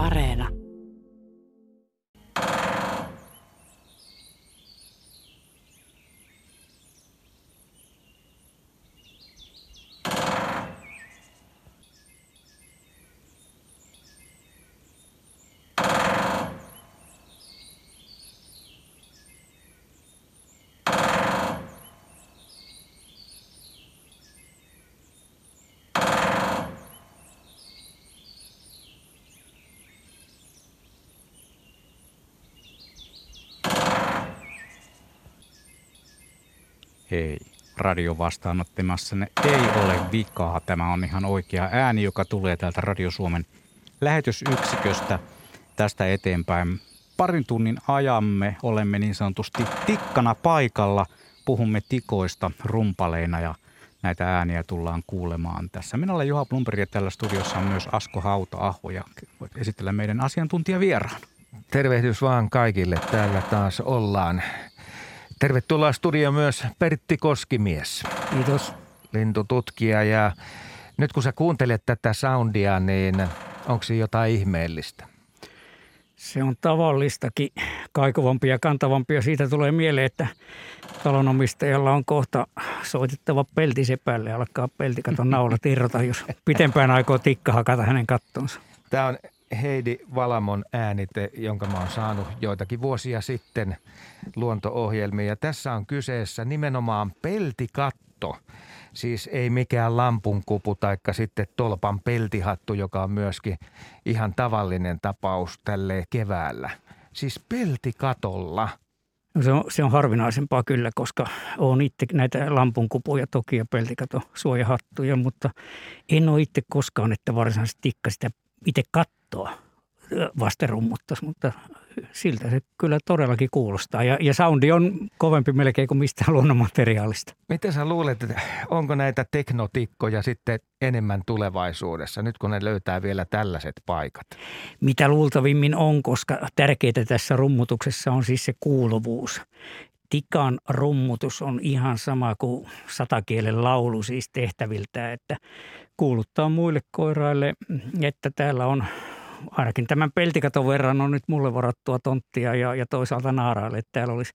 Areena. Hei, radio vastaanottimassanne ei ole vikaa. Tämä on ihan oikea ääni, joka tulee täältä Radio Suomen lähetysyksiköstä tästä eteenpäin. Parin tunnin ajamme olemme niin sanotusti tikkana paikalla. Puhumme tikoista rumpaleina ja näitä ääniä tullaan kuulemaan tässä. Minä olen Juha Blumberg ja tällä studiossa on myös Asko Hauta-Aho ja voit esitellä meidän asiantuntijavieraan. Tervehdys vaan kaikille. Täällä taas ollaan. Tervetuloa studio myös Pertti Koskimies. Kiitos. Lintututkija ja nyt kun sä kuuntelet tätä soundia, niin onko se jotain ihmeellistä? Se on tavallistakin kaikovampi ja kantavampi ja siitä tulee mieleen, että talonomistajalla on kohta soitettava peltisepälle ja alkaa peltikaton naulat irrota, jos pitempään aikoo tikka hakata hänen kattonsa. Tämä on Heidi Valamon äänite, jonka mä oon saanut joitakin vuosia sitten luonto-ohjelmiin. Ja tässä on kyseessä nimenomaan peltikatto. Siis ei mikään lampunkupu tai sitten tolpan peltihattu, joka on myöskin ihan tavallinen tapaus tälle keväällä. Siis peltikatolla. No se, on, se on harvinaisempaa kyllä, koska olen itse näitä lampunkupuja toki ja peltikato suojahattuja, mutta en ole itse koskaan, että varsinaisesti tikka sitä itse kattoa vasterummuttaisi, mutta siltä se kyllä todellakin kuulostaa. Ja, ja soundi on kovempi melkein kuin mistään luonnonmateriaalista. Miten sä luulet, että onko näitä teknotikkoja sitten enemmän tulevaisuudessa, nyt kun ne löytää vielä tällaiset paikat? Mitä luultavimmin on, koska tärkeää tässä rummutuksessa on siis se kuuluvuus. Tikan rummutus on ihan sama kuin satakielen laulu siis tehtäviltä, että kuuluttaa muille koiraille, että täällä on ainakin tämän peltikaton verran on nyt mulle varattua tonttia ja, ja toisaalta naaraille, että täällä olisi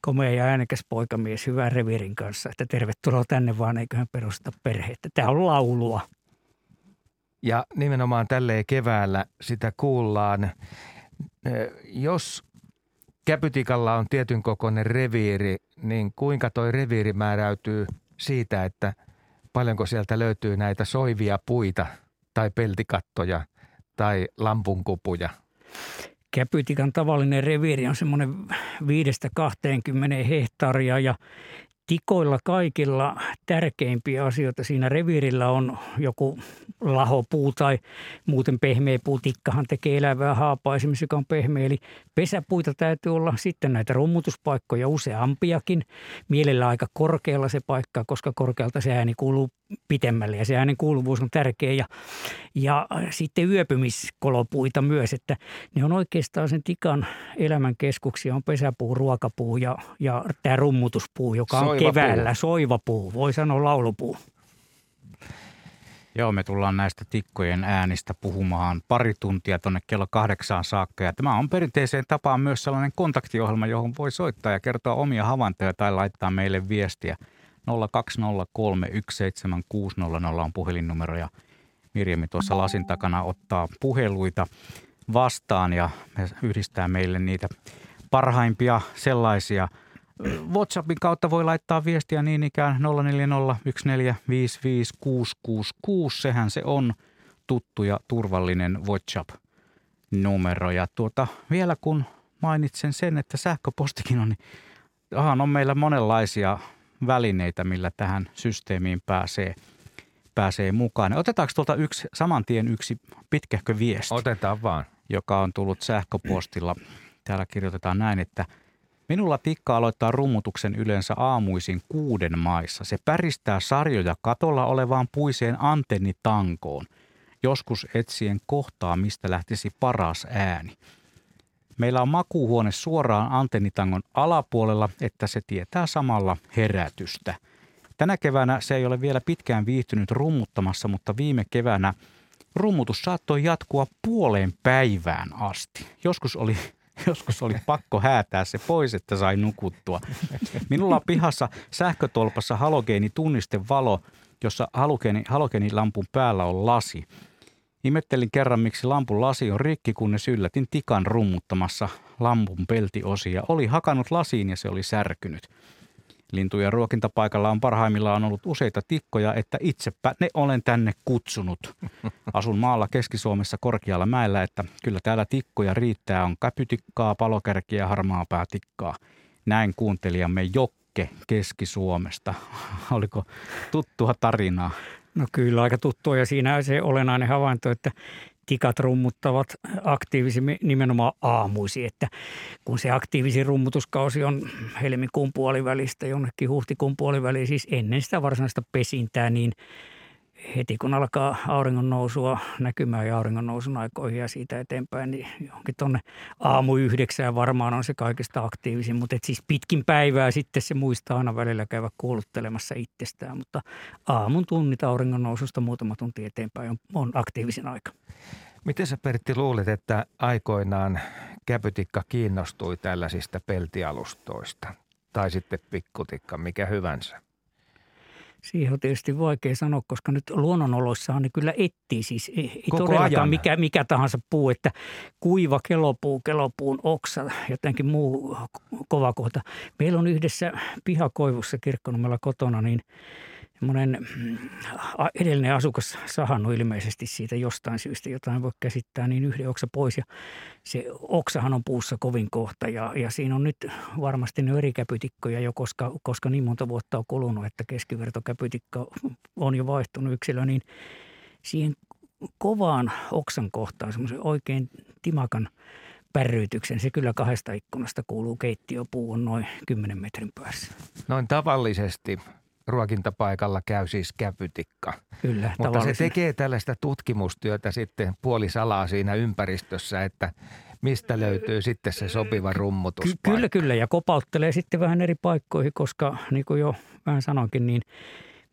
komea ja äänekäs poikamies hyvän revirin kanssa, että tervetuloa tänne vaan eiköhän perusta perhettä. Tämä on laulua. Ja nimenomaan tälleen keväällä sitä kuullaan. Jos käpytikalla on tietyn kokoinen reviiri, niin kuinka toi reviiri määräytyy siitä, että paljonko sieltä löytyy näitä soivia puita tai peltikattoja tai lampunkupuja? Käpytikan tavallinen reviiri on semmoinen 5-20 hehtaaria ja tikoilla kaikilla tärkeimpiä asioita siinä reviirillä on joku lahopuu tai muuten pehmeä puu. Tikkahan tekee elävää haapaa esimerkiksi, joka on pehmeä. Eli pesäpuita täytyy olla sitten näitä rummutuspaikkoja useampiakin. Mielellä aika korkealla se paikka, koska korkealta se ääni kuuluu pitemmälle ja se äänen kuuluvuus on tärkeä. Ja, ja sitten yöpymiskolopuita myös, että ne on oikeastaan sen tikan elämän keskuksia. On pesäpuu, ruokapuu ja, ja tämä rummutuspuu, joka on soivapuu. keväällä soivapuu, voi sanoa laulupuu. Joo, me tullaan näistä tikkojen äänistä puhumaan pari tuntia tuonne kello kahdeksaan saakka. Ja tämä on perinteiseen tapaan myös sellainen kontaktiohjelma, johon voi soittaa ja kertoa omia havaintoja tai laittaa meille viestiä. 020317600 on puhelinnumero ja Mirjami tuossa lasin takana ottaa puheluita vastaan ja yhdistää meille niitä parhaimpia sellaisia – WhatsAppin kautta voi laittaa viestiä niin ikään 0401455666. Sehän se on tuttu ja turvallinen WhatsApp-numero. Ja tuota, vielä kun mainitsen sen, että sähköpostikin on, niin ahan on meillä monenlaisia välineitä, millä tähän systeemiin pääsee, pääsee mukaan. Otetaanko tuolta yksi, saman tien yksi pitkähkö viesti? Otetaan vaan. Joka on tullut sähköpostilla. Täällä kirjoitetaan näin, että – Minulla tikka aloittaa rummutuksen yleensä aamuisin kuuden maissa. Se päristää sarjoja katolla olevaan puiseen antennitankoon. Joskus etsien kohtaa, mistä lähtisi paras ääni. Meillä on makuuhuone suoraan antennitangon alapuolella, että se tietää samalla herätystä. Tänä keväänä se ei ole vielä pitkään viihtynyt rummuttamassa, mutta viime keväänä rummutus saattoi jatkua puoleen päivään asti. Joskus oli Joskus oli pakko häätää se pois, että sai nukuttua. Minulla on pihassa sähkötolpassa halogeenitunnistevalo, jossa halogeeni, halogeenilampun päällä on lasi. Ihmettelin kerran, miksi lampun lasi on rikki, kunnes yllätin tikan rummuttamassa lampun peltiosia. Oli hakannut lasiin ja se oli särkynyt. Lintujen ruokintapaikalla on parhaimmillaan ollut useita tikkoja, että itsepä ne olen tänne kutsunut. Asun maalla Keski-Suomessa korkealla mäellä, että kyllä täällä tikkoja riittää. On käpytikkaa, palokärkiä ja harmaa päätikkaa. Näin kuuntelijamme Jokke Keski-Suomesta. Oliko tuttua tarinaa? No kyllä aika tuttua ja siinä se olennainen havainto, että tikat rummuttavat aktiivisimmin nimenomaan aamuisi, että kun se aktiivisin rummutuskausi on helmikuun puolivälistä jonnekin huhtikuun puoliväliin, siis ennen sitä varsinaista pesintää, niin – heti kun alkaa auringon nousua näkymään ja auringon nousun aikoihin ja siitä eteenpäin, niin johonkin tuonne aamu yhdeksään varmaan on se kaikista aktiivisin. Mutta siis pitkin päivää sitten se muistaa aina välillä käydä kuuluttelemassa itsestään, mutta aamun tunnit auringon noususta muutama tunti eteenpäin on, on aktiivisin aika. Miten sä Pertti luulet, että aikoinaan käpytikka kiinnostui tällaisista peltialustoista? Tai sitten pikkutikka, mikä hyvänsä? Siihen on tietysti vaikea sanoa, koska nyt luonnonoloissahan ne kyllä etsii siis. Ei, ei todellakaan mikä, mikä tahansa puu, että kuiva kelopuu, kelopuun oksa, jotenkin muu kova kohta. Meillä on yhdessä pihakoivussa kirkkonummella kotona, niin – Monen mm, edellinen asukas sahannut ilmeisesti siitä jostain syystä, jotain voi käsittää, niin yhden oksa pois. Ja se oksahan on puussa kovin kohta ja, ja siinä on nyt varmasti ne eri käpytikkoja jo, koska, koska niin monta vuotta on kulunut, että keskivertokäpytikka on jo vaihtunut yksilö, niin siihen kovaan oksan kohtaan, semmoisen oikein timakan pärrytyksen, se kyllä kahdesta ikkunasta kuuluu keittiöpuu on noin 10 metrin päässä. Noin tavallisesti ruokintapaikalla käy siis käpytikka. Kyllä, Mutta se tekee tällaista tutkimustyötä sitten puolisalaa siinä ympäristössä, että mistä löytyy sitten se sopiva rummutus. Ky- kyllä, kyllä. Ja kopauttelee sitten vähän eri paikkoihin, koska niin kuin jo vähän sanoinkin, niin –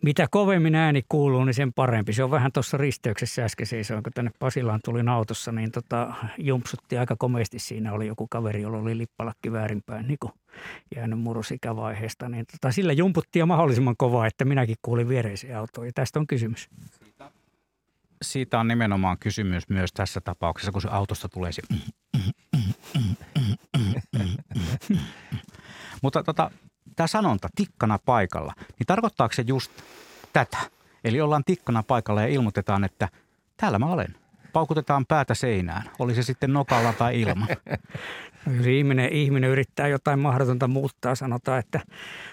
mitä kovemmin ääni kuuluu, niin sen parempi. Se on vähän tuossa risteyksessä äsken seisoin, kun tänne Pasilaan tulin autossa, niin tota, jumpsutti aika komeasti. Siinä oli joku kaveri, jolla oli lippalakki väärinpäin, niin jäänyt murrosikävaiheesta. Niin tota, sillä jumputtiin mahdollisimman kovaa, että minäkin kuulin viereiseen autoon. Ja tästä on kysymys. Siitä on nimenomaan kysymys myös tässä tapauksessa, kun se autosta tulee se... Mutta tota, tämä sanonta tikkana paikalla, niin tarkoittaako se just tätä? Eli ollaan tikkana paikalla ja ilmoitetaan, että täällä mä olen. Paukutetaan päätä seinään, oli se sitten nokalla tai ilman. Jos ihminen, ihminen yrittää jotain mahdotonta muuttaa, sanotaan, että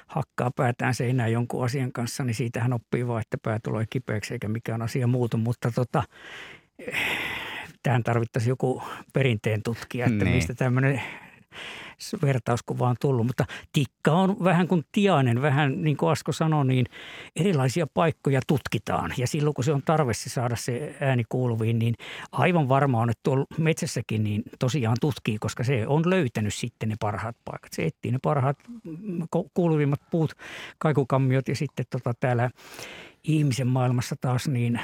hakkaa päätään seinään jonkun asian kanssa, niin siitähän oppii vaan, että pää tulee kipeäksi eikä mikään asia muutu. Mutta tota, tähän tarvittaisiin joku perinteen tutkija, että niin. mistä tämmöinen vertauskuva on tullut. Mutta tikka on vähän kuin tiainen, vähän niin kuin Asko sanoi, niin erilaisia paikkoja tutkitaan. Ja silloin kun se on tarve se saada se ääni kuuluviin, niin aivan varma on, että tuolla metsässäkin niin tosiaan tutkii, koska se on löytänyt sitten ne parhaat paikat. Se etsii ne parhaat kuuluvimmat puut, kaikukammiot ja sitten tota täällä ihmisen maailmassa taas niin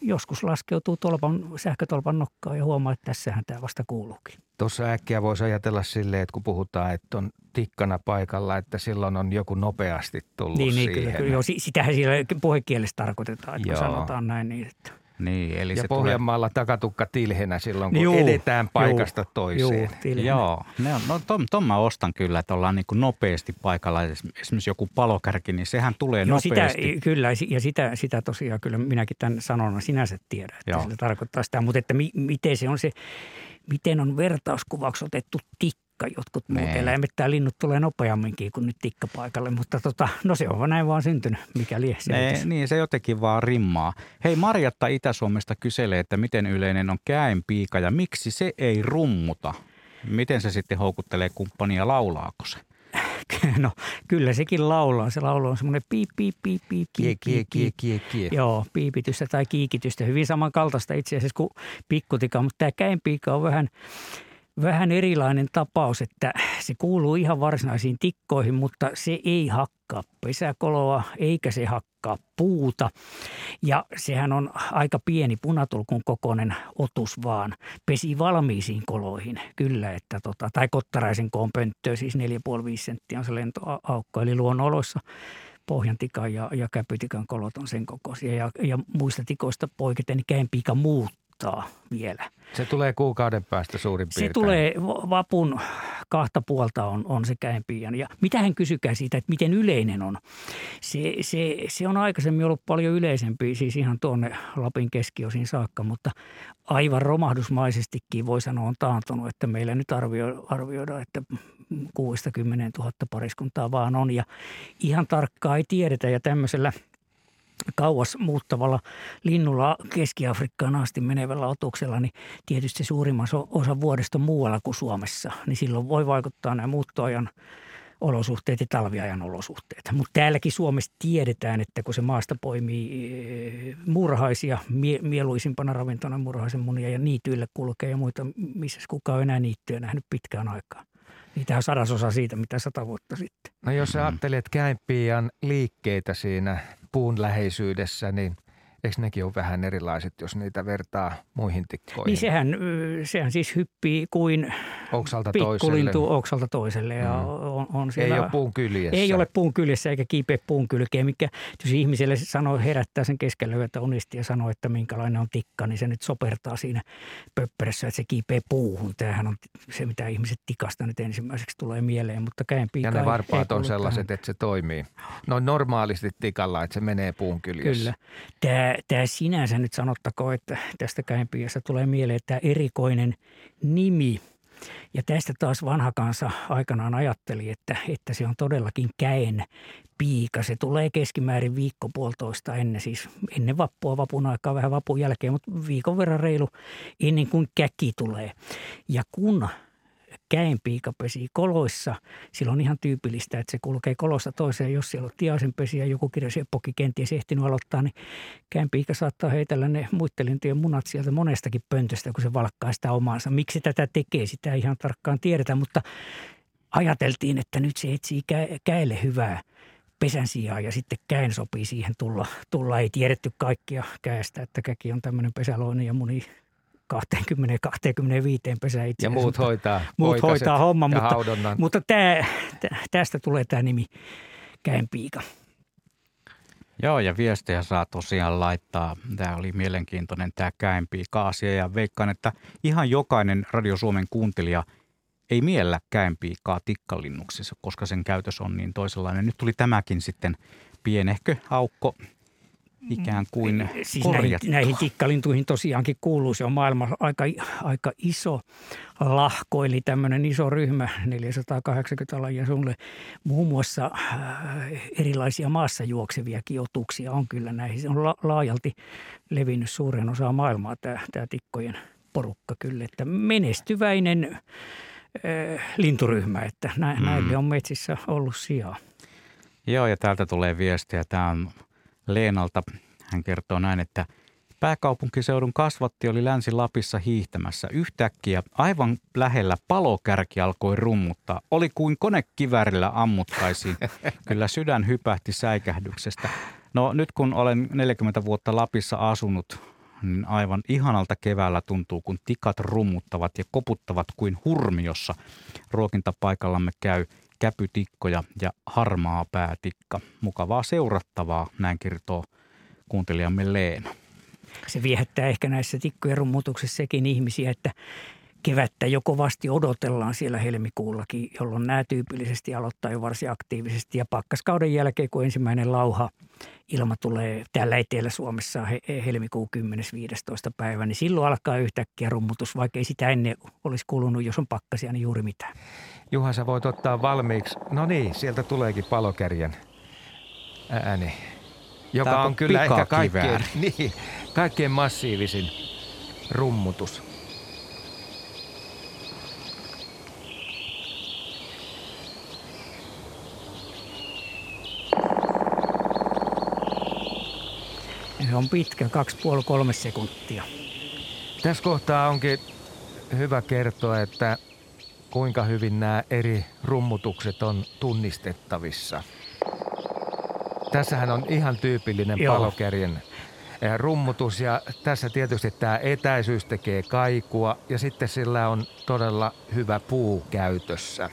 joskus laskeutuu tolpan, sähkötolpan nokkaan ja huomaa, että tässähän tämä vasta kuuluukin. Tuossa äkkiä voisi ajatella silleen, että kun puhutaan, että on tikkana paikalla, että silloin on joku nopeasti tullut niin, siihen. Niin, kyllä, kyllä. Joo, sitähän siellä puhekielessä tarkoitetaan, että Joo. sanotaan näin. Niin, että. Niin, eli ja se Pohjanmaalla tulee... takatukka tilhenä silloin, kun juu, edetään paikasta juu, toiseen. Juu, Joo, ne on, no ton, ton mä ostan kyllä, että ollaan niin kuin nopeasti paikalla. Esimerkiksi joku palokärki, niin sehän tulee no nopeasti. Sitä, kyllä, ja sitä, sitä tosiaan kyllä minäkin tämän sanona sinänsä tiedän, että Joo. se tarkoittaa sitä. Mutta että mi, miten se on se, miten on vertauskuvaksi otettu tikka tikka. Jotkut muut nee. eläimet tai linnut tulee nopeamminkin kuin nyt tikkapaikalle, mutta tota, no se on näin vaan syntynyt, mikäli se nee, Niin, se jotenkin vaan rimmaa. Hei, Marjatta Itä-Suomesta kyselee, että miten yleinen on käenpiika ja miksi se ei rummuta? Miten se sitten houkuttelee kumppania, laulaako se? No kyllä sekin laulaa. Se laulu on semmoinen piip, piip, piip, piip, piip, kie, kie, kie, kie. Joo, piipitystä tai kiikitystä. Hyvin samankaltaista itse asiassa kuin pikkutika, mutta tämä käenpiika on vähän vähän erilainen tapaus, että se kuuluu ihan varsinaisiin tikkoihin, mutta se ei hakkaa pesäkoloa eikä se hakkaa puuta. Ja sehän on aika pieni punatulkun kokoinen otus vaan. Pesi valmiisiin koloihin, kyllä, että tota, tai kottaraisen koon pönttöä, siis 4,5 senttiä on se lentoaukko, eli luonnoloissa pohjantikan ja, ja käpytikan kolot on sen kokoisia. Ja, ja muista tikoista poiketen, niin käenpiika muuttaa vielä. Se tulee kuukauden päästä suurin piirtein. Se tulee vapun kahta puolta on, on se käenpiian. Ja mitä hän kysykää siitä, että miten yleinen on? Se, se, se on aikaisemmin ollut paljon yleisempi, siis ihan tuonne Lapin keskiosin saakka, mutta aivan romahdusmaisestikin voi sanoa on taantunut, että meillä nyt arvio, arvioidaan, että 60 000 pariskuntaa vaan on ja ihan tarkkaa ei tiedetä ja tämmöisellä kauas muuttavalla linnulla Keski-Afrikkaan asti menevällä otuksella, niin tietysti suurimman osa vuodesta muualla kuin Suomessa, niin silloin voi vaikuttaa nämä muuttoajan olosuhteet ja talviajan olosuhteet. Mutta täälläkin Suomessa tiedetään, että kun se maasta poimii eh, murhaisia, mie- mieluisimpana ravintona murhaisen munia ja niityille kulkee ja muita, missä kukaan on enää niittyä nähnyt pitkään aikaan. Niitä on sadasosa siitä, mitä sata vuotta sitten. No jos sä ajattelet käimpiän liikkeitä siinä puun läheisyydessä, niin – Eikö nekin ole vähän erilaiset, jos niitä vertaa muihin tikkoihin? Niin sehän, sehän siis hyppii kuin oksalta pikkulintu toiselle. oksalta toiselle. Ja mm. on, on siellä, ei ole puun kyljessä. Ei ole puun kyljessä eikä kiipeä puun kylkeen, mikä jos ihmiselle sanoo, herättää sen keskellä yötä unisti ja sanoo, että minkälainen on tikka, niin se nyt sopertaa siinä pöpperässä, että se kiipeä puuhun. Tämähän on se, mitä ihmiset tikasta nyt ensimmäiseksi tulee mieleen, mutta käenpiika Ja ne varpaat on sellaiset, tähän. että se toimii. No normaalisti tikalla, että se menee puun kyljessä. Kyllä. Tämä tämä sinänsä nyt sanottakoon, että tästä käenpiässä tulee mieleen tämä erikoinen nimi. Ja tästä taas vanha kansa aikanaan ajatteli, että, että se on todellakin käen piika. Se tulee keskimäärin viikko puolitoista ennen, siis ennen vappua, vapun aikaa, vähän vapun jälkeen, mutta viikon verran reilu ennen kuin käki tulee. Ja kun käenpiika pesii koloissa. Silloin on ihan tyypillistä, että se kulkee kolossa toiseen. Jos siellä on tiaisen pesi ja joku kirjaseppokin kenties ehtinyt aloittaa, niin käenpiika saattaa heitellä ne muittelintien munat sieltä monestakin pöntöstä, kun se valkkaa sitä omaansa. Miksi tätä tekee, sitä ei ihan tarkkaan tiedetä, mutta ajateltiin, että nyt se etsii käelle hyvää pesän sijaan ja sitten käen sopii siihen tulla. tulla. Ei tiedetty kaikkia käestä, että käki on tämmöinen pesäloinen ja muni 20-25 pesää itse Ja muut hoitaa, muut hoitaa homma, mutta, haudonnan. mutta tämä, tästä tulee tämä nimi käenpiika. Joo, ja viestejä saa tosiaan laittaa. Tämä oli mielenkiintoinen tämä käenpiika-asia ja veikkaan, että ihan jokainen Radio Suomen kuuntelija ei miellä käenpiikaa tikkalinnuksissa, koska sen käytös on niin toisenlainen. Nyt tuli tämäkin sitten pienehkö aukko ikään kuin siis näihin, näihin tikkalintuihin tosiaankin kuuluu. Se on maailman aika, aika iso lahko, eli tämmöinen iso ryhmä, 480 lajia sulle. Muun muassa äh, erilaisia maassa juokseviakin otuksia on kyllä näihin. Se on la, laajalti levinnyt suuren osa maailmaa tämä, tämä tikkojen porukka kyllä. Että menestyväinen äh, linturyhmä, että nä, mm. näille on metsissä ollut sijaa. Joo, ja täältä tulee viestiä. Tämä on Leenalta. Hän kertoo näin, että pääkaupunkiseudun kasvatti oli Länsi-Lapissa hiihtämässä. Yhtäkkiä aivan lähellä palokärki alkoi rummuttaa. Oli kuin konekivärillä ammuttaisiin. Kyllä sydän hypähti säikähdyksestä. No nyt kun olen 40 vuotta Lapissa asunut, niin aivan ihanalta keväällä tuntuu, kun tikat rummuttavat ja koputtavat kuin hurmiossa. Ruokintapaikallamme käy käpytikkoja ja harmaa päätikka. Mukavaa seurattavaa, näin kertoo kuuntelijamme Leena. Se viehättää ehkä näissä tikkojen rummutuksissa sekin ihmisiä, että kevättä jo kovasti odotellaan siellä helmikuullakin, jolloin nämä tyypillisesti aloittaa jo varsin aktiivisesti. Ja pakkaskauden jälkeen, kun ensimmäinen lauha ilma tulee täällä Etelä-Suomessa helmikuun 10-15 päivä, niin silloin alkaa yhtäkkiä rummutus, vaikka ei sitä ennen olisi kulunut, jos on pakkasia, niin juuri mitään. Juha, sä voit ottaa valmiiksi. No niin, sieltä tuleekin palokärjen ääni, joka on kyllä ehkä kaikkein, niin, kaikkein massiivisin rummutus. Se on pitkä, kaksi puoli kolme sekuntia. Tässä kohtaa onkin hyvä kertoa, että kuinka hyvin nämä eri rummutukset on tunnistettavissa. Tässähän on ihan tyypillinen Joo. palokärjen eh, rummutus ja tässä tietysti tämä etäisyys tekee kaikua ja sitten sillä on todella hyvä puu käytössä.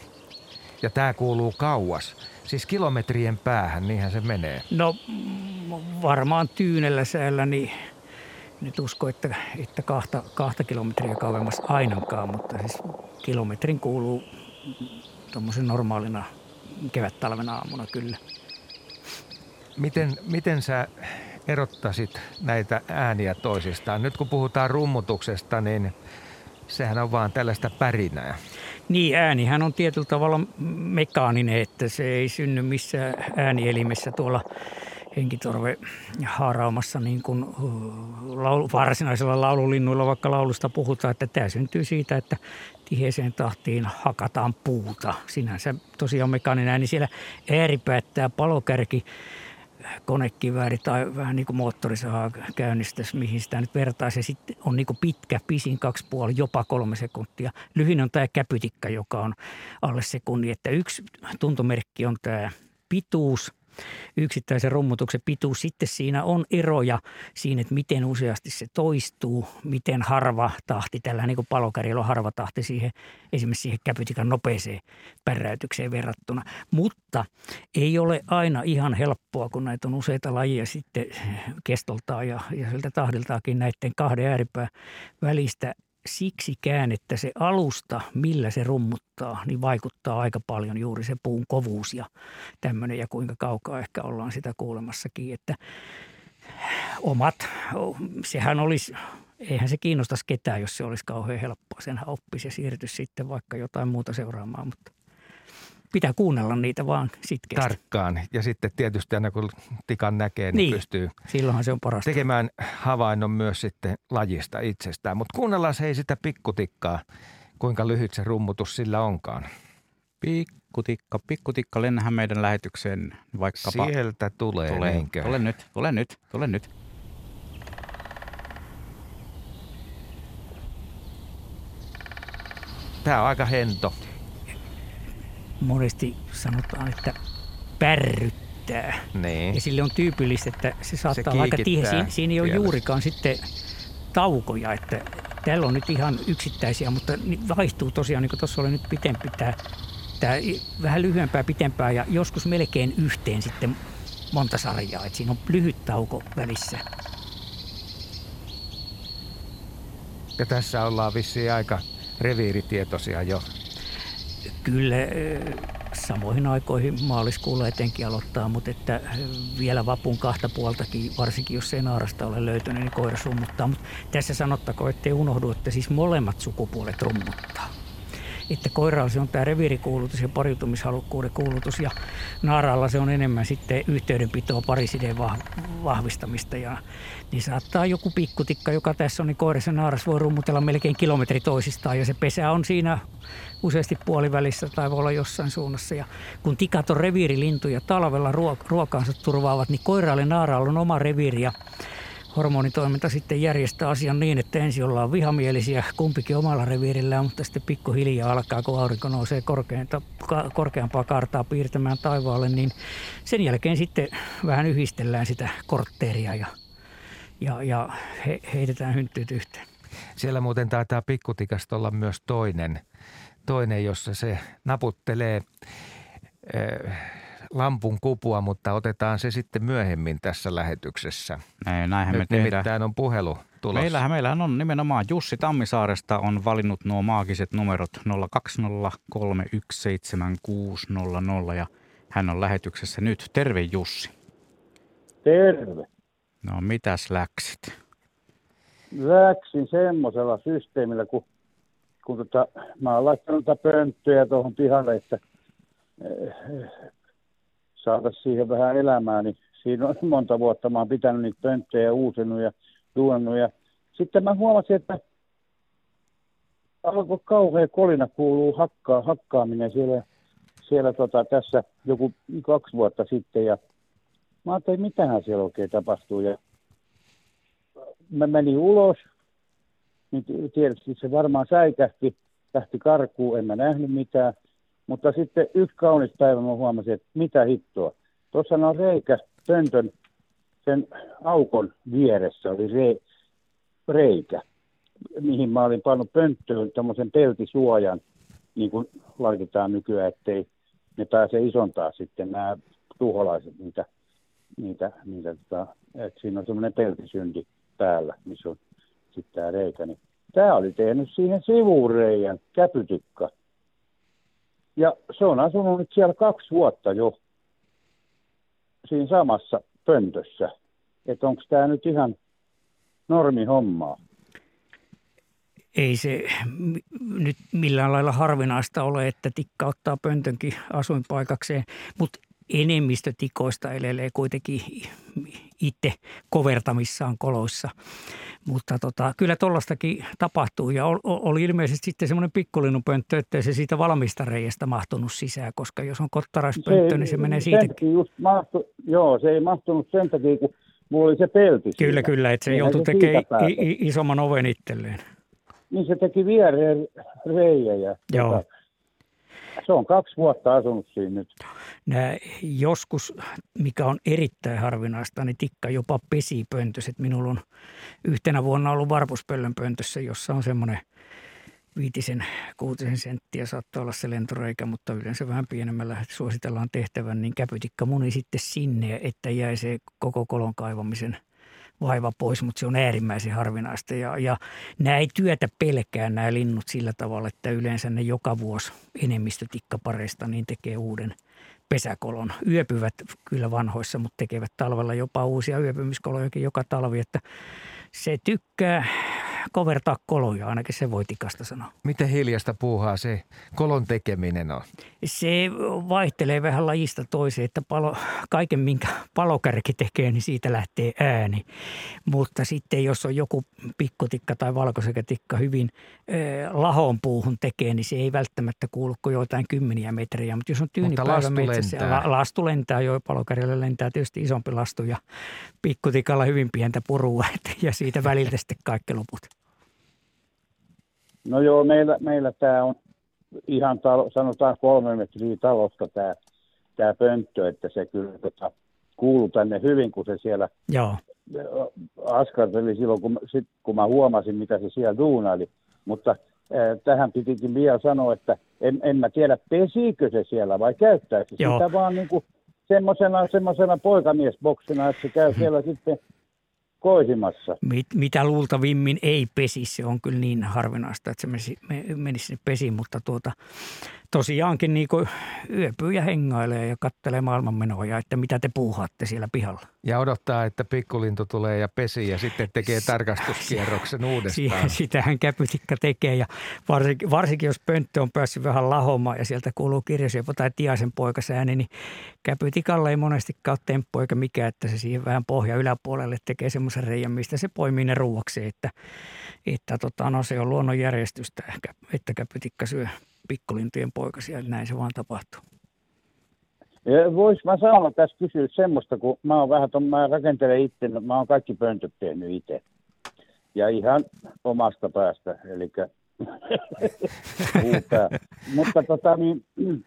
Ja tämä kuuluu kauas, siis kilometrien päähän, niinhän se menee. No varmaan tyynellä säällä, niin nyt usko, että, että kahta, kahta kilometriä kauemmas ainakaan, mutta siis kilometrin kuuluu tuommoisen normaalina kevät-talven aamuna kyllä. Miten, miten sä erottaisit näitä ääniä toisistaan? Nyt kun puhutaan rummutuksesta, niin sehän on vaan tällaista pärinää. Niin, äänihän on tietyllä tavalla mekaaninen, että se ei synny missään äänielimessä tuolla henkitorve haaraamassa niin kuin laulu, varsinaisella laululinnuilla, vaikka laulusta puhutaan, että tämä syntyy siitä, että tiheeseen tahtiin hakataan puuta. Sinänsä tosiaan mekaaninen ääni siellä ääripäättää palokärki konekivääri tai vähän niin kuin moottorisaha käynnistäisi, mihin sitä nyt vertaisi. Sitten on niin kuin pitkä, pisin kaksi puoli, jopa kolme sekuntia. Lyhin on tämä käpytikka, joka on alle sekunnin. Että yksi tuntomerkki on tämä pituus, yksittäisen rummutuksen pituus. Sitten siinä on eroja siinä, että miten useasti se toistuu, miten harva tahti, tällä niin kuin palokärjellä on harva tahti siihen, esimerkiksi siihen käpytikan nopeeseen päräytykseen verrattuna. Mutta ei ole aina ihan helppoa, kun näitä on useita lajia sitten kestoltaan ja, ja sieltä tahdiltaakin näiden kahden ääripää välistä siksikään, että se alusta, millä se rummuttaa, niin vaikuttaa aika paljon juuri se puun kovuus ja tämmöinen ja kuinka kaukaa ehkä ollaan sitä kuulemassakin, että omat, sehän olisi, eihän se kiinnostaisi ketään, jos se olisi kauhean helppoa. Senhän oppisi ja siirtyisi sitten vaikka jotain muuta seuraamaan, mutta pitää kuunnella niitä vaan sitkeästi. Tarkkaan. Ja sitten tietysti aina kun tikan näkee, niin, Niin. pystyy Silloinhan se on parasta. tekemään havainnon myös sitten lajista itsestään. Mutta kuunnellaan se ei sitä pikkutikkaa, kuinka lyhyt se rummutus sillä onkaan. Pikkutikka, pikkutikka, lennähän meidän lähetykseen vaikkapa. Sieltä tulee, tule, niinkö? tule nyt, tule nyt, tule nyt. Tämä on aika hento. Monesti sanotaan, että pärryttää. Niin. Ja sille on tyypillistä, että se saattaa olla aika tihe. kiikittää Siinä, ei ole juurikaan sitten taukoja, että täällä on nyt ihan yksittäisiä, mutta vaihtuu tosiaan, niin kuin tuossa oli nyt pitempi tämä, tämä vähän lyhyempää, pitempää ja joskus melkein yhteen sitten monta sarjaa, että siinä on lyhyt tauko välissä. Ja tässä ollaan vissiin aika reviiritietoisia jo. Kyllä samoihin aikoihin maaliskuulla etenkin aloittaa, mutta että vielä vapun kahta puoltakin, varsinkin jos ei naarasta ole löytynyt, niin koira summuttaa. Mutta tässä sanottakoon, ettei unohdu, että siis molemmat sukupuolet rummuttaa. Että koiralla se on tämä reviirikuulutus ja pariutumishalukkuuden kuulutus ja naaralla se on enemmän sitten yhteydenpitoa parisideen vah- vahvistamista. Ja, niin saattaa joku pikkutikka, joka tässä on, niin koirassa naaras voi rummutella melkein kilometri toisistaan ja se pesä on siinä useasti puolivälissä tai voi olla jossain suunnassa. Ja kun tikat on reviirilintuja, talvella ruok- ruokaansa turvaavat, niin koiralle ja naaralla on oma reviiri ja hormonitoiminta sitten järjestää asian niin, että ensin ollaan vihamielisiä kumpikin omalla reviirillään, mutta sitten pikkuhiljaa alkaa, kun aurinko nousee korkeinta, korkeampaa kartaa piirtämään taivaalle, niin sen jälkeen sitten vähän yhdistellään sitä kortteeria ja, ja, ja he, heitetään hynttyyt yhteen. Siellä muuten taitaa pikkutikasta olla myös toinen, toinen jossa se naputtelee äh, lampun kupua, mutta otetaan se sitten myöhemmin tässä lähetyksessä. Näin, näinhän me Nyt tehdään. nimittäin on puhelu tulossa. Meillähän, meillähän on nimenomaan Jussi Tammisaaresta on valinnut nuo maagiset numerot 020317600 ja hän on lähetyksessä nyt. Terve Jussi. Terve. No mitäs läksit? Läksin semmoisella systeemillä, kun, kun tota, mä oon laittanut tätä pönttöjä tuohon pihalle, että saataisiin siihen vähän elämää, niin siinä on monta vuotta mä oon pitänyt niitä pönttöjä uusinut ja duunannut. Ja sitten mä huomasin, että alkoi kauhea kolina kuuluu hakkaa, hakkaaminen siellä, siellä tota, tässä joku kaksi vuotta sitten. Ja mä ajattelin, mitähän siellä oikein tapahtuu. Ja mä menin ulos, niin tietysti se varmaan säikähti, lähti karkuun, en mä nähnyt mitään. Mutta sitten yksi kaunis päivä mä huomasin, että mitä hittoa. Tuossa on reikä pöntön sen aukon vieressä oli re, reikä, mihin mä olin pannut pönttöön tämmöisen peltisuojan, niin kuin laitetaan nykyään, ettei ne pääse isontaa sitten nämä tuholaiset niitä, niitä, niitä tota, että siinä on semmoinen peltisynti päällä, missä on sitten tämä reikä. Niin tämä oli tehnyt siihen sivureijän käpytikka. Ja se on asunut nyt siellä kaksi vuotta jo siinä samassa pöntössä. Että onko tämä nyt ihan normihommaa? Ei se nyt millään lailla harvinaista ole, että tikka ottaa pöntönkin asuinpaikakseen, mutta enemmistö tikoista elelee kuitenkin itse kovertamissaan koloissa. Mutta tota, kyllä tuollaistakin tapahtuu ja oli ilmeisesti sitten semmoinen pikkulinnunpönttö, että se siitä valmista reiästä mahtunut sisään, koska jos on kottaraispönttö, niin se menee siitä. Just mahtu, joo, se ei mahtunut sen takia, kun mulla oli se pelti Kyllä, siinä. kyllä, että se niin joutui tekemään isomman oven itselleen. Niin se teki viereen reijä ja Joo. Tota, se on kaksi vuotta asunut siinä nyt. Nää joskus, mikä on erittäin harvinaista, niin tikka jopa pesi pöntöset. Minulla on yhtenä vuonna ollut varpuspöllön pöntössä, jossa on semmoinen viitisen, kuutisen senttiä saattaa olla se lentoreikä, mutta yleensä vähän pienemmällä suositellaan tehtävän, niin käpytikka muni sitten sinne, että jäi se koko kolon kaivamisen – vaiva pois, mutta se on äärimmäisen harvinaista. Ja, ja nämä ei työtä pelkää nämä linnut sillä tavalla, että yleensä ne joka vuosi enemmistö tikkapareista niin tekee uuden pesäkolon. Yöpyvät kyllä vanhoissa, mutta tekevät talvella jopa uusia yöpymiskolojakin joka talvi, että se tykkää kovertaa koloja, ainakin se voi tikasta sanoa. Miten hiljasta puuhaa se kolon tekeminen on? Se vaihtelee vähän lajista toiseen, että palo, kaiken minkä palokärki tekee, niin siitä lähtee ääni. Mutta sitten jos on joku pikkutikka tai valkosekätikka hyvin äh, lahon puuhun tekee, niin se ei välttämättä kuulu kuin joitain kymmeniä metriä. Mutta jos on tyynipäivä metsässä, la, lastu lentää jo, palokärjellä lentää tietysti isompi lastu ja pikkutikalla hyvin pientä purua ja siitä väliltä sitten kaikki loput. No joo, meillä, meillä tämä on ihan talo, sanotaan kolme metriä talosta tämä tää pönttö, että se kyllä tota, kuuluu tänne hyvin, kun se siellä joo. askarteli silloin, kun, sit, kun mä huomasin, mitä se siellä duunaili. Mutta äh, tähän pitikin vielä sanoa, että en, en mä tiedä, pesikö se siellä vai käyttäisi sitä vaan niin kuin semmoisena, semmoisena poikamiesboksina, että se käy siellä sitten koisimassa. Mit, mitä luultavimmin ei pesi, se on kyllä niin harvinaista, että se menisi, menisi sinne pesiin, mutta tuota, tosiaankin niin kuin yöpyy ja hengailee ja kattelee maailmanmenoja, että mitä te puuhaatte siellä pihalla. Ja odottaa, että pikkulintu tulee ja pesi ja sitten tekee tarkastuskierroksen uudestaan. Sitähän käpytikka tekee ja varsinkin, varsinkin jos pönttö on päässyt vähän lahomaan ja sieltä kuuluu kirjasiepo tai tiaisen poikasääni, niin käpytikalle ei monestikaan ole temppu eikä mikään, että se siihen vähän pohja yläpuolelle tekee semmoisen reijän, mistä se poimii ne ruuaksi, että, että tota, no, se on luonnonjärjestystä ehkä, että käpytikka syö pikkulintujen poikasia, eli näin se vaan tapahtuu. Vois mä saada tässä kysyä semmoista, kun mä oon vähän, ton, mä rakentelen itse, mä oon kaikki pöntöt tehnyt itse. Ja ihan omasta päästä, eli Mutta tota niin,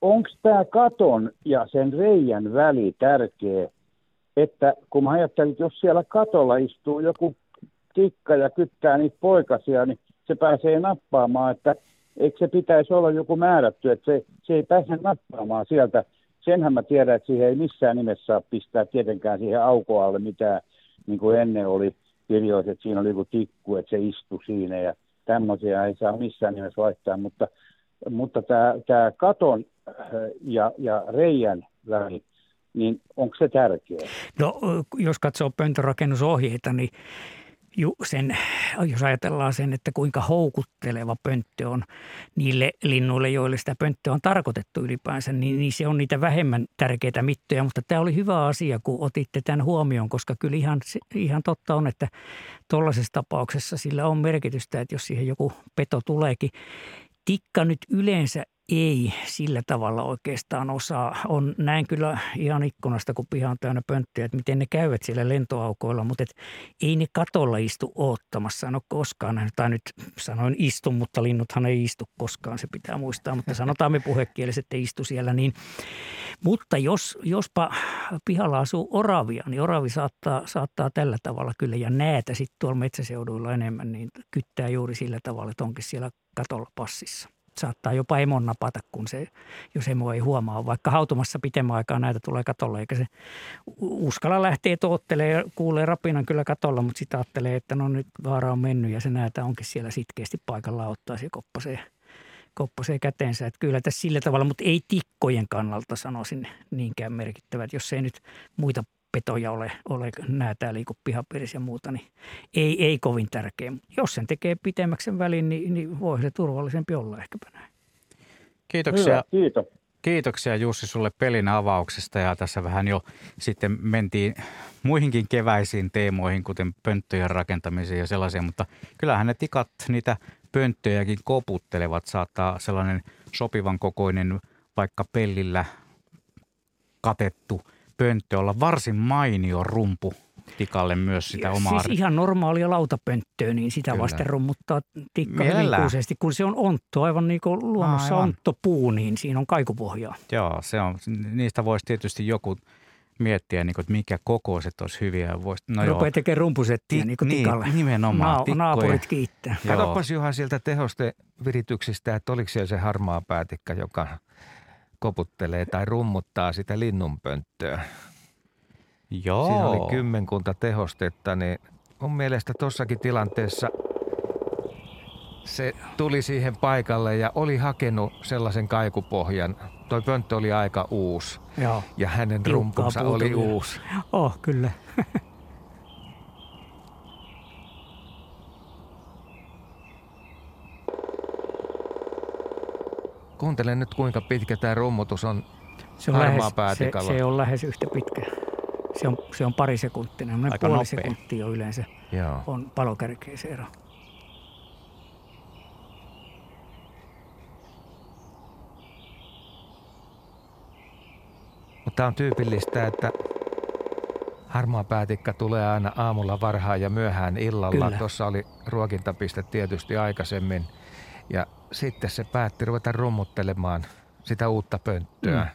onko tämä katon ja sen reijän väli tärkeä, että kun mä ajattelin, että jos siellä katolla istuu joku tikka ja kyttää niitä poikasia, niin se pääsee nappaamaan, että eikö se pitäisi olla joku määrätty, että se, se ei pääse nappaamaan sieltä. Senhän mä tiedän, että siihen ei missään nimessä saa pistää tietenkään siihen aukoalle mitään, niin kuin ennen oli kirjoitettu, että siinä oli joku tikku, että se istui siinä ja tämmöisiä ei saa missään nimessä vaihtaa, mutta, mutta tämä, tämä katon äh, ja, ja reijän väli, niin onko se tärkeää? No jos katsoo pöntörakennusohjeita, niin sen, jos ajatellaan sen, että kuinka houkutteleva pönttö on niille linnuille, joille sitä pönttöä on tarkoitettu ylipäänsä, niin, niin se on niitä vähemmän tärkeitä mittoja. Mutta tämä oli hyvä asia, kun otitte tämän huomioon, koska kyllä ihan, ihan totta on, että tuollaisessa tapauksessa sillä on merkitystä, että jos siihen joku peto tuleekin. Tikka nyt yleensä ei sillä tavalla oikeastaan osaa. On näin kyllä ihan ikkunasta, kun piha on täynnä pönttöjä, että miten ne käyvät siellä lentoaukoilla, mutta et ei ne katolla istu oottamassa. En ole koskaan tai nyt sanoin istu, mutta linnuthan ei istu koskaan, se pitää muistaa, mutta sanotaan me puhekieliset, että istu siellä. Niin. Mutta jos, jospa pihalla asuu oravia, niin oravi saattaa, saattaa tällä tavalla kyllä ja näätä sitten tuolla metsäseuduilla enemmän, niin kyttää juuri sillä tavalla, että onkin siellä katolla passissa saattaa jopa emon napata, kun se, jos emo ei huomaa. Vaikka hautumassa pitemmän aikaa näitä tulee katolle, eikä se uskalla lähtee toottelee ja kuulee rapinan kyllä katolla, mutta sitten ajattelee, että no nyt vaara on mennyt ja se näitä onkin siellä sitkeästi paikalla ottaa se koppasee, koppasee käteensä. Että kyllä tässä sillä tavalla, mutta ei tikkojen kannalta sanoisin niinkään merkittävät, jos ei nyt muita petoja ole, ole näätää liiku pihapiirissä ja muuta, niin ei, ei kovin tärkeä. Jos sen tekee pitemmäksi sen välin, niin, niin voi se turvallisempi olla ehkäpä näin. Kiitoksia. Hyvä, kiitos. Kiitoksia Jussi sulle pelin avauksesta ja tässä vähän jo sitten mentiin muihinkin keväisiin teemoihin, kuten pönttöjen rakentamiseen ja sellaisia, mutta kyllähän ne tikat niitä pönttöjäkin koputtelevat. Saattaa sellainen sopivan kokoinen vaikka pellillä katettu – pönttö olla varsin mainio rumpu tikalle myös sitä ja omaa... Siis ihan normaalia lautapönttöä, niin sitä Kyllä. vasten rummuttaa tikka hyvin kun se on ontto, aivan niin kuin luonnossa aivan. onttopuu, niin siinä on kaikupohjaa. Joo, se on, niistä voisi tietysti joku miettiä, niin kuin, että mikä kokoiset olisi hyviä. Voisi, no Rupeaa tekemään rumpusettiä niin kuin niin, tikalle. nimenomaan. Na- naapurit kiittää. Katsopas Juha sieltä tehostevirityksistä, että oliko siellä se harmaa päätikka, joka koputtelee tai rummuttaa sitä linnunpönttöä. Joo. Siinä oli kymmenkunta tehostetta, niin mun mielestä tossakin tilanteessa se tuli siihen paikalle ja oli hakenut sellaisen kaikupohjan. Toi pönttö oli aika uusi Joo. ja hänen Tiukkaa rumpunsa oli uusi. Oh, kyllä. Kuuntele nyt kuinka pitkä tämä rummutus on se on, lähes, se, se on lähes yhtä pitkä. Se on, se on pari sekuntia, Aika puoli nopea. sekuntia on yleensä Joo. on palokärkeä se ero. Mutta on tyypillistä, että harmaa päätikka tulee aina aamulla varhaan ja myöhään illalla. Tuossa oli ruokintapiste tietysti aikaisemmin – ja sitten se päätti ruveta rummuttelemaan sitä uutta pönttöä. Mm.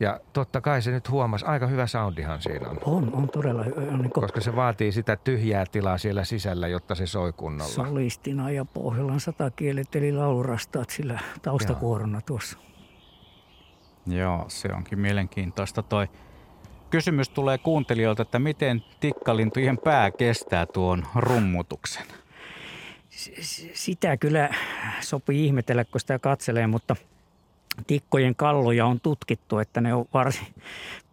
Ja totta kai se nyt huomasi, aika hyvä soundihan siinä on. On, on todella hyvä. Niin kun... Koska se vaatii sitä tyhjää tilaa siellä sisällä, jotta se soi kunnolla. Solistina ja Pohjolan satakielet eli laulurastaat sillä taustakuorona tuossa. Joo, se onkin mielenkiintoista toi. Kysymys tulee kuuntelijoilta, että miten tikkalintujen pää kestää tuon rummutuksen? Sitä kyllä sopii ihmetellä, kun sitä katselee, mutta tikkojen kalloja on tutkittu, että ne on varsin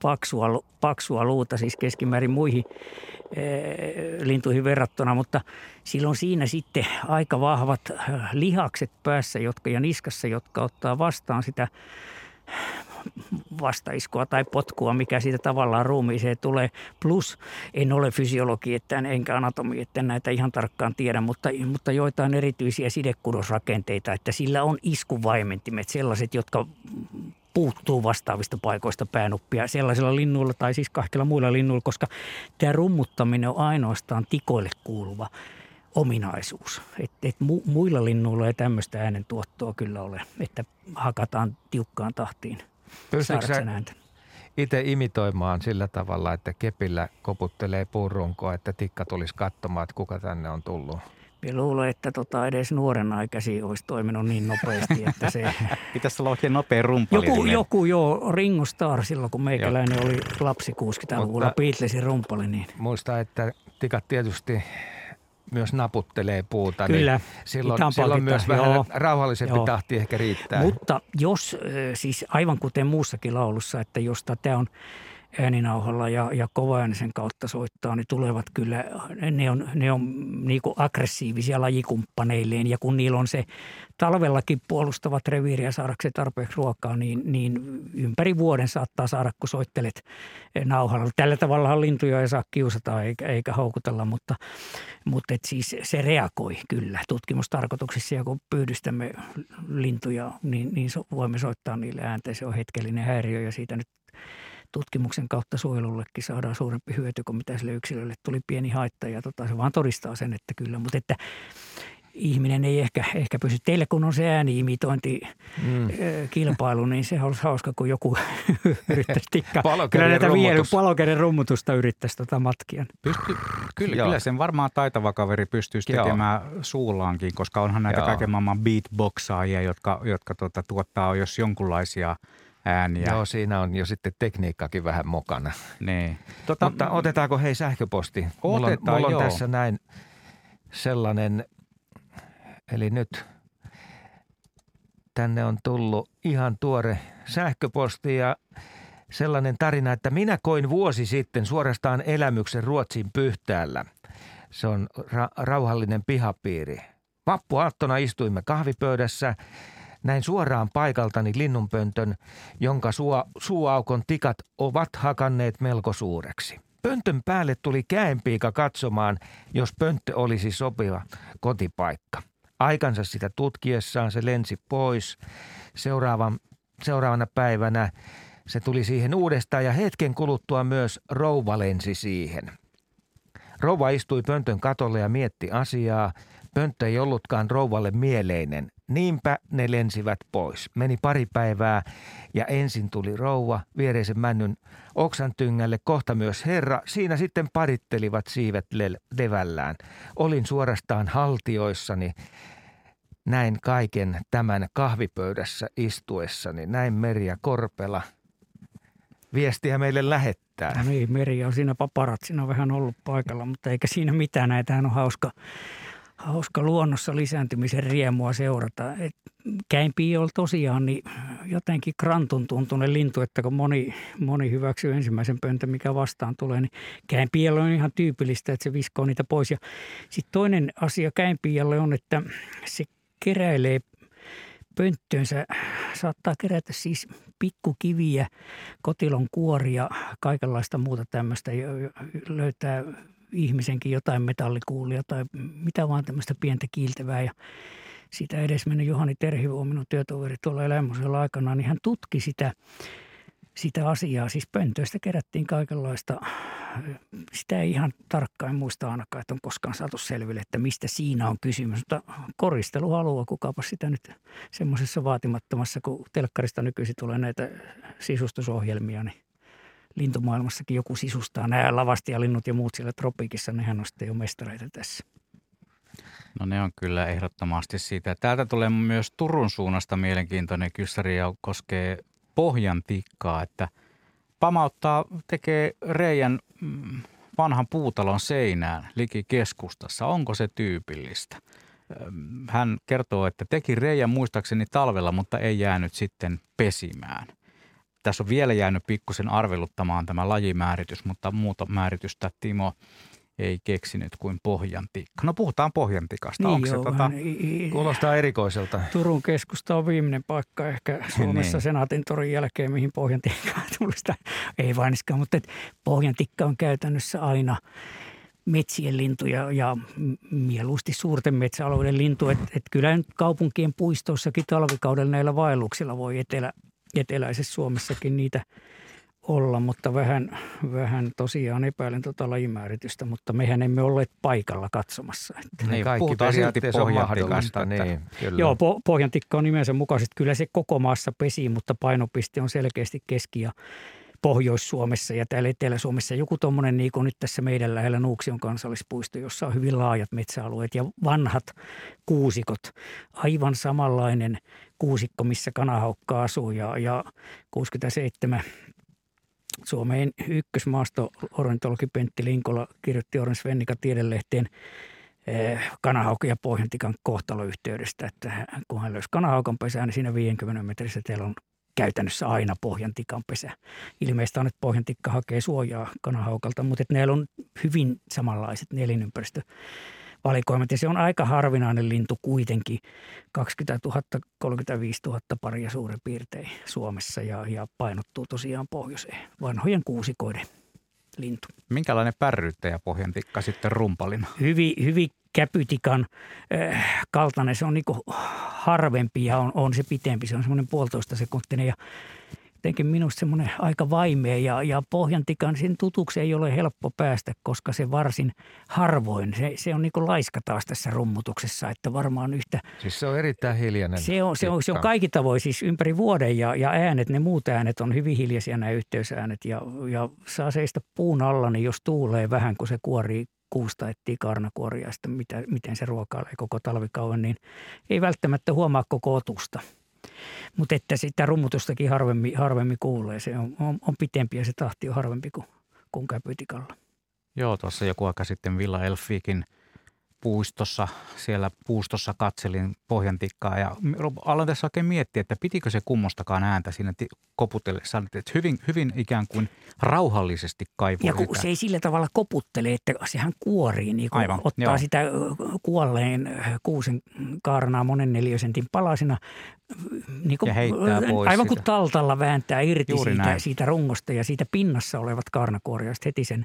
paksua, paksua luuta, siis keskimäärin muihin e, lintuihin verrattuna, mutta silloin siinä sitten aika vahvat lihakset päässä jotka, ja niskassa, jotka ottaa vastaan sitä vastaiskua tai potkua, mikä siitä tavallaan ruumiiseen tulee. Plus en ole fysiologi että enkä anatomi, että näitä ihan tarkkaan tiedä, mutta, mutta joitain erityisiä sidekudosrakenteita, että sillä on iskuvaimentimet, sellaiset, jotka puuttuu vastaavista paikoista päänuppia sellaisilla linnuilla tai siis kaikilla muilla linnuilla, koska tämä rummuttaminen on ainoastaan tikoille kuuluva ominaisuus. Et, et mu, muilla linnuilla ei tämmöistä äänentuottoa kyllä ole, että hakataan tiukkaan tahtiin – Pystytkö itse imitoimaan sillä tavalla, että kepillä koputtelee puurunkoa, että tikka tulisi katsomaan, että kuka tänne on tullut? Minä luulen, että tota edes nuoren aikasi olisi toiminut niin nopeasti, että se... Pitäisi olla oikein nopea rumpali. Joku, joku joo, Ringo Starr silloin, kun meikäläinen oli lapsi 60-luvulla, Beatlesin rumpali. Niin. Muista, että tikat tietysti myös naputtelee puuta, niin Kyllä, niin silloin, silloin myös joo, vähän rauhallisempi joo. tahti ehkä riittää. Mutta jos, siis aivan kuten muussakin laulussa, että jos tämä on ääninauhalla ja, ja kovaäänisen kautta soittaa, niin tulevat kyllä, ne on, ne on niin aggressiivisia lajikumppaneilleen. Ja kun niillä on se talvellakin puolustavat reviiriä saadakseen tarpeeksi ruokaa, niin, niin ympäri vuoden saattaa saada, kun soittelet nauhalla. Tällä tavalla lintuja ei saa kiusata eikä, eikä houkutella, mutta, mutta et siis se reagoi kyllä tutkimustarkoituksissa. Ja kun pyydystämme lintuja, niin, niin voimme soittaa niille ääntä. Se on hetkellinen häiriö ja siitä nyt tutkimuksen kautta suojelullekin saadaan suurempi hyöty kuin mitä sille yksilölle tuli pieni haitta. Ja tota, se vaan todistaa sen, että kyllä. Mutta että ihminen ei ehkä, ehkä pysy. Teille kun on se ääniimitointi mm. kilpailu, niin se olisi hauska, kun joku yrittäisi tikkaa. kyllä näitä vielä palokäden rummutusta yrittäisi tota matkia. Pysty, kyllä, kyllä sen varmaan taitava kaveri pystyisi Joo. tekemään suullaankin, koska onhan näitä Joo. kaiken maailman beatboxaajia, jotka, jotka tuota, tuottaa jos jonkunlaisia ääniä. Joo, siinä on jo sitten tekniikkakin vähän mukana. Niin. Tota, Mutta otetaanko hei sähköposti? Otetaan, mulla on, mulla on tässä näin sellainen Eli nyt tänne on tullut ihan tuore sähköposti ja sellainen tarina, että minä koin vuosi sitten suorastaan elämyksen Ruotsin pyhtäällä. Se on ra- rauhallinen pihapiiri. Vappuaattona istuimme kahvipöydässä. Näin suoraan paikaltani linnunpöntön, jonka sua, suuaukon tikat ovat hakanneet melko suureksi. Pöntön päälle tuli käenpiika katsomaan, jos pönttö olisi sopiva kotipaikka – aikansa sitä tutkiessaan se lensi pois. Seuraavan, seuraavana päivänä se tuli siihen uudestaan ja hetken kuluttua myös rouva lensi siihen. Rouva istui pöntön katolle ja mietti asiaa. Pönttö ei ollutkaan rouvalle mieleinen. Niinpä ne lensivät pois. Meni pari päivää ja ensin tuli rouva viereisen männyn oksan tyngälle, kohta myös herra. Siinä sitten parittelivat siivet le- levällään. Olin suorastaan haltioissani näin kaiken tämän kahvipöydässä istuessani. Näin Merja Korpela viestiä meille lähettää. No niin, Meri on siinä on vähän ollut paikalla, mutta eikä siinä mitään. Näitähän on hauska, hauska luonnossa lisääntymisen riemua seurata. Et käimpi on tosiaan niin jotenkin krantun tuntunen lintu, että kun moni, moni hyväksyy ensimmäisen pöntön, mikä vastaan tulee, niin käimpiällä on ihan tyypillistä, että se viskoo niitä pois. Ja sitten toinen asia käimpiälle on, että se keräilee pönttöönsä, saattaa kerätä siis pikkukiviä, kotilon kuoria, kaikenlaista muuta tämmöistä, löytää ihmisenkin jotain metallikuulia tai mitä vaan tämmöistä pientä kiiltävää ja siitä edesmennyt Juhani Terhivo, minun työtoveri tuolla eläinmuseolla aikana, niin hän tutki sitä sitä asiaa. Siis pöntöistä kerättiin kaikenlaista. Sitä ei ihan tarkkaan muista ainakaan, että on koskaan saatu selville, että mistä siinä on kysymys. Mutta koristeluhalua, kukapa sitä nyt semmoisessa vaatimattomassa, kun telkkarista nykyisin tulee näitä sisustusohjelmia, niin lintumaailmassakin joku sisustaa. Nämä lavastajalinnut ja muut siellä tropiikissa, nehän on sitten jo mestareita tässä. No ne on kyllä ehdottomasti siitä. Täältä tulee myös Turun suunnasta mielenkiintoinen kyssäri ja koskee pohjan tikkaa, että pamauttaa, tekee reijän mm, vanhan puutalon seinään liki keskustassa. Onko se tyypillistä? Hän kertoo, että teki reijän muistaakseni talvella, mutta ei jäänyt sitten pesimään. Tässä on vielä jäänyt pikkusen arveluttamaan tämä lajimääritys, mutta muuta määritystä Timo ei keksinyt kuin pohjantikka. No puhutaan pohjantikasta. Niin Onko joo, se, tota... Kuulostaa erikoiselta. Turun keskusta on viimeinen paikka ehkä Suomessa niin. Senaatin torin jälkeen, mihin pohjantikka tulisi. Ei vainiskaan, mutta pohjantikka on käytännössä aina metsien lintu ja, ja mieluusti suurten metsäalueiden lintu. Et, et kyllä nyt kaupunkien puistoissakin talvikaudella näillä vaelluksilla voi etelä, eteläisessä Suomessakin niitä – olla, mutta vähän, vähän tosiaan epäilen tuota lajimääritystä, mutta mehän emme olleet paikalla katsomassa. Että. Niin, kaikki puhutaan silti pohjantikasta. Niin, kyllä. Joo, po- pohjantikka on nimensä mukaisesti. Kyllä se koko maassa pesi, mutta painopiste on selkeästi Keski- ja Pohjois-Suomessa ja täällä Etelä-Suomessa joku tuommoinen, niin kuin nyt tässä meidän lähellä Nuuksion kansallispuisto, jossa on hyvin laajat metsäalueet ja vanhat kuusikot. Aivan samanlainen kuusikko, missä kanahaukka asuu ja, ja 67 Suomeen ykkösmaasto ornitologi Pentti Linkola kirjoitti Oren Svennika tiedelehteen eh, kanahaukan ja pohjantikan kohtaloyhteydestä, että kun hän löysi kanahaukan pesään, niin siinä 50 metrissä teillä on käytännössä aina pohjantikan pesä. Ilmeistä on, että pohjantikka hakee suojaa kanahaukalta, mutta että näillä on hyvin samanlaiset nelinympäristö valikoimat. Ja se on aika harvinainen lintu kuitenkin, 20 000, 35 000 paria suurin piirtein Suomessa ja, ja painottuu tosiaan pohjoiseen. Vanhojen kuusikoiden lintu. Minkälainen pärryttäjä pohjantikka sitten rumpalina? Hyvin, hyvin käpytikan äh, kaltainen. Se on niin harvempi ja on, on se pitempi. Se on semmoinen puolitoista sekuntinen ja jotenkin minusta semmoinen aika vaimea ja, ja pohjantikan sen tutuksi ei ole helppo päästä, koska se varsin harvoin, se, se on niin kuin laiska taas tässä rummutuksessa, että varmaan yhtä. Siis se on erittäin hiljainen. Se on, se on, se on kaikki tavoin siis ympäri vuoden ja, ja äänet, ne muut äänet on hyvin hiljaisia nämä yhteysäänet ja, ja saa seistä puun alla, niin jos tuulee vähän, kun se kuorii kuusta etsii karnakuoria ja mitä, miten se ruokailee koko talvikauden, niin ei välttämättä huomaa koko otusta. Mutta että sitä rummutustakin harvemmin, harvemmin kuulee. Se on, on, on pitempi ja se tahti on harvempi kuin, kuin käpytikalla. Joo, tuossa joku aika sitten Villa Elfikin – puistossa, siellä puustossa katselin pohjantikkaa ja aloin tässä oikein miettiä, että pitikö se kummostakaan ääntä siinä koputellessa. Että hyvin, hyvin ikään kuin rauhallisesti kaivoi Ja kun se ei sillä tavalla koputtele, että sehän kuorii, niin kun Aivan, ottaa joo. sitä kuolleen kuusen kaarnaa monen neliösentin palasina, niin kuin, ja heittää pois aivan kuin sitä. taltalla vääntää irti siitä, siitä rungosta ja siitä pinnassa olevat kaarnakuoria heti sen,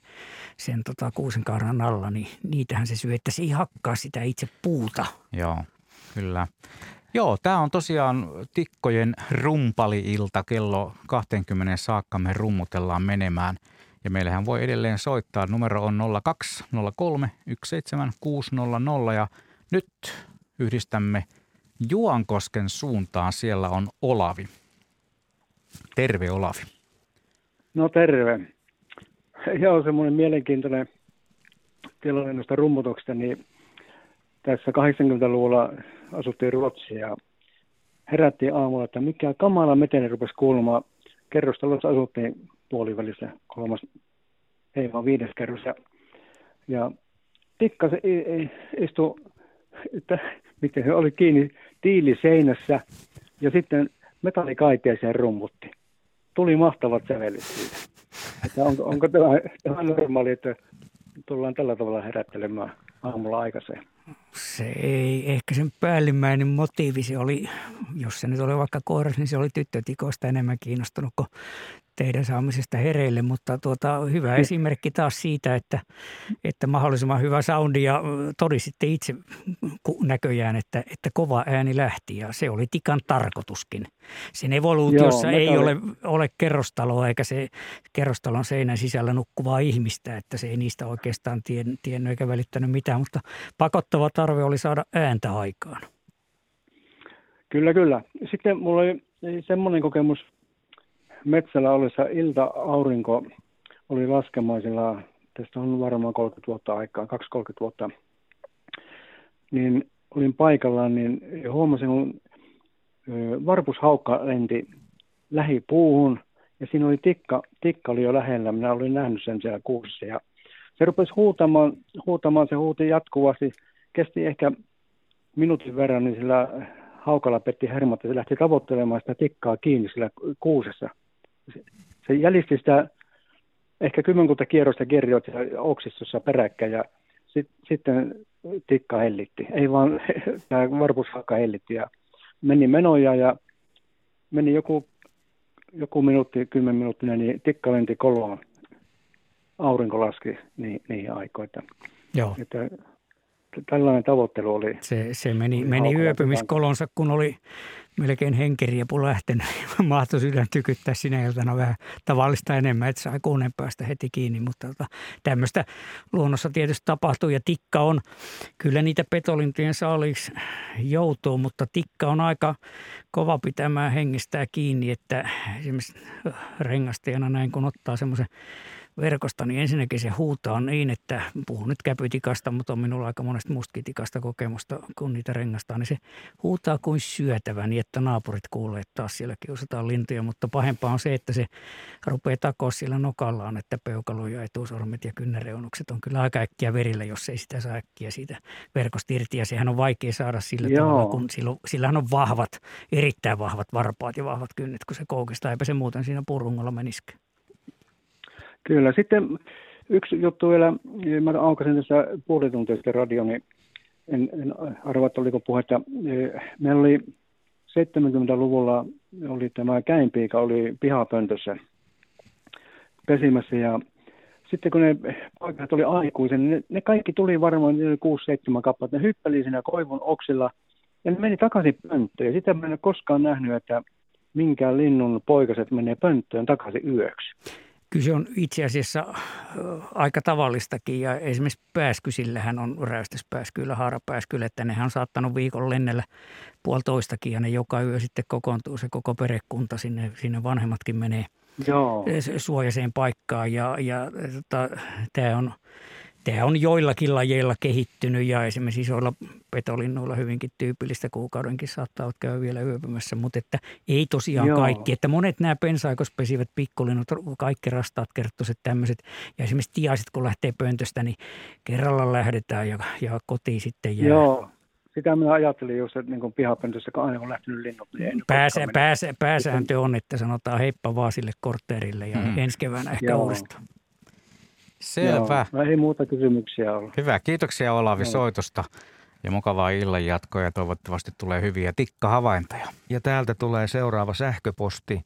sen tota, kuusen kaarnan alla, niin niitähän se syö, että se ei hakkaa sitä itse puuta. Joo, kyllä. Joo, tämä on tosiaan Tikkojen rumpali-ilta kello 20 saakka me rummutellaan menemään. Ja meillähän voi edelleen soittaa. Numero on 0203 17600 ja nyt yhdistämme – Juankosken suuntaan siellä on Olavi. Terve Olavi. No terve. Joo, semmoinen mielenkiintoinen tilanne noista rummutuksista, niin tässä 80-luvulla asuttiin Ruotsia ja herättiin aamulla, että mikä kamala meteni rupesi kuulumaan. Kerrostalossa asuttiin puolivälissä kolmas, ei vaan viides kerros. Ja, ja tikka se istui, että miten se oli kiinni tiiliseinässä ja sitten metallikaiteeseen rummutti. Tuli mahtavat sävelit siitä. Että onko, onko tämä, tämä normaali, että tullaan tällä tavalla herättelemään aamulla aikaiseen? Se ei ehkä sen päällimmäinen motiivi, se oli, jos se nyt oli vaikka koiras, niin se oli tyttötikoista enemmän kiinnostunut kuin teidän saamisesta hereille, mutta tuota, hyvä esimerkki taas siitä, että, että mahdollisimman hyvä soundi ja todisitte itse näköjään, että, että kova ääni lähti ja se oli tikan tarkoituskin. Sen evoluutiossa Joo, ei oli... ole, ole kerrostaloa eikä se kerrostalon seinän sisällä nukkuvaa ihmistä, että se ei niistä oikeastaan tien, tiennyt eikä välittänyt mitään, mutta pakottava tarve oli saada ääntä aikaan. Kyllä, kyllä. Sitten mulla oli semmoinen kokemus – metsällä ollessa ilta-aurinko oli laskemaisilla, tästä on varmaan 30 vuotta aikaa, 2-30 vuotta, niin olin paikallaan, niin huomasin, kun varpushaukka lenti lähipuuhun, ja siinä oli tikka, tikka oli jo lähellä, minä olin nähnyt sen siellä kuussa, ja se rupesi huutamaan, huutamaan se huuti jatkuvasti, kesti ehkä minuutin verran, niin sillä haukalla petti hermot, ja se lähti tavoittelemaan sitä tikkaa kiinni sillä kuusessa se jäljisti sitä ehkä kymmenkunta kierrosta kerroit oksistossa peräkkäin ja sit, sitten tikka hellitti. Ei vaan tämä varpushakka hellitti ja meni menoja ja meni joku, joku minuutti, kymmen minuuttia, niin tikka lenti koloon. Aurinko laski niin, niihin aikoihin. Joo. Että tällainen tavoittelu oli. Se, se meni, meni yöpymiskolonsa, kun oli melkein henkiriepu lähtenyt. Mahtoi sydän tykyttää sinä iltana vähän tavallista enemmän, että sai kuunen päästä heti kiinni. Mutta tota, tämmöistä luonnossa tietysti tapahtuu ja tikka on, kyllä niitä petolintujen saaliksi joutuu, mutta tikka on aika kova pitämään hengistää kiinni, että esimerkiksi rengastajana näin kun ottaa semmoisen verkosta, niin ensinnäkin se huutaa niin, että puhun nyt käpytikasta, mutta on minulla aika monesta muskitikasta kokemusta, kun niitä rengastaa, niin se huutaa kuin syötävä niin, että naapurit kuulee, että taas siellä kiusataan lintuja, mutta pahempaa on se, että se rupeaa takoa sillä nokallaan, että peukalo ja etusormet ja kynnereunukset on kyllä aika äkkiä verillä, jos ei sitä saa äkkiä siitä verkosta irti ja sehän on vaikea saada sillä Joo. tavalla, kun silloin, sillähän on vahvat, erittäin vahvat varpaat ja vahvat kynnet, kun se koukistaa, eipä se muuten siinä purungolla menisikään. Kyllä. Sitten yksi juttu vielä, mä aukasin tässä puoli tuntia sitten radio, niin en, en arva, että oliko puhetta. Meillä oli 70-luvulla oli tämä käinpiika oli pihapöntössä pesimässä ja sitten kun ne paikat oli aikuisen, niin ne, ne kaikki tuli varmaan 6-7 kappaletta. Ne hyppeli siinä koivun oksilla ja ne meni takaisin pönttöön. Ja sitä mä en ole koskaan nähnyt, että minkään linnun poikaset menee pönttöön takaisin yöksi. Kyllä se on itse asiassa aika tavallistakin ja esimerkiksi pääskysillähän on räystäspääskyillä, haarapääskyillä, että nehän on saattanut viikon lennellä puolitoistakin ja ne joka yö sitten kokoontuu se koko perekunta sinne, sinne vanhemmatkin menee Joo. suojaiseen paikkaan ja, ja tota, tämä on – Tämä on joillakin lajeilla kehittynyt ja esimerkiksi isoilla petolinnuilla hyvinkin tyypillistä kuukaudenkin saattaa käydä vielä yöpymässä, mutta että ei tosiaan Joo. kaikki. Että monet nämä pensaikos pesivät pikkulinnut, kaikki rastaat kerttoiset tämmöiset ja esimerkiksi tiaiset kun lähtee pöntöstä, niin kerralla lähdetään ja, ja kotiin sitten jää. Joo, sitä minä ajattelin just, että niin pihapöntössä, kun aina on lähtenyt linnut, niin Pääsä, pääsä, pääsääntö on, että sanotaan heippa vaan sille kortteerille ja mm. ensi keväänä ehkä Joo. uudestaan. Selvä. Joo, ei muuta kysymyksiä ole. Hyvä. Kiitoksia Olavi Joo. soitosta ja mukavaa illan jatkoa ja toivottavasti tulee hyviä tikkahavaintoja. Ja täältä tulee seuraava sähköposti.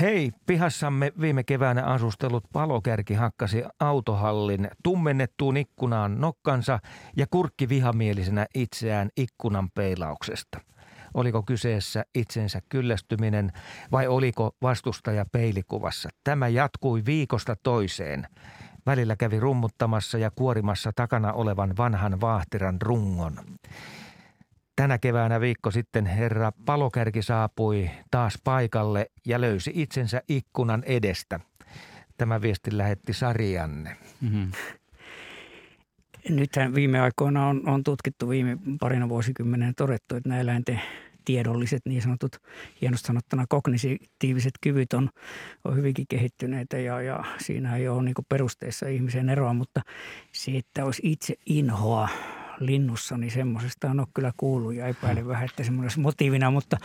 Hei, pihassamme viime keväänä asustellut palokärki hakkasi autohallin tummennettuun ikkunaan nokkansa ja kurkki vihamielisenä itseään ikkunan peilauksesta. Oliko kyseessä itsensä kyllästyminen vai oliko vastustaja peilikuvassa? Tämä jatkui viikosta toiseen. Välillä kävi rummuttamassa ja kuorimassa takana olevan vanhan vaahtiran rungon. Tänä keväänä viikko sitten herra Palokärki saapui taas paikalle ja löysi itsensä ikkunan edestä. Tämä viesti lähetti sarjanne. Mm-hmm. Nythän viime aikoina on, on tutkittu viime parina vuosikymmenen todettu, että nämä eläinten tiedolliset niin sanotut hienosti sanottuna kognitiiviset kyvyt on, on hyvinkin kehittyneitä ja, ja siinä ei ole niin perusteessa ihmisen eroa, mutta se, että olisi itse inhoa linnussa, niin semmoisesta on kyllä kuullut ja epäilen vähän, että semmoinen motiivina, mutta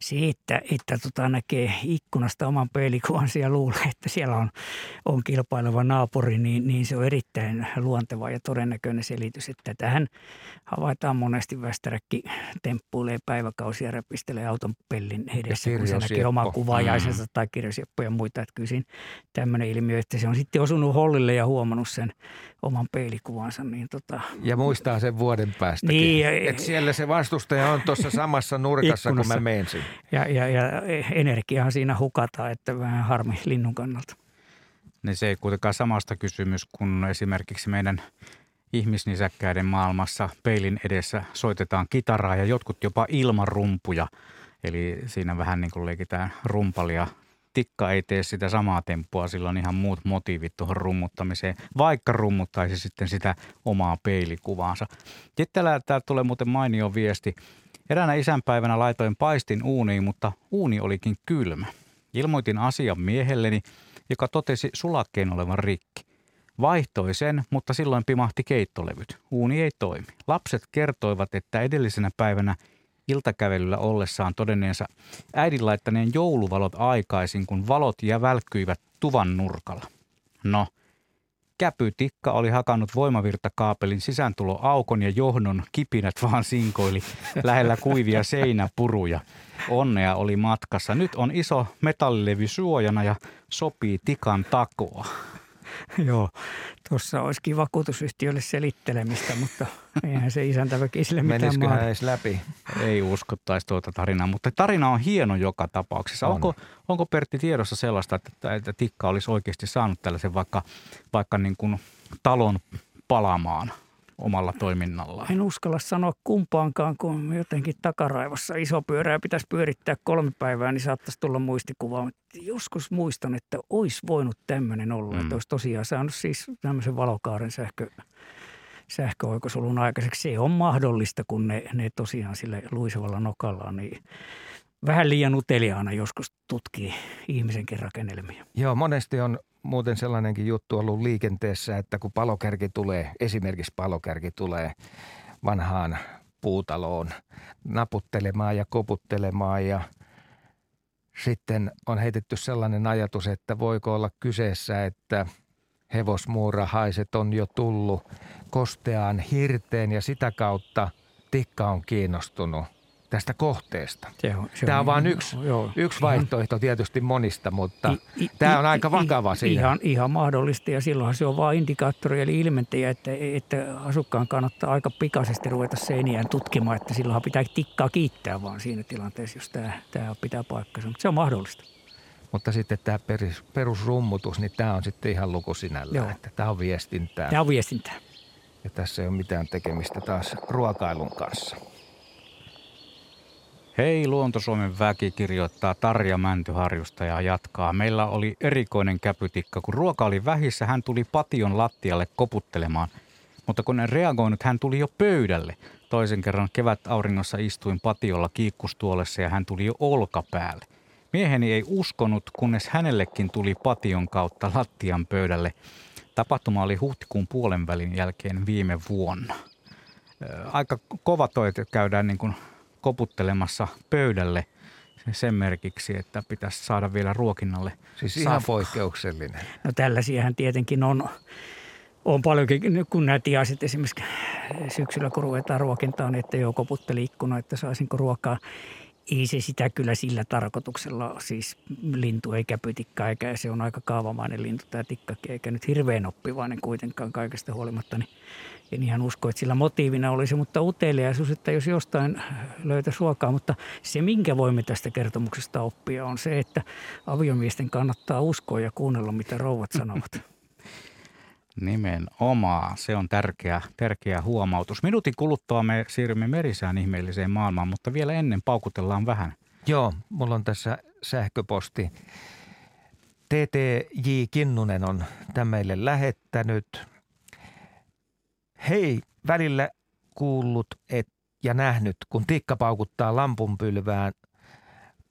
se, että, tota näkee ikkunasta oman peilikuvansa ja luulee, että siellä on, on kilpaileva naapuri, niin, niin se on erittäin luonteva ja todennäköinen selitys, että tähän havaitaan monesti västäräkki temppuilee päiväkausia ja räpistelee auton pellin edessä, kun se näkee oman kuvajaisensa mm. tai kirjasieppo ja muita. Että kyllä siinä tämmöinen ilmiö, että se on sitten osunut hollille ja huomannut sen oman peilikuvansa. Niin tota, ja muistaa sen vuoden päästä. Niin, että siellä se vastustaja on tuossa samassa nurkassa, ikkunassa. kun mä mensin. Ja, ja, ja energiahan siinä hukataan, että vähän harmi linnun kannalta. Niin se ei kuitenkaan samasta kysymys kuin esimerkiksi meidän ihmisnisäkkäiden maailmassa peilin edessä soitetaan kitaraa ja jotkut jopa ilman rumpuja. Eli siinä vähän niin kuin leikitään rumpalia tikka ei tee sitä samaa temppua, sillä on ihan muut motiivit tuohon rummuttamiseen, vaikka rummuttaisi sitten sitä omaa peilikuvaansa. Sitten täältä tulee muuten mainio viesti. Eräänä isänpäivänä laitoin paistin uuniin, mutta uuni olikin kylmä. Ilmoitin asian miehelleni, joka totesi sulakkeen olevan rikki. Vaihtoi sen, mutta silloin pimahti keittolevyt. Uuni ei toimi. Lapset kertoivat, että edellisenä päivänä iltakävelyllä ollessaan todenneensa äidin laittaneen jouluvalot aikaisin, kun valot ja välkkyivät tuvan nurkalla. No, käpytikka oli hakannut voimavirtakaapelin sisääntuloaukon ja johdon kipinät vaan sinkoili lähellä kuivia seinäpuruja. Onnea oli matkassa. Nyt on iso metallilevy suojana ja sopii tikan takoa. Joo, tuossa olisikin vakuutusyhtiölle selittelemistä, mutta eihän se isäntäväki sille mitään Menisiköhän edes läpi? Ei uskottaisi tuota tarinaa, mutta tarina on hieno joka tapauksessa. On. Onko, onko Pertti tiedossa sellaista, että, että Tikka olisi oikeasti saanut tällaisen vaikka, vaikka niin kuin talon palamaan omalla toiminnallaan? En uskalla sanoa kumpaankaan, kun jotenkin takaraivossa iso pyörää pitäisi pyörittää kolme päivää, niin saattaisi tulla muistikuva. Joskus muistan, että olisi voinut tämmöinen olla, mm. että olisi tosiaan saanut siis tämmöisen valokaaren sähkö, sähköoikosulun aikaiseksi. Se on mahdollista, kun ne, ne tosiaan sille luisevalla nokallaan, niin vähän liian uteliaana joskus tutkii ihmisenkin rakennelmia. Joo, monesti on muuten sellainenkin juttu ollut liikenteessä, että kun palokärki tulee, esimerkiksi palokärki tulee vanhaan puutaloon naputtelemaan ja koputtelemaan ja sitten on heitetty sellainen ajatus, että voiko olla kyseessä, että hevosmuurahaiset on jo tullut kosteaan hirteen ja sitä kautta tikka on kiinnostunut – tästä kohteesta. Se on, se tämä on, vain yksi, joo, yksi vaihtoehto tietysti monista, mutta i, i, tämä on i, aika vakava i, siinä. Ihan, ihan mahdollista ja silloinhan se on vain indikaattori eli ilmentäjä, että, että asukkaan kannattaa aika pikaisesti ruveta seiniään tutkimaan, että silloinhan pitää tikkaa kiittää vaan siinä tilanteessa, jos tämä, tämä pitää paikkansa, mutta se on mahdollista. Mutta sitten tämä perus, perusrummutus, niin tämä on sitten ihan luku sinällään, Joo. että tämä on viestintää. Tämä on viestintää. Ja tässä ei ole mitään tekemistä taas ruokailun kanssa. Hei Luontosuomen väki kirjoittaa Tarja Mäntyharjusta ja jatkaa. Meillä oli erikoinen käpytikka. Kun ruoka oli vähissä, hän tuli pation lattialle koputtelemaan. Mutta kun en reagoinut, hän tuli jo pöydälle. Toisen kerran kevät auringossa istuin patiolla kiikkustuolessa ja hän tuli jo olkapäälle. Mieheni ei uskonut, kunnes hänellekin tuli pation kautta lattian pöydälle. Tapahtuma oli huhtikuun puolen välin jälkeen viime vuonna. Aika kova toi, että käydään niin kuin koputtelemassa pöydälle sen merkiksi, että pitäisi saada vielä ruokinnalle. Siis ihan safka. poikkeuksellinen. No tällaisiahan tietenkin on, on paljonkin, kun nämä tiasit esimerkiksi syksyllä, kun ruvetaan ruokintaan, että joo koputteli ikkuna, että saisinko ruokaa. Ei se sitä kyllä sillä tarkoituksella, siis lintu eikä pytikka, eikä se on aika kaavamainen lintu tämä tikkakin, eikä nyt hirveän oppivainen kuitenkaan kaikesta huolimatta, niin en ihan usko, että sillä motiivina olisi, mutta uteliaisuus, että jos jostain löytäisi ruokaa. Mutta se, minkä voimme tästä kertomuksesta oppia, on se, että aviomiesten kannattaa uskoa ja kuunnella, mitä rouvat sanovat. Nimenomaan. Se on tärkeä, tärkeä huomautus. Minuutin kuluttua me siirrymme merisään ihmeelliseen maailmaan, mutta vielä ennen paukutellaan vähän. Joo, mulla on tässä sähköposti. TTJ Kinnunen on tämän meille lähettänyt – Hei, välillä kuullut et, ja nähnyt, kun tikka paukuttaa lampunpylvään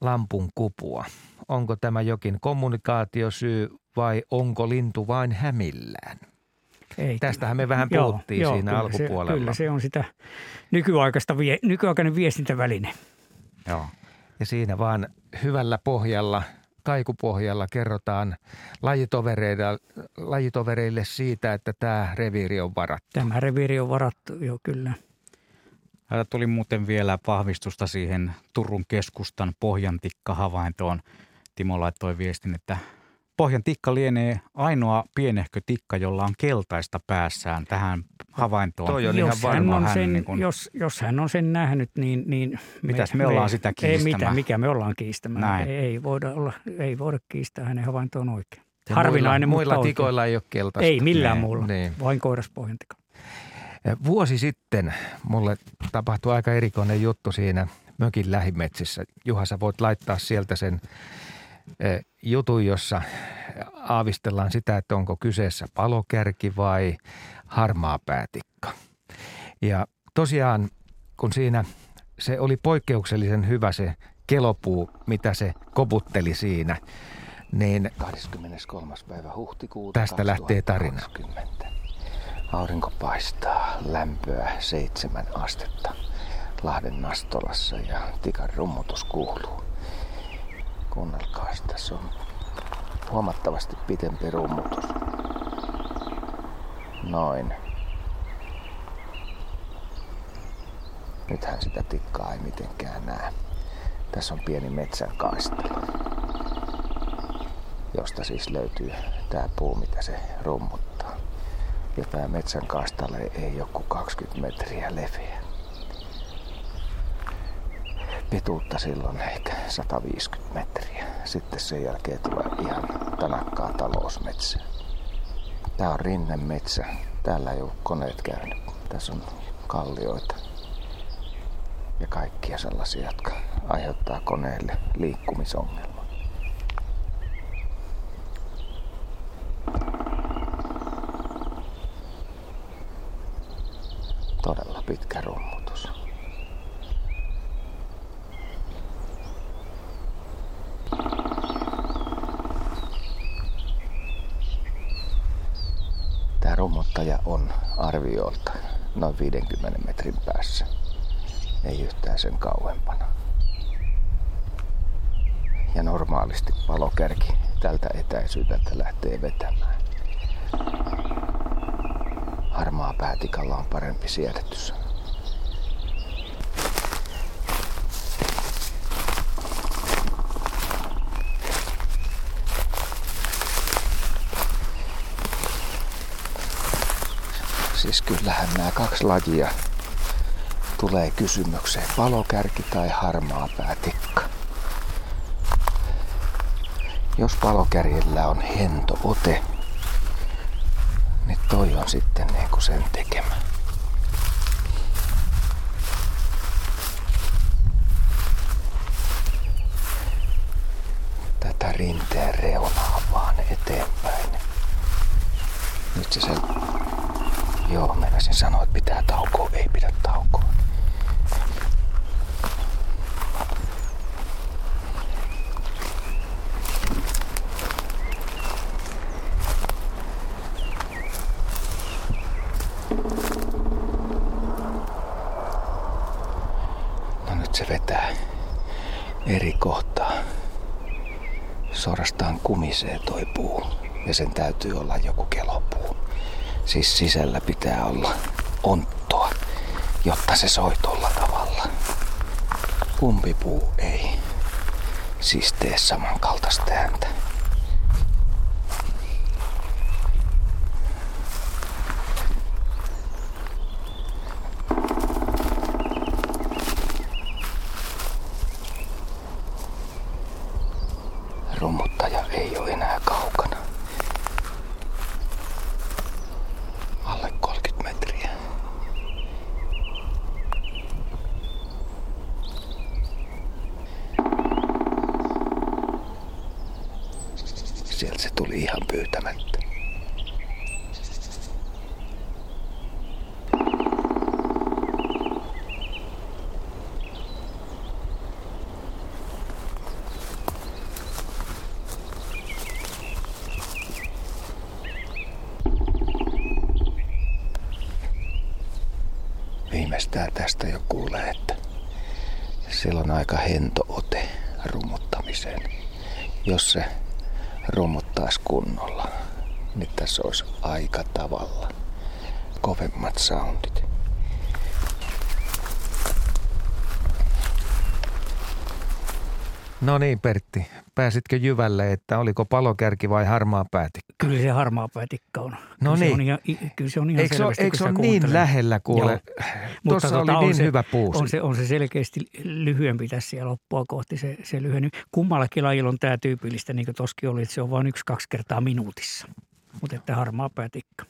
lampun kupua. Onko tämä jokin kommunikaatiosyy vai onko lintu vain hämillään? Ei, Tästähän me vähän puhuttiin joo, siinä joo, kyllä alkupuolella. Se, kyllä se on sitä nykyaikaista, nykyaikainen viestintäväline. Joo. Ja siinä vaan hyvällä pohjalla – kaikupohjalla kerrotaan lajitovereille, lajitovereille siitä, että tämä reviiri on varattu. Tämä reviiri on varattu, joo kyllä. Täällä tuli muuten vielä vahvistusta siihen Turun keskustan pohjantikka-havaintoon. Timo laittoi viestin, että Pohjan tikka lienee ainoa pienehkö tikka, jolla on keltaista päässään tähän havaintoon. Toi on jos ihan hän on hän sen, niin kun... jos, jos hän on sen nähnyt, niin... niin Mitäs me, me ollaan sitä kiistämään? Ei mitään, mikä me ollaan kiistämään. Näin. Ei, voida olla, ei voida kiistää hänen havaintoon oikein. Ja Harvinainen, muilla, muilla tikoilla ei ole keltaista. Ei millään niin, muulla, niin. vain koiraspohjantika. Vuosi sitten mulle tapahtui aika erikoinen juttu siinä mökin lähimetsissä. Juha, sä voit laittaa sieltä sen jutun, jossa aavistellaan sitä, että onko kyseessä palokärki vai harmaa päätikka. Ja tosiaan, kun siinä se oli poikkeuksellisen hyvä se kelopuu, mitä se koputteli siinä, niin 23. päivä huhtikuuta tästä 2020. lähtee tarina. Aurinko paistaa, lämpöä seitsemän astetta Lahden Nastolassa ja tikan rummutus kuuluu. Kuunnelkaa, tässä on huomattavasti pitempi rummutus. Noin. Nythän sitä tikkaa ei mitenkään näe. Tässä on pieni metsän kaistale, josta siis löytyy tää puu, mitä se rummuttaa. Ja tää metsän kaistale ei joku 20 metriä leveä pituutta silloin ehkä 150 metriä. Sitten sen jälkeen tulee ihan tanakkaa talousmetsää. Tää on rinnemetsä. Täällä ei ole koneet käynyt Tässä on kallioita ja kaikkia sellaisia, jotka aiheuttaa koneelle liikkumisongelma. Todella pitkä rummutus. Tämä rummuttaja on arviolta noin 50 metrin päässä. Ei yhtään sen kauempana. Ja normaalisti palokärki tältä etäisyydeltä lähtee vetämään. Harmaa päätikalla on parempi siedätys. Siis kyllähän nämä kaksi lajia tulee kysymykseen. Palokärki tai harmaa päätikka. Jos palokärjellä on hento ote, niin toi on sitten niin kuin sen tekemä. Tätä rinteen reunaa vaan eteenpäin. Nyt se, se Joo, meinasin sanoa, että pitää taukoa. Ei pidä taukoa. No nyt se vetää eri kohtaa. Suorastaan kumisee toi puu ja sen täytyy olla joku. Siis sisällä pitää olla onttoa, jotta se soi tuolla tavalla. Pumpipuu ei siis tee samankaltaista ääntä. Rummuttaja ei ole enää kaukana. Alle 30 metriä. Sieltä se tuli ihan pyytämättä. Viimeistään tästä jo kuulee, että sillä on aika hento ote rummuttamiseen. Jos se rummuttaisi kunnolla, niin tässä olisi aika tavalla kovemmat soundit. No niin Pertti, pääsitkö jyvälle, että oliko palokärki vai harmaa päätikka? Kyllä se harmaa päätikka on. No kyllä Se niin. on ihan, kyllä se on ihan Eikö selvästi, eikö se ole niin lähellä kuule? Mutta Tuossa tota, oli on niin se- hyvä puusi. On se, on se selkeästi lyhyempi tässä ja loppua kohti se, se lyheny. Kummallakin lajilla on tämä tyypillistä, niin kuin toskin oli, että se on vain yksi-kaksi kertaa minuutissa. Mutta että harmaa päätikka.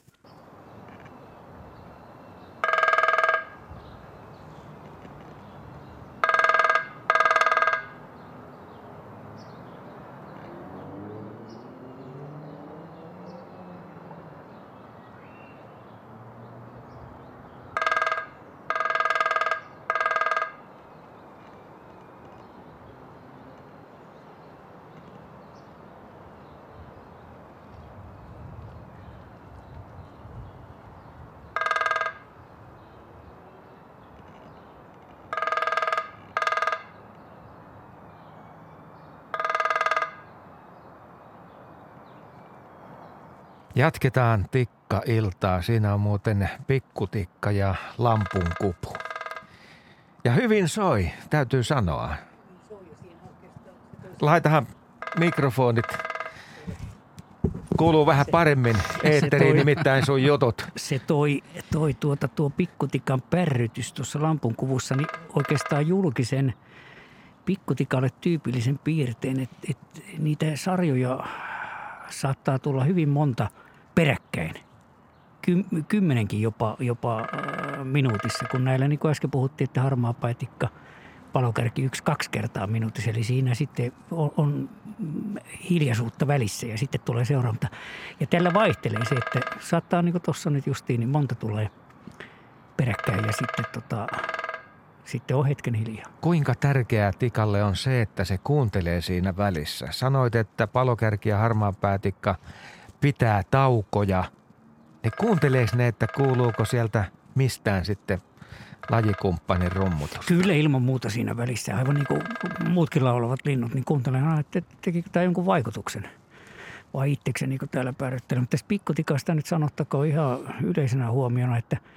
Jatketaan tikka-iltaa. Siinä on muuten pikkutikka ja lampun kupu. Ja hyvin soi, täytyy sanoa. Laitahan mikrofonit. Kuuluu vähän paremmin eetteriin, nimittäin sun jutut. Se toi, toi tuota, tuo pikkutikan pärrytys tuossa lampun kuvussa, niin oikeastaan julkisen pikkutikalle tyypillisen piirteen, että, että niitä sarjoja saattaa tulla hyvin monta peräkkäin. Ky- kymmenenkin jopa, jopa äh, minuutissa, kun näillä niin kuin äsken puhuttiin, että harmaa päätikka palokärki yksi kaksi kertaa minuutissa. Eli siinä sitten on, on hiljaisuutta välissä ja sitten tulee seuraava. Ja tällä vaihtelee se, että saattaa niin kuin tuossa nyt justiin, niin monta tulee peräkkäin ja sitten tota, sitten on hetken hiljaa. Kuinka tärkeää tikalle on se, että se kuuntelee siinä välissä? Sanoit, että palokärki ja harmaapäätikka pitää taukoja. Ne kuunteleeko ne, että kuuluuko sieltä mistään sitten lajikumppanin rummutus? Kyllä ilman muuta siinä välissä. Aivan niin kuin muutkin laulavat linnut, niin kuuntelen aina, että tekikö tämä jonkun vaikutuksen vai itsekseni niin täällä päädyttelen. Mutta tässä pikkutikasta nyt sanottakoon ihan yleisenä huomiona, että –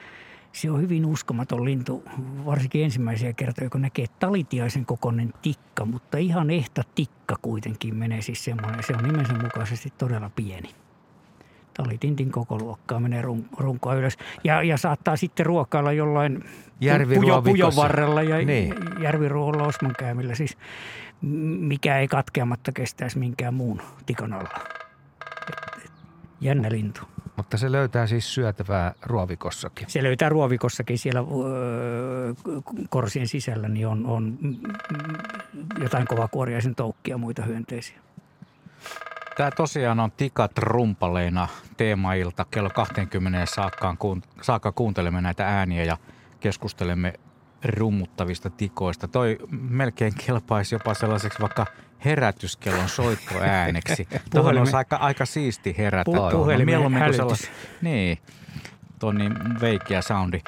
se on hyvin uskomaton lintu, varsinkin ensimmäisiä kertoja, kun näkee talitiaisen kokoinen tikka, mutta ihan ehta tikka kuitenkin menee siis semmoinen. Se on nimensä mukaisesti todella pieni. Talitintin koko luokkaa menee run, runkoa ylös. Ja, ja saattaa sitten ruokailla jollain pujo, pujon varrella ja niin. järviruolla osmankäymillä. Siis mikä ei katkeamatta kestäisi minkään muun tikan alla. Et, et, jännä lintu. Mutta se löytää siis syötävää ruovikossakin. Se löytää ruovikossakin siellä öö, korsien sisällä, niin on, on jotain kovakuoriaisen toukkia ja muita hyönteisiä. Tämä tosiaan on Tikat rumpaleina teemailta. Kello 20 saakka, saakka kuuntelemme näitä ääniä ja keskustelemme rummuttavista tikoista. Toi melkein kelpaisi jopa sellaiseksi vaikka – herätyskellon soittoääneksi. Tuohon on aika, aika siisti herätä. Pu- puhelimen hälytys. Niin, tuo niin veikeä soundi.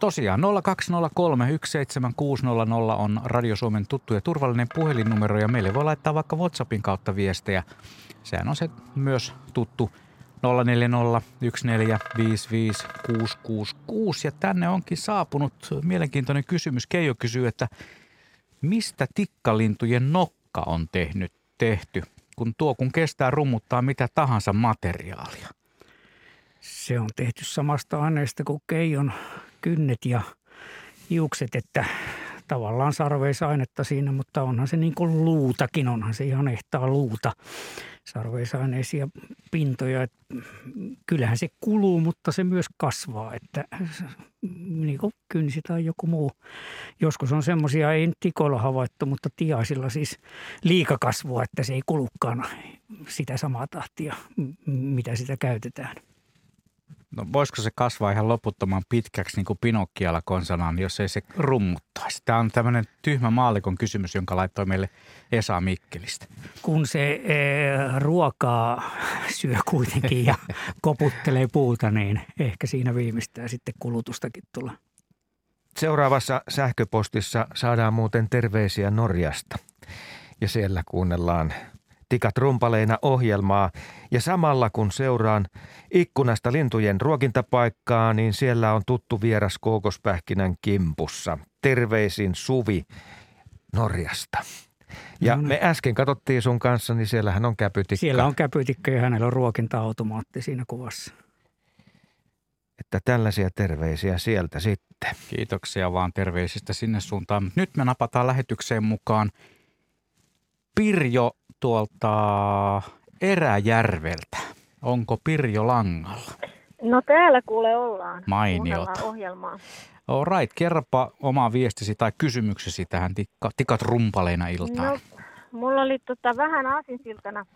Tosiaan 0203 17600 on Radio Suomen tuttu ja turvallinen puhelinnumero ja meille voi laittaa vaikka WhatsAppin kautta viestejä. Sehän on se myös tuttu 040 ja tänne onkin saapunut mielenkiintoinen kysymys. Keijo kysyy, että mistä tikkalintujen nokka rekka on tehnyt, tehty, kun tuo kun kestää rummuttaa mitä tahansa materiaalia? Se on tehty samasta aineesta kuin keijon kynnet ja hiukset, että tavallaan sarveisainetta siinä, mutta onhan se niin kuin luutakin, onhan se ihan ehtaa luuta sarveisaineisia pintoja. Että kyllähän se kuluu, mutta se myös kasvaa, että niin kuin kynsi tai joku muu. Joskus on semmoisia, ei tikoilla havaittu, mutta tiaisilla siis liikakasvua, että se ei kulukaan sitä samaa tahtia, mitä sitä käytetään. No voisiko se kasvaa ihan loputtoman pitkäksi niin kuin Pinokkialla konsanaan, jos ei se rummuttaisi? Tämä on tämmöinen tyhmä maalikon kysymys, jonka laittoi meille Esa Mikkelistä. Kun se e, ruokaa syö kuitenkin ja koputtelee puuta, niin ehkä siinä viimeistään sitten kulutustakin tulee. Seuraavassa sähköpostissa saadaan muuten terveisiä Norjasta. Ja siellä kuunnellaan tikat rumpaleina ohjelmaa ja samalla kun seuraan ikkunasta lintujen ruokintapaikkaa, niin siellä on tuttu vieras kookospähkinän kimpussa. Terveisin Suvi Norjasta. Ja mm. me äsken katsottiin sun kanssa, niin siellähän on käpytikka. Siellä on käpytikka ja hänellä on ruokinta-automaatti siinä kuvassa. Että tällaisia terveisiä sieltä sitten. Kiitoksia vaan terveisistä sinne suuntaan. Nyt me napataan lähetykseen mukaan Pirjo tuolta Eräjärveltä. Onko Pirjo langalla? No täällä kuule ollaan. Mainiota. ohjelmaa. All right, kerropa oma viestisi tai kysymyksesi tähän tikka, tikat rumpaleina iltaan. No, mulla oli tota vähän aasinsiltana.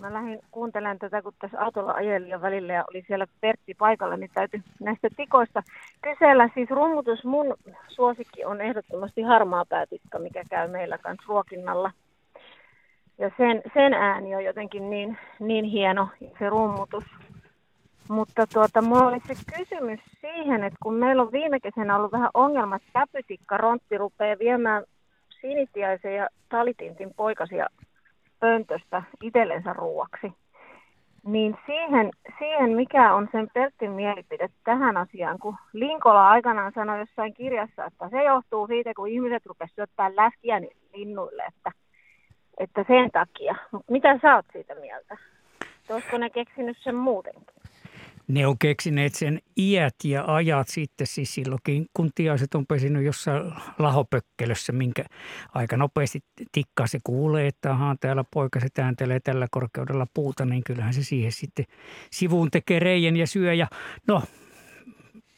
Mä lähdin kuuntelemaan tätä, kun tässä autolla ajelin ja välillä ja oli siellä Pertti paikalla, niin täytyy näistä tikoista kysellä. Siis rummutus, mun suosikki on ehdottomasti harmaa päätikka, mikä käy meillä kanssa ruokinnalla – ja sen, sen ääni on jotenkin niin, niin hieno, se rummutus. Mutta tuota, mulla oli se kysymys siihen, että kun meillä on viime kesänä ollut vähän ongelma, että käpytikka rontti rupeaa viemään sinitiaisen ja talitintin poikasia pöntöstä itsellensä ruuaksi, niin siihen, siihen, mikä on sen Pertin mielipide tähän asiaan, kun Linkola aikanaan sanoi jossain kirjassa, että se johtuu siitä, kun ihmiset rupesivat syöttämään läskiä linnuille, että – että sen takia. Mutta mitä sä oot siitä mieltä? Olisiko ne keksinyt sen muutenkin? Ne on keksineet sen iät ja ajat sitten siis silloinkin, kun tiaiset on pesinyt jossain lahopökkelössä, minkä aika nopeasti tikkaa se kuulee, että ahaa, täällä poika se tääntelee tällä korkeudella puuta, niin kyllähän se siihen sitten sivuun tekee reijän ja syö. Ja no,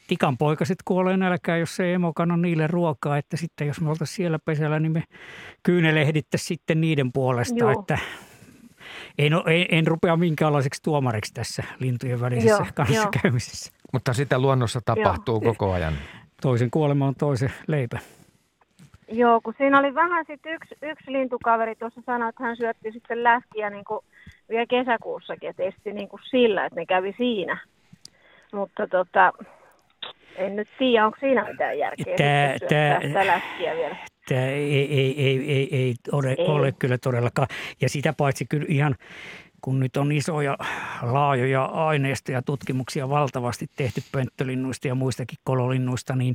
tikan poikaset kuolee nälkään, jos ei emo kanna niille ruokaa. Että sitten jos me oltaisiin siellä pesällä, niin me kyynelehdittäisiin sitten niiden puolesta. Joo. Että en, en, en rupea minkäänlaiseksi tuomariksi tässä lintujen välisessä Joo, kanssakäymisessä. Mutta sitä luonnossa tapahtuu Joo. koko ajan. Toisen kuolema on toisen leipä. Joo, kun siinä oli vähän sitten yksi, yksi lintukaveri tuossa sanoi, että hän syötti sitten läskiä niin kuin vielä kesäkuussakin, että esti niin kuin sillä, että ne kävi siinä. Mutta tota, en nyt tiedä, onko siinä mitään järkeä tää, tää, läskiä vielä. Tämä ei, ei, ei, ei, ei, ole, ei ole kyllä todellakaan. Ja sitä paitsi kyllä ihan kun nyt on isoja, laajoja aineistoja ja tutkimuksia valtavasti tehty pönttölinnuista ja muistakin kololinnuista, niin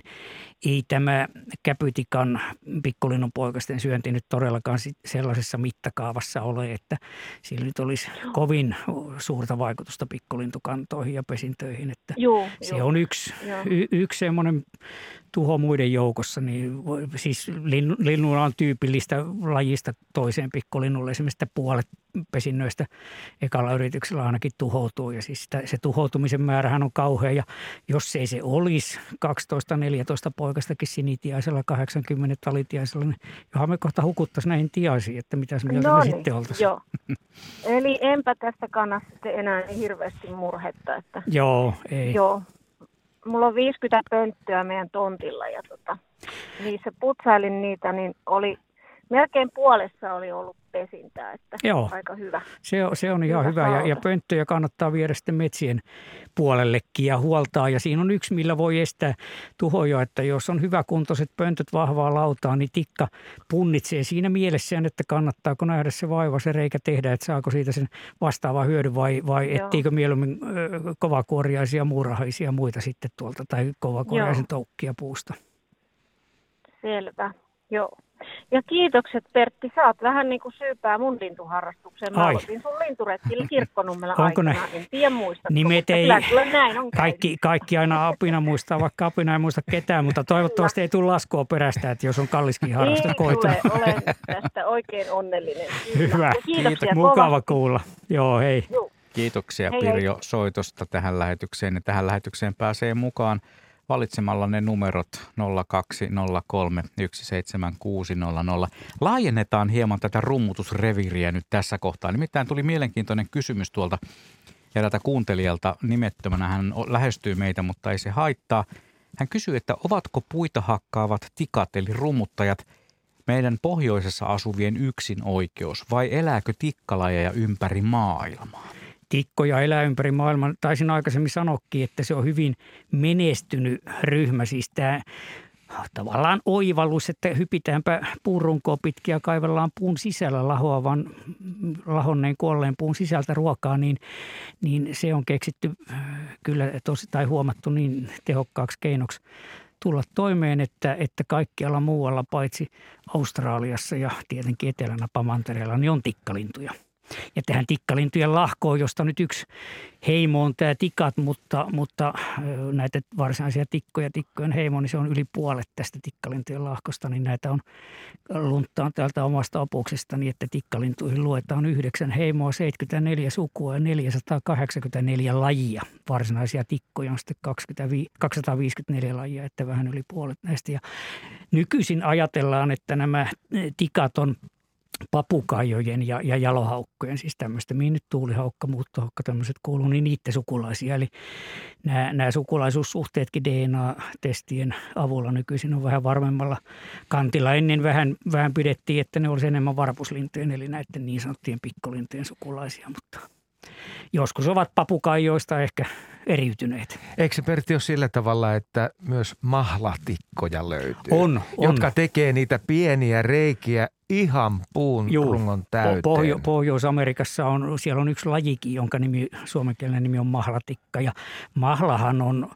ei tämä käpytikan pikkulinnun poikasten syönti nyt todellakaan sellaisessa mittakaavassa ole, että sillä nyt olisi kovin suurta vaikutusta pikkulintukantoihin ja pesintöihin. Että joo, se joo. on yksi, y, yksi semmoinen tuho muiden joukossa, niin siis linnulla on tyypillistä lajista toiseen pikkulinnulle. Esimerkiksi puolet pesinnöistä ekalla yrityksellä ainakin tuhoutuu ja siis sitä, se tuhoutumisen määrähän on kauhea ja jos ei se olisi 12-14 poikastakin sinitiaisella 80 talitiaisella, niin johan me kohta hukuttaisiin näihin tiaisiin, että mitä mieltä no me niin, sitten oltaisiin. Joo. Eli enpä tästä kannasta sitten enää niin hirveästi murhetta. Että, joo, ei. Joo, mulla on 50 pönttöä meidän tontilla ja tota, niissä putsailin niitä, niin oli melkein puolessa oli ollut pesintää, että Joo. aika hyvä. Se on, se on ihan hyvä, hyvä. Ja, ja pönttöjä kannattaa viedä sitten metsien puolellekin ja huoltaa. Ja siinä on yksi, millä voi estää tuhoja, että jos on hyväkuntoiset pöntöt vahvaa lautaa, niin tikka punnitsee siinä mielessään, että kannattaako nähdä se vaiva, se reikä tehdä, että saako siitä sen vastaava hyödy vai, vai ettiikö mieluummin kovakuoriaisia, muurahaisia muita sitten tuolta tai kovakuoriaisen toukkia puusta. Selvä, joo. Ja kiitokset Pertti, sä oot vähän niin kuin syypää mun lintuharrastukseen. Mä aloitin sun linturetkillä kirkkonummella Onko aikana, ne? en tiedä muista. Nimet ei, kyllä, kyllä näin on kaikki, kaikki aina apina muistaa, vaikka apina ei muista ketään, mutta toivottavasti ei tule laskua perästä, että jos on kalliskin harrastus niin, koitunut. olen tästä oikein onnellinen. Hyvä, Kiitoksia, mukava kuulla. Joo, hei. Joo. Kiitoksia hei, Pirjo hei. soitosta tähän lähetykseen. Ja tähän lähetykseen pääsee mukaan valitsemalla ne numerot 0203 17600. Laajennetaan hieman tätä rummutusreviriä nyt tässä kohtaa. Nimittäin tuli mielenkiintoinen kysymys tuolta eräältä kuuntelijalta nimettömänä. Hän lähestyy meitä, mutta ei se haittaa. Hän kysyy, että ovatko puita hakkaavat tikat eli rummuttajat meidän pohjoisessa asuvien yksin oikeus vai elääkö tikkalajeja ympäri maailmaa? Tikkoja elää ympäri maailman. Taisin aikaisemmin sanoakin, että se on hyvin menestynyt ryhmä. Siis tämä tavallaan oivallus, että hypitäänpä puurunkoa pitkiä kaivellaan puun sisällä lahoavan, lahonneen kuolleen puun sisältä ruokaa, niin, niin se on keksitty äh, kyllä tosi, tai huomattu niin tehokkaaksi keinoksi tulla toimeen, että, että kaikkialla muualla paitsi Australiassa ja tietenkin etelänä Pamantereella niin on tikkalintuja – ja tähän tikkalintujen lahkoon, josta nyt yksi heimo on tämä tikat, mutta, mutta näitä varsinaisia tikkoja, tikkojen heimo, niin se on yli puolet tästä tikkalintujen lahkosta, niin näitä on lunttaan täältä omasta niin, että tikkalintuihin luetaan yhdeksän heimoa, 74 sukua ja 484 lajia. Varsinaisia tikkoja on sitten 25, 254 lajia, että vähän yli puolet näistä. Ja nykyisin ajatellaan, että nämä tikat on papukaijojen ja, ja jalohaukkojen, siis tämmöistä, mihin nyt tuulihaukka, muuttohaukka, tämmöiset kuuluu, niin niiden sukulaisia. Eli nämä, nämä sukulaisuussuhteetkin DNA-testien avulla nykyisin on vähän varmemmalla kantilla. Ennen vähän, vähän pidettiin, että ne olisi enemmän varpuslintujen, eli näiden niin sanottujen pikkolintujen sukulaisia, mutta joskus ovat papukaijoista ehkä eriytyneet. Eikö se Pertti ole sillä tavalla, että myös mahlatikkoja löytyy? On, on. Jotka tekee niitä pieniä reikiä ihan puun Juu, rungon täyteen. Pohjo- Pohjois-Amerikassa on, siellä on yksi lajikin, jonka nimi, suomenkielinen nimi on mahlatikka. Ja mahlahan on,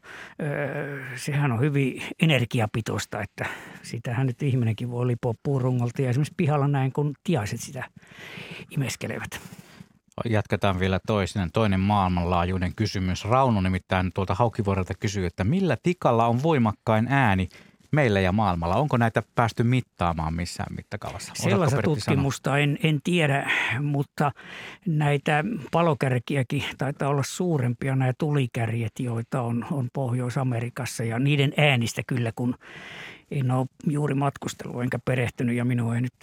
sehän on hyvin energiapitoista, että sitähän nyt ihminenkin voi lipoa puurungolta. Ja esimerkiksi pihalla näin, kun tiaiset sitä imeskelevät. Jatketaan vielä toinen, toinen maailmanlaajuinen kysymys. Rauno nimittäin tuolta Haukivuorelta kysyy, että millä tikalla on voimakkain ääni meillä ja maailmalla? Onko näitä päästy mittaamaan missään mittakaavassa? Sellaista tutkimusta en, en tiedä, mutta näitä palokärkiäkin taitaa olla suurempia nämä tulikärjet, joita on, on Pohjois-Amerikassa ja niiden äänistä kyllä, kun en ole juuri matkustellut enkä perehtynyt ja minua ei nyt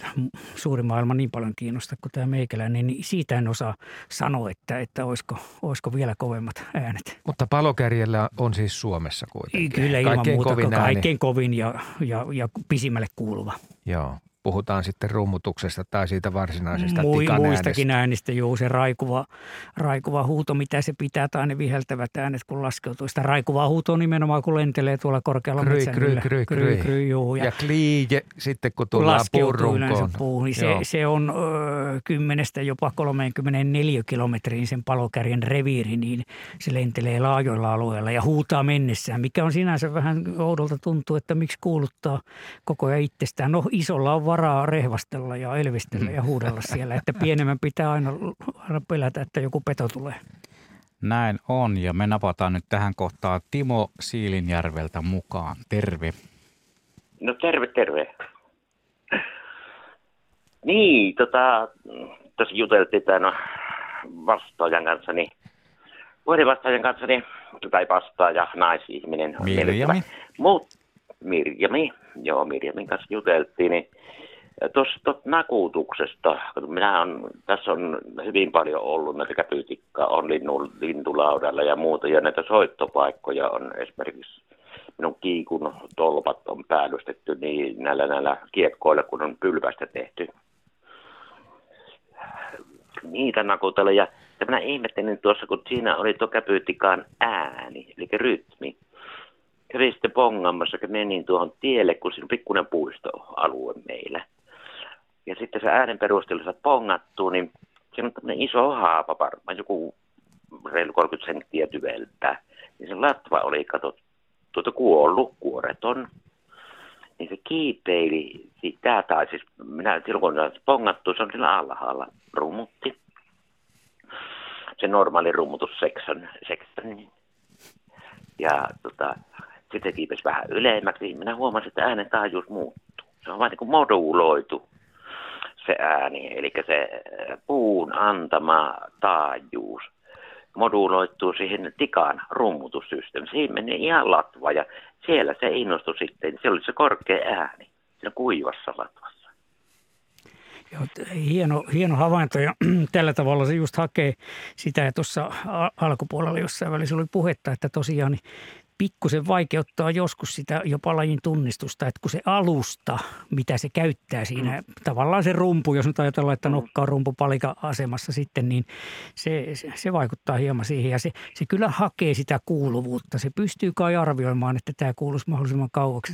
suuri maailma niin paljon kiinnosta kuin tämä meikäläinen, niin siitä en osaa sanoa, että, että olisiko, olisiko vielä kovemmat äänet. Mutta palokärjellä on siis Suomessa kuitenkin. Kyllä ilman kaikkein muuta kovin kaikkein kovin ja, ja, ja pisimmälle kuuluva. Joo puhutaan sitten rummutuksesta tai siitä varsinaisesta Mui, Muistakin äänistä, joo, se raikuva, raikuva huuto, mitä se pitää, tai ne viheltävät äänet, kun laskeutuu. Sitä raikuvaa huutoa nimenomaan, kun lentelee tuolla korkealla kry, kry, kry, kry, kry, joo. Ja, ja kliije sitten, kun tullaan puurunkoon. Puuhun, niin se, se on ö, 10 jopa 34 kilometriin sen palokärjen reviiri, niin se lentelee laajoilla alueilla ja huutaa mennessään, mikä on sinänsä vähän oudolta tuntuu, että miksi kuuluttaa koko ajan itsestään. No isolla on varaa rehvastella ja elvistellä ja huudella siellä, että pienemmän pitää aina, aina pelätä, että joku peto tulee. Näin on ja me napataan nyt tähän kohtaan Timo Siilinjärveltä mukaan. Terve. No terve, terve. Niin, tota, tuossa juteltiin tämän vastaajan kanssa, niin puhelinvastaajan kanssa, niin, tai vastaaja, naisihminen. Mirjami. Mut, Mirjami, joo, Mirjamin kanssa juteltiin, niin Tuosta nakutuksesta, minä on, tässä on hyvin paljon ollut näitä käpytikkaa, on linnu, lintulaudalla ja muuta, ja näitä soittopaikkoja on esimerkiksi minun kiikun tolpat on päällystetty niin näillä, näillä kiekkoilla, kun on pylvästä tehty. Niitä nakutella, ja minä ihmettelin tuossa, kun siinä oli tuo käpytikan ääni, eli rytmi. Kävin sitten pongaamassa, kun menin tuohon tielle, kun siinä on pikkuinen puistoalue meillä – ja sitten se äänen perusteella saat pongattua, niin siinä on tämmöinen iso haapa varmaan, joku reilu 30 senttiä tyveltä. Niin se latva oli, kato, tuota kuollut, kuoreton. Niin se kiipeili sitä, tai siis minä silloin kun on pongattu, se on sillä alhaalla, rumutti. Se normaali rummutussekson, sekson. Ja tota, sitten kiipesi vähän ylemmäksi. Minä huomasin, että äänen taajuus muuttuu. Se on vain niin kuin moduuloitu se ääni, eli se äh, puun antama taajuus moduloituu siihen tikan rummutussysteemiin. Siinä meni ihan latva ja siellä se innostui sitten, se oli se korkea ääni siinä kuivassa latvassa. Joo, hieno, hieno havainto ja tällä tavalla se just hakee sitä ja tuossa alkupuolella jossain välissä oli puhetta, että tosiaan pikkusen vaikeuttaa joskus sitä jopa lajin tunnistusta, että kun se alusta, mitä se käyttää siinä, mm. tavallaan se rumpu, jos nyt ajatellaan, että mm. nokka on rumpu palika-asemassa sitten, niin se, se, se vaikuttaa hieman siihen ja se, se kyllä hakee sitä kuuluvuutta. Se pystyy kai arvioimaan, että tämä kuuluisi mahdollisimman kauaksi.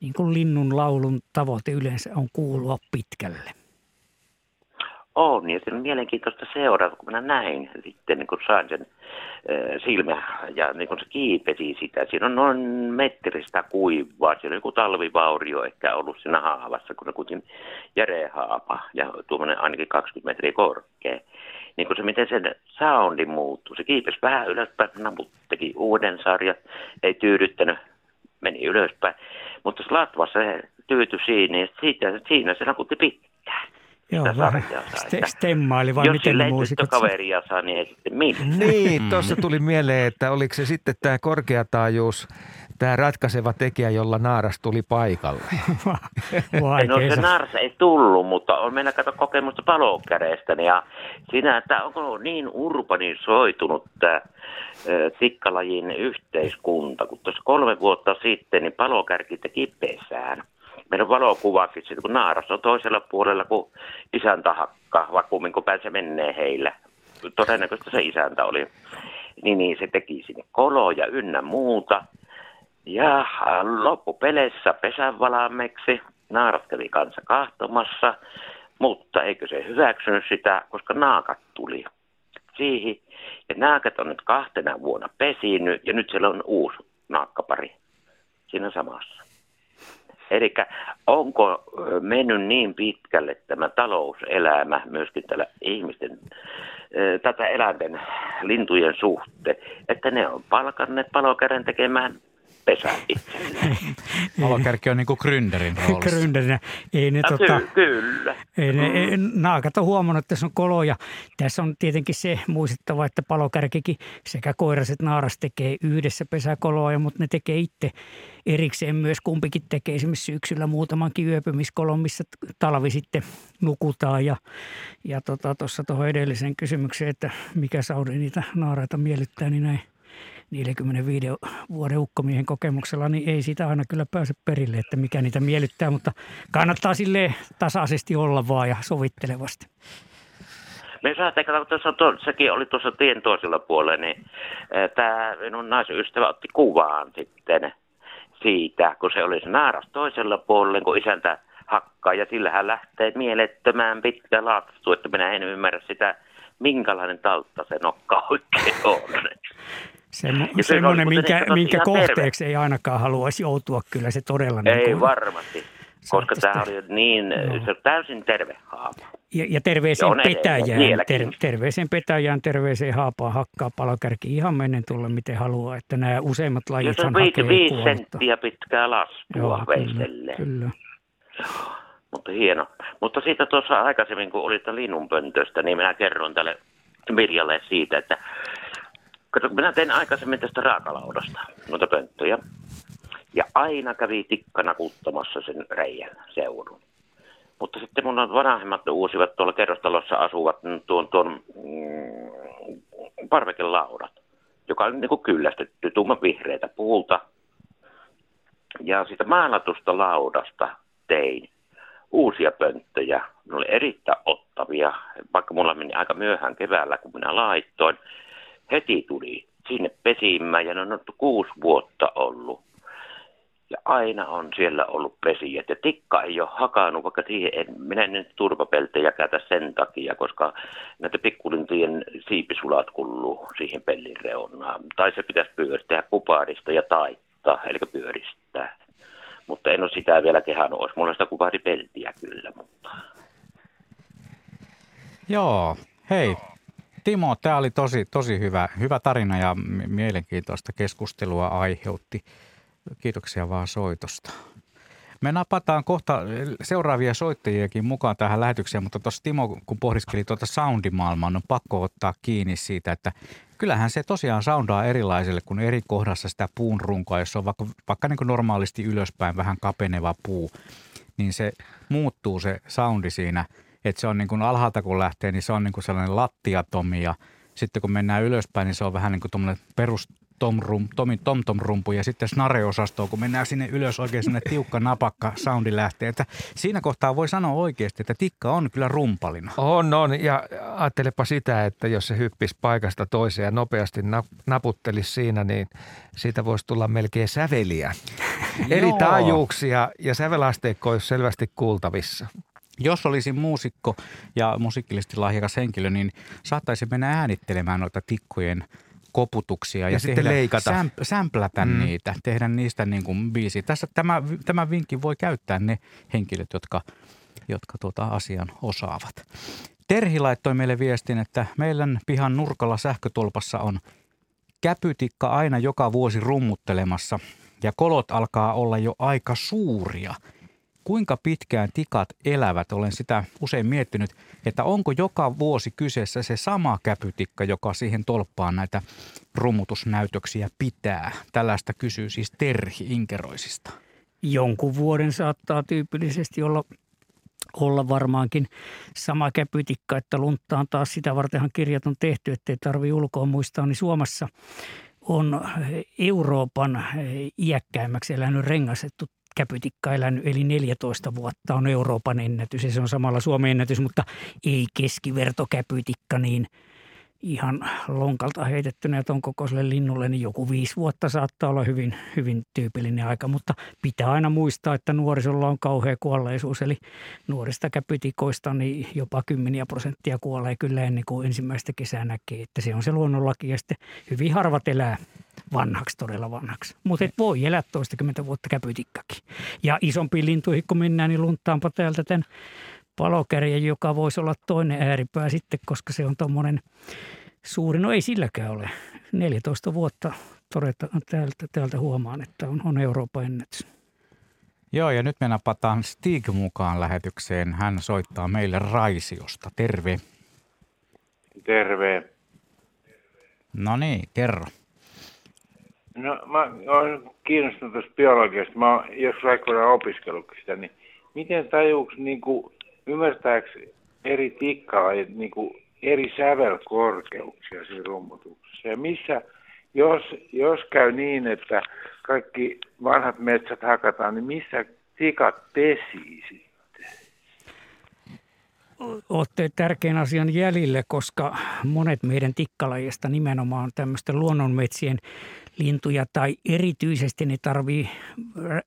Niin kuin linnun laulun tavoite yleensä on kuulua pitkälle on. Ja se on mielenkiintoista seurata, kun minä näin sitten, niin kun sain sen äh, silmä ja niin kun se kiipesi sitä. Siinä on noin metristä kuivaa. Siinä on joku talvivaurio ehkä ollut siinä haavassa, kun ne kuitenkin järeä haapa ja tuommoinen ainakin 20 metriä korkea. Niin kun se, miten sen soundi muuttuu. Se kiipesi vähän ylöspäin, mutta teki uuden sarjan, ei tyydyttänyt, meni ylöspäin. Mutta se latvassa se tyytyi siinä ja siitä, siinä se nakutti pitkään. Joo, st- stemmaili vai Jos miten ne muusikot? Jos kaveria saa, niin ei sitten mitään. Niin, tuossa tuli mieleen, että oliko se sitten tämä korkeataajuus, tämä ratkaiseva tekijä, jolla naaras tuli paikalle. no se naaras ei tullut, mutta on meillä kato kokemusta palokäreestä. Ja siinä, että onko niin urbanisoitunut tämä tikkalajin yhteiskunta, kun tuossa kolme vuotta sitten niin palokärki teki pesään – meillä on valokuvakin siitä, kun naaras on toisella puolella, kun isäntä hakkaa, vaikka kummin kun pääsee menee heillä. Todennäköisesti se isäntä oli. Niin, niin se teki sinne koloja ynnä muuta. Ja loppupeleissä pesänvalaameksi naarat kävi kanssa kahtomassa, mutta eikö se hyväksynyt sitä, koska naakat tuli siihen. Ja naakat on nyt kahtena vuonna pesinyt ja nyt siellä on uusi naakkapari siinä samassa. Eli onko mennyt niin pitkälle tämä talouselämä myöskin tällä ihmisten, tätä eläinten, lintujen suhteen, että ne on palkanneet palokäden tekemään pesä itselleen. Palokärki on niin kuin Gründerin roolissa. Gründerinä. Ei ne, No, tota, ky- kyllä. ei ne, ei, naakat on huomannut, että tässä on koloja. Tässä on tietenkin se muistettava, että palokärkikin sekä koiras että naaras tekee yhdessä pesäkoloa, mutta ne tekee itse erikseen myös. Kumpikin tekee esimerkiksi syksyllä muutamankin yöpymiskolon, missä talvi sitten nukutaan. Ja, ja tuossa tota, tuohon edelliseen kysymykseen, että mikä saudi niitä naaraita miellyttää, niin näin 45 vuoden ukkomiehen kokemuksella, niin ei siitä aina kyllä pääse perille, että mikä niitä miellyttää, mutta kannattaa sille tasaisesti olla vaan ja sovittelevasti. Me saatiin, kato, tuossa, tuo, sekin oli tuossa tien toisella puolella, niin tämä minun naisystävä otti kuvaan sitten siitä, kun se oli se naaras toisella puolella, kun isäntä hakkaa, ja sillähän lähtee mielettömään pitkä lattu, että minä en ymmärrä sitä, minkälainen taltta se nokka oikein on. Semmo, Ja se semmoinen, minkä, minkä terve. kohteeksi ei ainakaan haluaisi joutua. Kyllä se todella... Ei niin kuin- varmasti, koska tämä oli niin, Joo. se on täysin terve haapa. Ja, ja terveeseen Ja petäjään, ter, terveeseen petäjään, terveeseen haapaan hakkaa palokärki ihan mennen tulla miten haluaa. Että nämä useimmat lajit on hakee viisi, senttiä pitkää laskua Joo, kyllä, kyllä. Mutta hieno. Mutta siitä tuossa aikaisemmin, kun olitte linnunpöntöstä, niin minä kerron tälle Mirjalle siitä, että kato, minä tein aikaisemmin tästä raakalaudasta noita pönttöjä. Ja aina kävi tikkana kuttamassa sen reijän seudun. Mutta sitten mun vanhemmat uusivat tuolla kerrostalossa asuvat tuon, tuon mm, parvekelaudat, joka on niin kuin kyllästetty tumman vihreitä puulta. Ja sitä maalatusta laudasta tein uusia pönttöjä. Ne oli erittäin ottavia, vaikka mulla meni aika myöhään keväällä, kun minä laittoin. Heti tuli sinne pesimään ja ne on ollut kuusi vuotta ollut. Ja aina on siellä ollut pesijät. Ja tikka ei ole hakannut, vaikka siihen en, minä en nyt turvapeltejä käytä sen takia, koska näitä pikkulintujen siipisulat kuuluu siihen pellin reunaan. Tai se pitäisi pyörtää kuparista ja taittaa, eli pyöristää. Mutta en ole sitä vielä kehannut. Olisi mulla sitä kuparipeltiä kyllä, mutta Joo, hei. Timo, tämä oli tosi, tosi hyvä, hyvä tarina ja mielenkiintoista keskustelua aiheutti. Kiitoksia vaan soitosta. Me napataan kohta seuraavia soittajiakin mukaan tähän lähetykseen, mutta tuossa Timo, kun pohdiskeli tuota soundimaailmaa, on pakko ottaa kiinni siitä, että kyllähän se tosiaan soundaa erilaiselle kuin eri kohdassa sitä puun runkoa, jos on vaikka, vaikka niin kuin normaalisti ylöspäin vähän kapeneva puu, niin se muuttuu se soundi siinä, että se on niin kuin alhaalta kun lähtee, niin se on niin kuin sellainen lattiatomi ja sitten kun mennään ylöspäin, niin se on vähän niin kuin tuommoinen perus tomrum, tomi, tom-tom-rumpu ja sitten snare-osastoon, kun mennään sinne ylös oikein sinne tiukka napakka soundi lähtee. Että siinä kohtaa voi sanoa oikeasti, että tikka on kyllä rumpalina. On, on. Ja ajattelepa sitä, että jos se hyppisi paikasta toiseen ja nopeasti nap- naputtelisi siinä, niin siitä voisi tulla melkein säveliä. Eri Joo. taajuuksia ja sävelasteikko olisi selvästi kuultavissa. Jos olisin muusikko ja musiikillisesti lahjakas henkilö, niin saattaisi mennä äänittelemään noita tikkojen koputuksia ja, Ja sitten tehdä, leikata. Sämp, sämplätä mm. niitä, tehdä niistä niin kuin biisi. Tässä tämä, tämä vinkki voi käyttää ne henkilöt, jotka, jotka tuota asian osaavat. Terhi laittoi meille viestin, että meidän pihan nurkalla sähkötolpassa on käpytikka aina joka vuosi rummuttelemassa ja kolot alkaa olla jo aika suuria – kuinka pitkään tikat elävät, olen sitä usein miettinyt, että onko joka vuosi kyseessä se sama käpytikka, joka siihen tolppaan näitä rummutusnäytöksiä pitää. Tällaista kysyy siis Terhi Inkeroisista. Jonkun vuoden saattaa tyypillisesti olla, olla varmaankin sama käpytikka, että luntta on taas sitä vartenhan kirjat on tehty, ettei tarvi ulkoa muistaa, niin Suomessa on Euroopan iäkkäimmäksi elänyt rengasettu käpytikka elänyt, eli 14 vuotta on Euroopan ennätys ja se on samalla Suomen ennätys, mutta ei keskivertokäpytikka, niin ihan lonkalta heitettynä ja ton kokoiselle linnulle, niin joku viisi vuotta saattaa olla hyvin, hyvin tyypillinen aika, mutta pitää aina muistaa, että nuorisolla on kauhea kuolleisuus, eli nuorista käpytikoista niin jopa kymmeniä prosenttia kuolee kyllä ennen kuin ensimmäistä kesää näkee, että se on se luonnonlaki ja sitten hyvin harvat elää vanhaksi, todella vanhaksi. Mutta et voi elää toistakymmentä vuotta käpytikkakin. Ja isompiin lintuihin kun mennään, niin lunttaanpa täältä tämän palokärjen, joka voisi olla toinen ääripää sitten, koska se on tuommoinen suuri. No ei silläkään ole. 14 vuotta todeta, täältä, täältä huomaan, että on, on Euroopan ennätys. Joo, ja nyt me napataan Stig mukaan lähetykseen. Hän soittaa meille Raisiosta. Terve. Terve. No niin, kerro. No mä olen kiinnostunut tuosta biologiasta. Mä oon joskus aikoinaan opiskellutkin sitä, niin miten tajuuks, niin kuin, ymmärtääks eri tikkalajit niin kuin eri sävelkorkeuksia siinä rummutuksessa? Ja missä, jos, jos käy niin, että kaikki vanhat metsät hakataan, niin missä tikat pesii sitten? Olette tärkeän asian jäljille, koska monet meidän tikkalajista nimenomaan tämmöisten luonnonmetsien lintuja tai erityisesti ne tarvii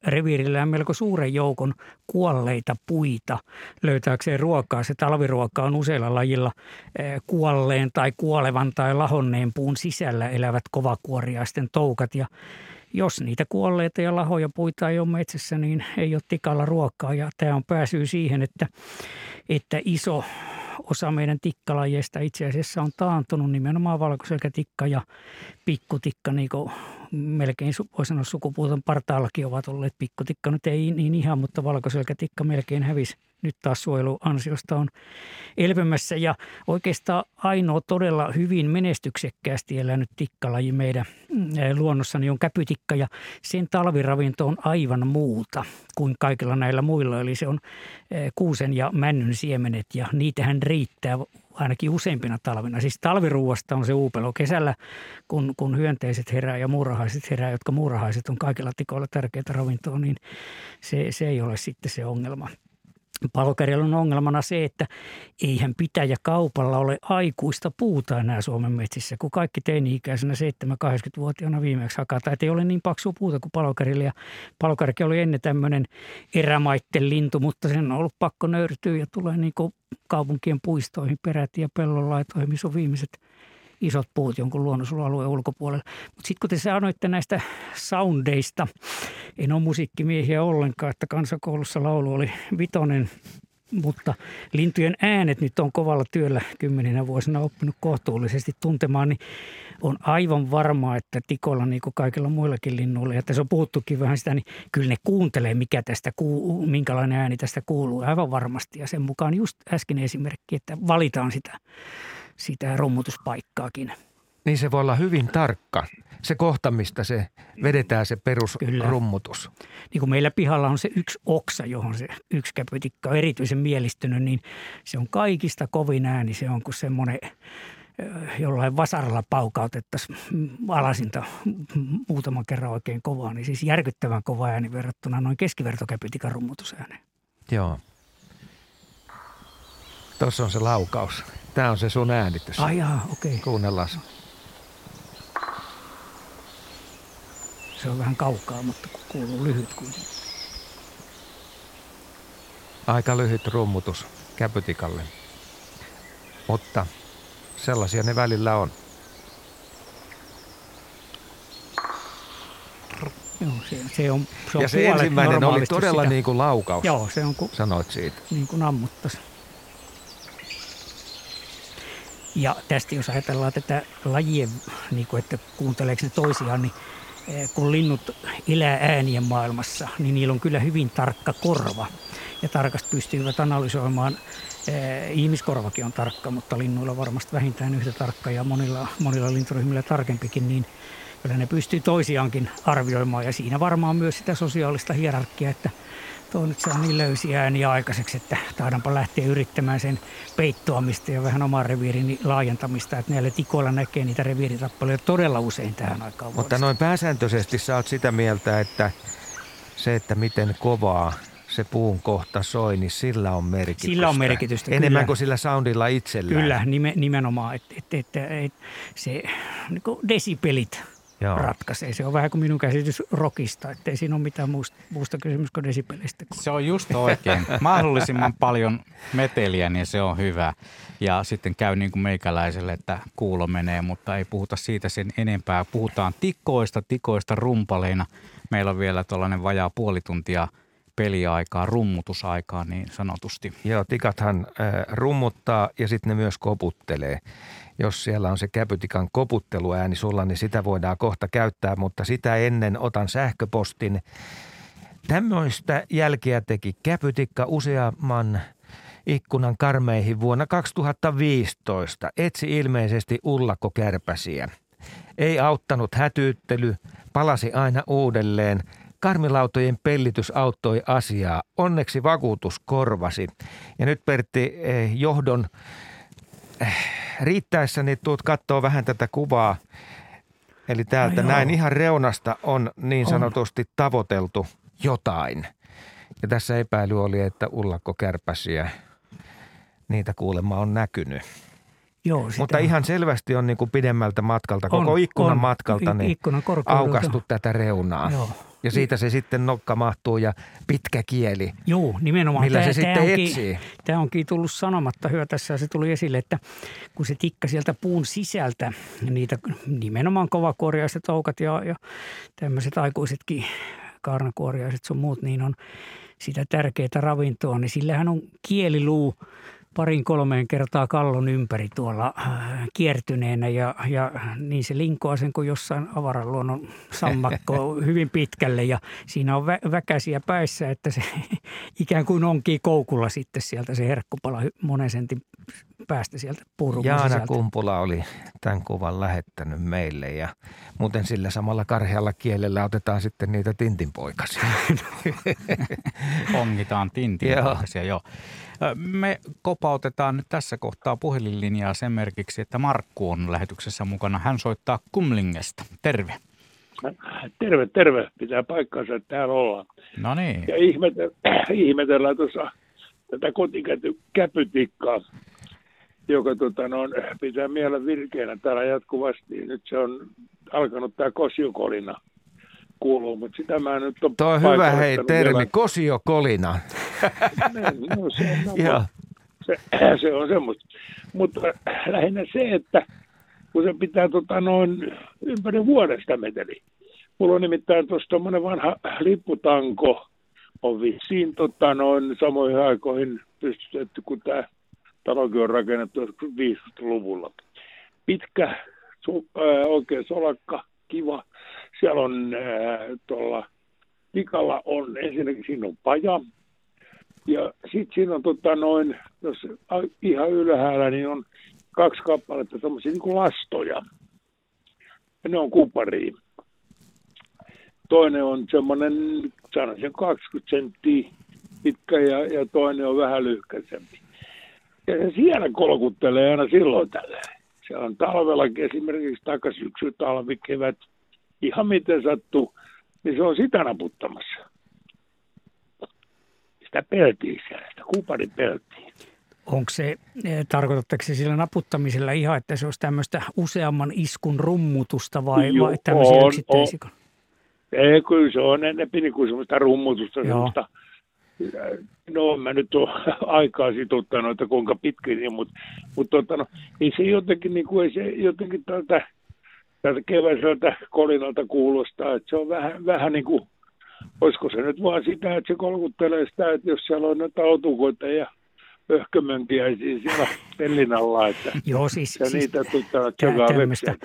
reviirillään melko suuren joukon kuolleita puita löytääkseen ruokaa. Se talviruoka on useilla lajilla eh, kuolleen tai kuolevan tai lahonneen puun sisällä elävät kovakuoriaisten toukat ja jos niitä kuolleita ja lahoja puita ei ole metsässä, niin ei ole tikalla ruokaa. Ja tämä on pääsy siihen, että, että iso osa meidän tikkalajeista itse asiassa on taantunut nimenomaan valkoselkätikka ja pikkutikka, niin kuin melkein voi sanoa sukupuuton partaallakin ovat olleet pikkutikka. Nyt ei niin ihan, mutta valkoselkätikka melkein hävisi nyt taas suojeluansiosta on elpymässä. Ja oikeastaan ainoa todella hyvin menestyksekkäästi elänyt tikkalaji meidän mm, luonnossani on käpytikka ja sen talviravinto on aivan muuta kuin kaikilla näillä muilla. Eli se on kuusen ja männyn siemenet ja niitähän riittää ainakin useimpina talvina. Siis talviruuasta on se uupelo kesällä, kun, kun hyönteiset herää ja muurahaiset herää, jotka muurahaiset on kaikilla tikoilla tärkeää ravintoa, niin se, se ei ole sitten se ongelma. Palokärjellä on ongelmana se, että eihän pitäjä kaupalla ole aikuista puuta enää Suomen metsissä, kun kaikki teini-ikäisenä 7-80-vuotiaana viimeksi hakataan. Että ei ole niin paksu puuta kuin palokärjellä. Ja palokärki oli ennen tämmöinen erämaitten lintu, mutta sen on ollut pakko nöyrtyä ja tulee niin kaupunkien puistoihin peräti ja pellonlaitoihin, missä on viimeiset – isot puut jonkun luonnonsuojelualueen ulkopuolella. Mutta sitten kun te sanoitte näistä soundeista, en ole musiikkimiehiä ollenkaan, että kansakoulussa laulu oli vitonen, mutta lintujen äänet nyt on kovalla työllä kymmeninä vuosina oppinut kohtuullisesti tuntemaan, niin on aivan varmaa, että tikolla niin kuin kaikilla muillakin linnuilla, ja tässä on puhuttukin vähän sitä, niin kyllä ne kuuntelee, mikä tästä kuuluu, minkälainen ääni tästä kuuluu, aivan varmasti. Ja sen mukaan just äsken esimerkki, että valitaan sitä sitä rummutuspaikkaakin. Niin se voi olla hyvin tarkka. Se kohta, mistä se vedetään se perusrummutus. Kyllä. Niin kuin meillä pihalla on se yksi oksa, johon se yksi käpytikka on erityisen mielistynyt, niin se on kaikista kovin ääni. Se on kuin semmoinen jollain vasaralla paukautettaisiin alasinta muutaman kerran oikein kovaa, niin siis järkyttävän kova ääni verrattuna noin keskivertokäpytikan rummutusääneen. Joo. Tuossa on se laukaus. Tämä on se sun äänitys. Ai jaa, okei. Okay. Kuunnellaan. Se on vähän kaukaa, mutta kuuluu lyhyt kuitenkin. Aika lyhyt rummutus käpytikalle. Mutta sellaisia ne välillä on. Joo, se, se on, se on ja se ensimmäinen oli todella sitä. niin kuin laukaus. Joo, se on kuin, sanoit siitä. Niin kuin ammuttaisi. Ja tästä jos ajatellaan tätä lajien, niin kuin, että kuunteleeko ne toisiaan, niin eh, kun linnut elää äänien maailmassa, niin niillä on kyllä hyvin tarkka korva. Ja tarkasti pystyvät analysoimaan. Eh, ihmiskorvakin on tarkka, mutta linnuilla varmasti vähintään yhtä tarkka ja monilla, monilla linturyhmillä tarkempikin, niin kyllä ne pystyy toisiaankin arvioimaan. Ja siinä varmaan myös sitä sosiaalista hierarkiaa, että tuo nyt saa niin löysiä ääniä aikaiseksi, että taidanpa lähteä yrittämään sen peittoamista ja vähän oman reviirin laajentamista. Että näillä tikoilla näkee niitä reviiritappeluja todella usein tähän aikaan Mutta noin pääsääntöisesti sä oot sitä mieltä, että se, että miten kovaa se puun kohta soi, niin sillä on merkitystä. Sillä on merkitystä, Enemmän kyllä. kuin sillä soundilla itsellään. Kyllä, nimenomaan. Että et, et, et, se niin desipelit Joo. ratkaisee. Se on vähän kuin minun käsitys rockista, ettei siinä ole mitään muusta, muusta kysymys kuin desibelistä. Se on just oikein. Mahdollisimman paljon meteliä, niin se on hyvä. Ja sitten käy niin kuin meikäläiselle, että kuulo menee, mutta ei puhuta siitä sen enempää. Puhutaan tikoista, tikoista rumpaleina. Meillä on vielä tuollainen vajaa puoli tuntia peliaikaa, rummutusaikaa niin sanotusti. Joo, tikathan äh, rummuttaa ja sitten ne myös koputtelee. Jos siellä on se käpytikan koputteluääni sulla, niin sitä voidaan kohta käyttää, mutta sitä ennen otan sähköpostin. Tämmöistä jälkeä teki käpytikka useamman ikkunan karmeihin vuonna 2015. Etsi ilmeisesti ullakkokärpäsiä. Ei auttanut hätyyttely, palasi aina uudelleen – Karmilautojen pellitys auttoi asiaa. Onneksi vakuutus korvasi. Ja nyt Pertti eh, johdon eh, riittäessä, niin tuut katsoo vähän tätä kuvaa. Eli täältä no näin ihan reunasta on niin sanotusti on. tavoiteltu jotain. Ja tässä epäily oli, että ullakkokärpäsiä, niitä kuulemma on näkynyt. Joo, Mutta on. ihan selvästi on niin kuin pidemmältä matkalta, on, koko ikkunan on. matkalta, niin ikkunan aukastu tätä reunaa. Joo. Ja siitä se sitten nokka mahtuu ja pitkä kieli. Joo, nimenomaan. Millä tämä, se tämä sitten onkin, etsii. Tämä onkin tullut sanomatta hyvä tässä. Se tuli esille, että kun se tikka sieltä puun sisältä, niitä nimenomaan kovakuoriaiset toukat ja, ja tämmöiset aikuisetkin kaarnakuoriaiset sun muut, niin on sitä tärkeää ravintoa, niin sillähän on kieliluu – parin kolmeen kertaa kallon ympäri tuolla äh, kiertyneenä ja, ja niin se linkoaa sen kuin jossain avaranluonnon sammakko hyvin pitkälle ja siinä on vä- väkäisiä päissä, että se ikään kuin onkin koukulla sitten sieltä se herkkupala monen sentin päästä sieltä puurun Jaana sisältä. Kumpula oli tämän kuvan lähettänyt meille ja muuten sillä samalla karhealla kielellä otetaan sitten niitä tintinpoikasia. Ongitaan tintinpoikasia, joo. joo. Me kopautetaan nyt tässä kohtaa puhelinlinjaa sen merkiksi, että Markku on lähetyksessä mukana. Hän soittaa Kumlingesta. Terve. Terve, terve. Pitää paikkansa, että täällä ollaan. No niin. Ja ihmetellään, ihmetellään tuossa tätä kotikäpytikkaa joka tota, no, pitää mielen virkeänä täällä jatkuvasti. Nyt se on alkanut tämä kosiokolina kuuluu, mutta sitä mä nyt on Tuo on hyvä hei termi, vielä. kosiokolina. no, se, on, no, se, se on semmoista. Mutta lähinnä se, että kun se pitää tota, noin ympäri vuodesta meteli. Mulla on nimittäin tuossa tuommoinen vanha lipputanko, on vissiin tota, noin samoihin aikoihin pystytetty kuin tämä talokin on rakennettu 50-luvulla. Pitkä, su, ää, oikein solakka, kiva. Siellä on tuolla tikalla on, ensinnäkin siinä on paja. Ja sitten siinä on tota noin, jos ihan ylhäällä, niin on kaksi kappaletta tämmöisiä niin lastoja. Ja ne on kupariin. Toinen on semmoinen, sanoisin 20 senttiä pitkä ja, ja toinen on vähän lyhkäisempi. Ja se siellä kolkuttelee aina silloin tällä. Se on talvellakin esimerkiksi takasyksy, talvi, kevät, ihan miten sattuu, niin se on sitä naputtamassa. Sitä peltiä siellä, sitä kuparin peltiä. Onko se, eh, tarkoitatteko se sillä naputtamisella ihan, että se olisi tämmöistä useamman iskun rummutusta vai, Joo, vai tämmöisiä on, yksittäisiä? On. Ei, kyllä se on enempi niin kuin semmoista rummutusta, Joo. semmoista no mä nyt ole aikaa situttanut, että kuinka pitkä niin, mutta, mutta tota, no, ei se jotenkin, niin kuin, ei se jotenkin tältä, tältä keväiseltä kolinalta kuulostaa, että se on vähän, vähän niin kuin, olisiko se nyt vaan sitä, että se kolkuttelee sitä, että jos siellä on noita otukoita ja pöhkömönkiäisiä siellä pellin alla, että Joo, siis, ja siis niitä tämmöistä,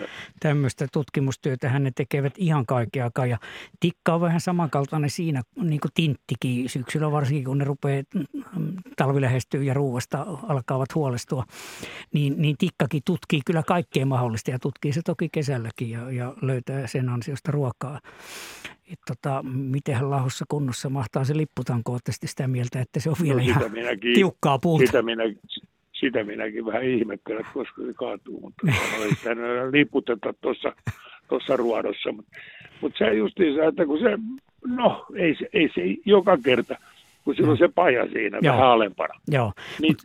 tämmöistä tutkimustyötä ne tekevät ihan kaikkeakaan ja tikka on vähän samankaltainen siinä niin kuin tinttikin syksyllä varsinkin kun ne rupeaa mm, talvi lähestyy ja ruuasta alkavat huolestua, niin, niin tikkakin tutkii kyllä kaikkea mahdollista ja tutkii se toki kesälläkin ja, ja löytää sen ansiosta ruokaa että tota, miten lahossa kunnossa mahtaa se lipputanko olla sitä mieltä, että se on vielä no, ihan minäkin, tiukkaa puuta. Sitä, minä, sitä minäkin vähän ihmettelen, koska se kaatuu, mutta ei sitä liputeta tuossa tuossa ruodossa. Mutta mut se justiinsa, että kun se, no ei se, ei se joka kerta, kun sillä on se paja siinä Joo. vähän alempana. Joo. Niin,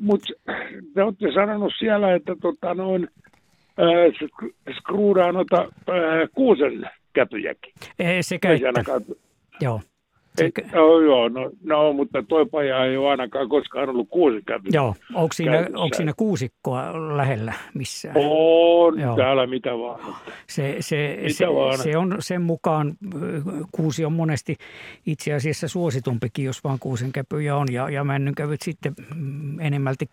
mutta te olette sanonut siellä, että tota noin, äh, skruudaan noita äh, kuusen käpyjäkin. Sekä että. Joo. Ei, no, joo, no, no, mutta toi paja ei ole ainakaan koskaan ollut kuusikävy. Joo, onko siinä, onko siinä kuusikkoa lähellä missään? On, joo. täällä mitä vaan. Se, se, mitä se, vaan. se on sen mukaan, kuusi on monesti itse asiassa suositumpikin, jos vaan kuusenkäpyjä on ja, ja männynkävyt sitten mm, enemmälti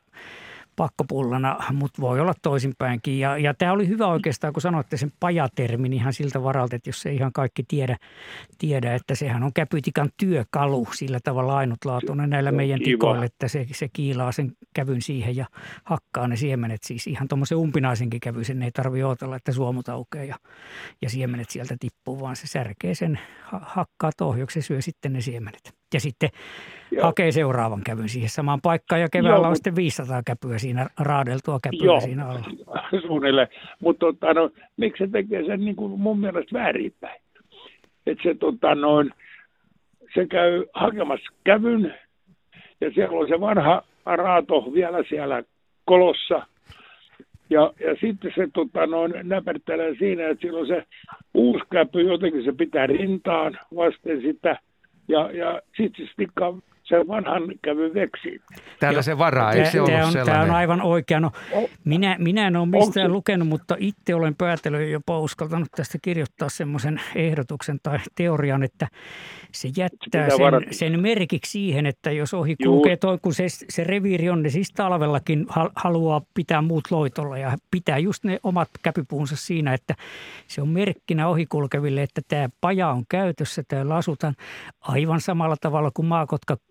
pakkopullana, mutta voi olla toisinpäinkin. Ja, ja tämä oli hyvä oikeastaan, kun sanoitte sen pajatermin ihan siltä varalta, että jos ei ihan kaikki tiedä, tiedä että sehän on käpytikan työkalu sillä tavalla ainutlaatuinen näillä meidän tikoilla, että se, se kiilaa sen kävyn siihen ja hakkaa ne siemenet. Siis ihan tuommoisen umpinaisenkin kävyisen ei tarvitse odotella, että suomut aukeaa ja, ja siemenet sieltä tippuu, vaan se särkee sen, hakkaa tohjoksi ja syö sitten ne siemenet ja sitten Joo. hakee seuraavan kävyn siihen samaan paikkaan ja keväällä Joo, on sitten 500 käpyä siinä, raadeltua käpyä Joo, siinä alla. suunnilleen. Mutta tota, no, miksi se tekee sen niin kuin mun mielestä väärinpäin? Että se, tota, noin, se käy hakemassa kävyn ja siellä on se vanha raato vielä siellä kolossa. Ja, ja sitten se tota, noin, näpertelee siinä, että silloin se uusi käpy jotenkin se pitää rintaan vasten sitä – ja, ja sitten se stikkaa sen vanhan kävy veksi. Täällä se varaa, ei se ollut on, sellainen? Tämä on aivan oikea. No, minä, minä en ole mistään lukenut, mutta itse olen päätellyt jopa uskaltanut tästä kirjoittaa semmoisen ehdotuksen tai teorian, että se jättää sen, sen merkiksi siihen, että jos ohi kulkee toi, kun se, se reviiri on, niin siis talvellakin haluaa pitää muut loitolla ja pitää just ne omat käpypuunsa siinä, että se on merkkinä ohikulkeville, että tämä paja on käytössä, täällä asutaan aivan samalla tavalla kuin maakotka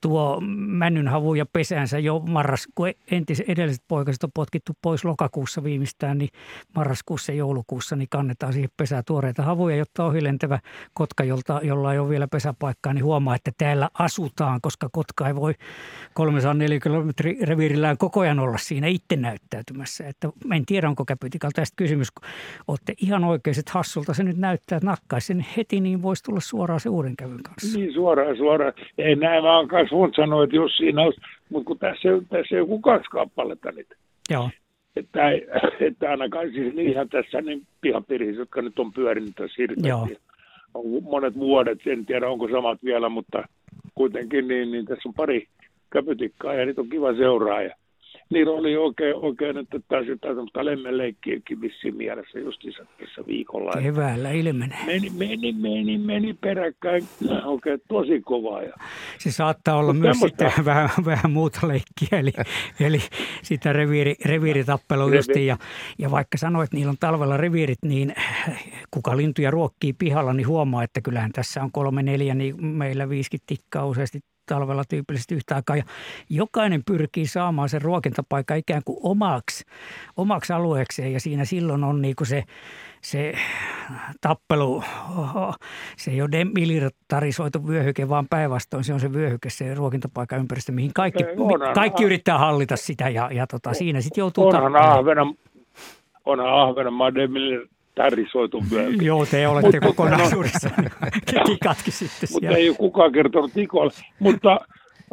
tuo männynhavu ja pesäänsä jo marras, kun entis, edelliset poikaset on potkittu pois lokakuussa viimeistään, niin marraskuussa ja joulukuussa niin kannetaan siihen pesää tuoreita havuja, jotta ohilentävä kotka, jolta, jolla ei ole vielä pesäpaikkaa, niin huomaa, että täällä asutaan, koska kotka ei voi 304 kilometri reviirillään koko ajan olla siinä itse näyttäytymässä. Että en tiedä, onko käpytikalta tästä kysymys, kun olette ihan oikeiset hassulta. Se nyt näyttää, että nakkaisi sen heti, niin voisi tulla suoraan se uuden kävyn kanssa. Niin suoraan, suoraan. Ei näin vaan voin sanoa, että jos siinä olisi, mutta kun tässä, tässä on joku kaksi kappaletta niitä. Joo. Että, ei, että ainakaan siis ihan tässä niin pihapiirissä, jotka nyt on pyörinyt tässä hirveästi. On monet vuodet, en tiedä onko samat vielä, mutta kuitenkin niin, niin tässä on pari käpytikkaa ja niitä on kiva seuraaja niillä oli oikein, oikein että taisi jotain lemmenleikkiäkin vissiin mielessä justiinsa tässä viikolla. Keväällä ilmenee. Meni, meni, meni, meni peräkkäin oikein tosi kovaa. Ja... Se saattaa olla Mut myös sitten vähän, vähän muuta leikkiä, eli, eli sitä reviiri, reviiritappelua justiin. Ja, ja vaikka sanoit, että niillä on talvella reviirit, niin kuka lintuja ruokkii pihalla, niin huomaa, että kyllähän tässä on kolme neljä, niin meillä viisikymmentä tikkaa useasti talvella tyypillisesti yhtä aikaa. Ja jokainen pyrkii saamaan sen ruokintapaikan ikään kuin omaksi, omaksi alueekseen ja siinä silloin on niin kuin se, se tappelu, se ei ole demilitarisoitu vyöhyke, vaan päinvastoin se on se vyöhyke, se ruokintapaikan ympäristö, mihin kaikki, onhan, kaikki yrittää hallita sitä ja, ja tota, siinä sitten joutuu onhan tappelemaan. onhan Ahvenanmaan demilitarisoitu tarisoitu vyöhyke. Joo, te olette kokonaisuudessaan kikatkin sitten Mutta ei ole kukaan kertonut Ikolle. Mutta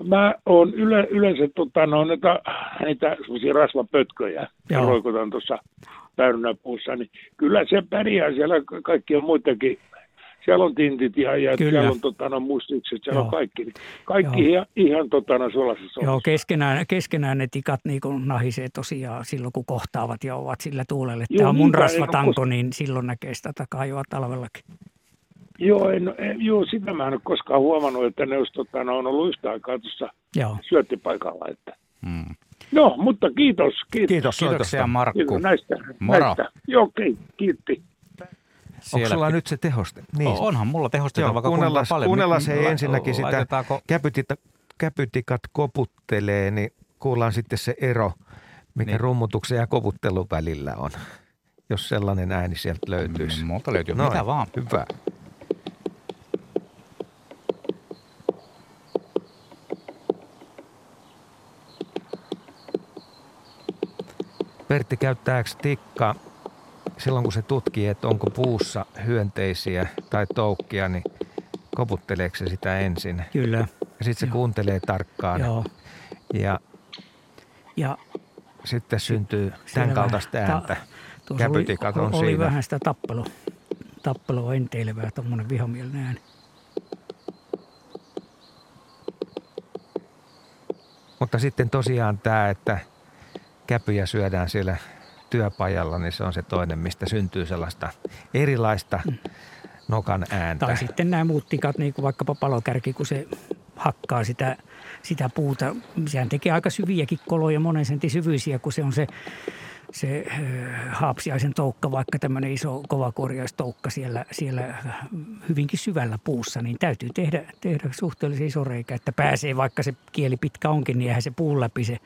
mä oon yle, yleensä tota, no, näitä, niitä rasvapötköjä, roikutan tuossa päärynäpuussa, niin kyllä se pärjää siellä kaikkien muitakin siellä on tintit ja, ja siellä on tota, no, mustikset, siellä Joo. on kaikki. Kaikki Joo. ihan, ihan tota, no, suolaisessa Joo, keskenään, keskenään ne tikat niin kuin nahisee tosiaan silloin, kun kohtaavat ja ovat sillä tuulella. Tämä on mun rasvatanko, niin silloin näkee sitä takajoa talvellakin. Joo, en, en, joo, sitä mä en ole koskaan huomannut, että ne olisi, tota, no, on ollut yhtä aikaa tuossa syöttipaikalla. Että. Hmm. No, mutta kiitos. Kiitos. Kiitos Kiitoksia Markku. Kiitos näistä. Moro. Näistä. Joo, kiitti. Onko sulla nyt se tehoste? Niin. Onhan mulla tehosteita vaikka kuunnellaan, paljon. Kuunnellaan se ensinnäkin sitä käpytikat, käpytikat koputtelee, niin kuullaan sitten se ero, mikä niin. rummutuksen ja koputtelun välillä on. Jos sellainen ääni sieltä löytyisi. Mm, multa löytyy, Noin. mitä vaan. Hyvä. Pertti, käyttääkö tikka silloin kun se tutkii, että onko puussa hyönteisiä tai toukkia, niin koputteleeko se sitä ensin? Kyllä. Ja sitten se Joo. kuuntelee tarkkaan. Joo. Ja, ja sitten syntyy tämän kaltaista ääntä. Ta, Käpytikat oli, on oli siinä. vähän sitä tappelu, tappelua enteilevää, tuommoinen vihamielinen ääni. Mutta sitten tosiaan tämä, että käpyjä syödään siellä työpajalla, niin se on se toinen, mistä syntyy sellaista erilaista nokan ääntä. Tai sitten nämä muut tikat, niin kuin vaikkapa palokärki, kun se hakkaa sitä, sitä puuta. Sehän tekee aika syviäkin koloja, monen sentin syvyisiä, kun se on se, se haapsiaisen toukka, vaikka tämmöinen iso kovakorjaistoukka siellä, siellä hyvinkin syvällä puussa, niin täytyy tehdä, tehdä suhteellisen iso reikä, että pääsee, vaikka se kieli pitkä onkin, niin eihän se puun läpi se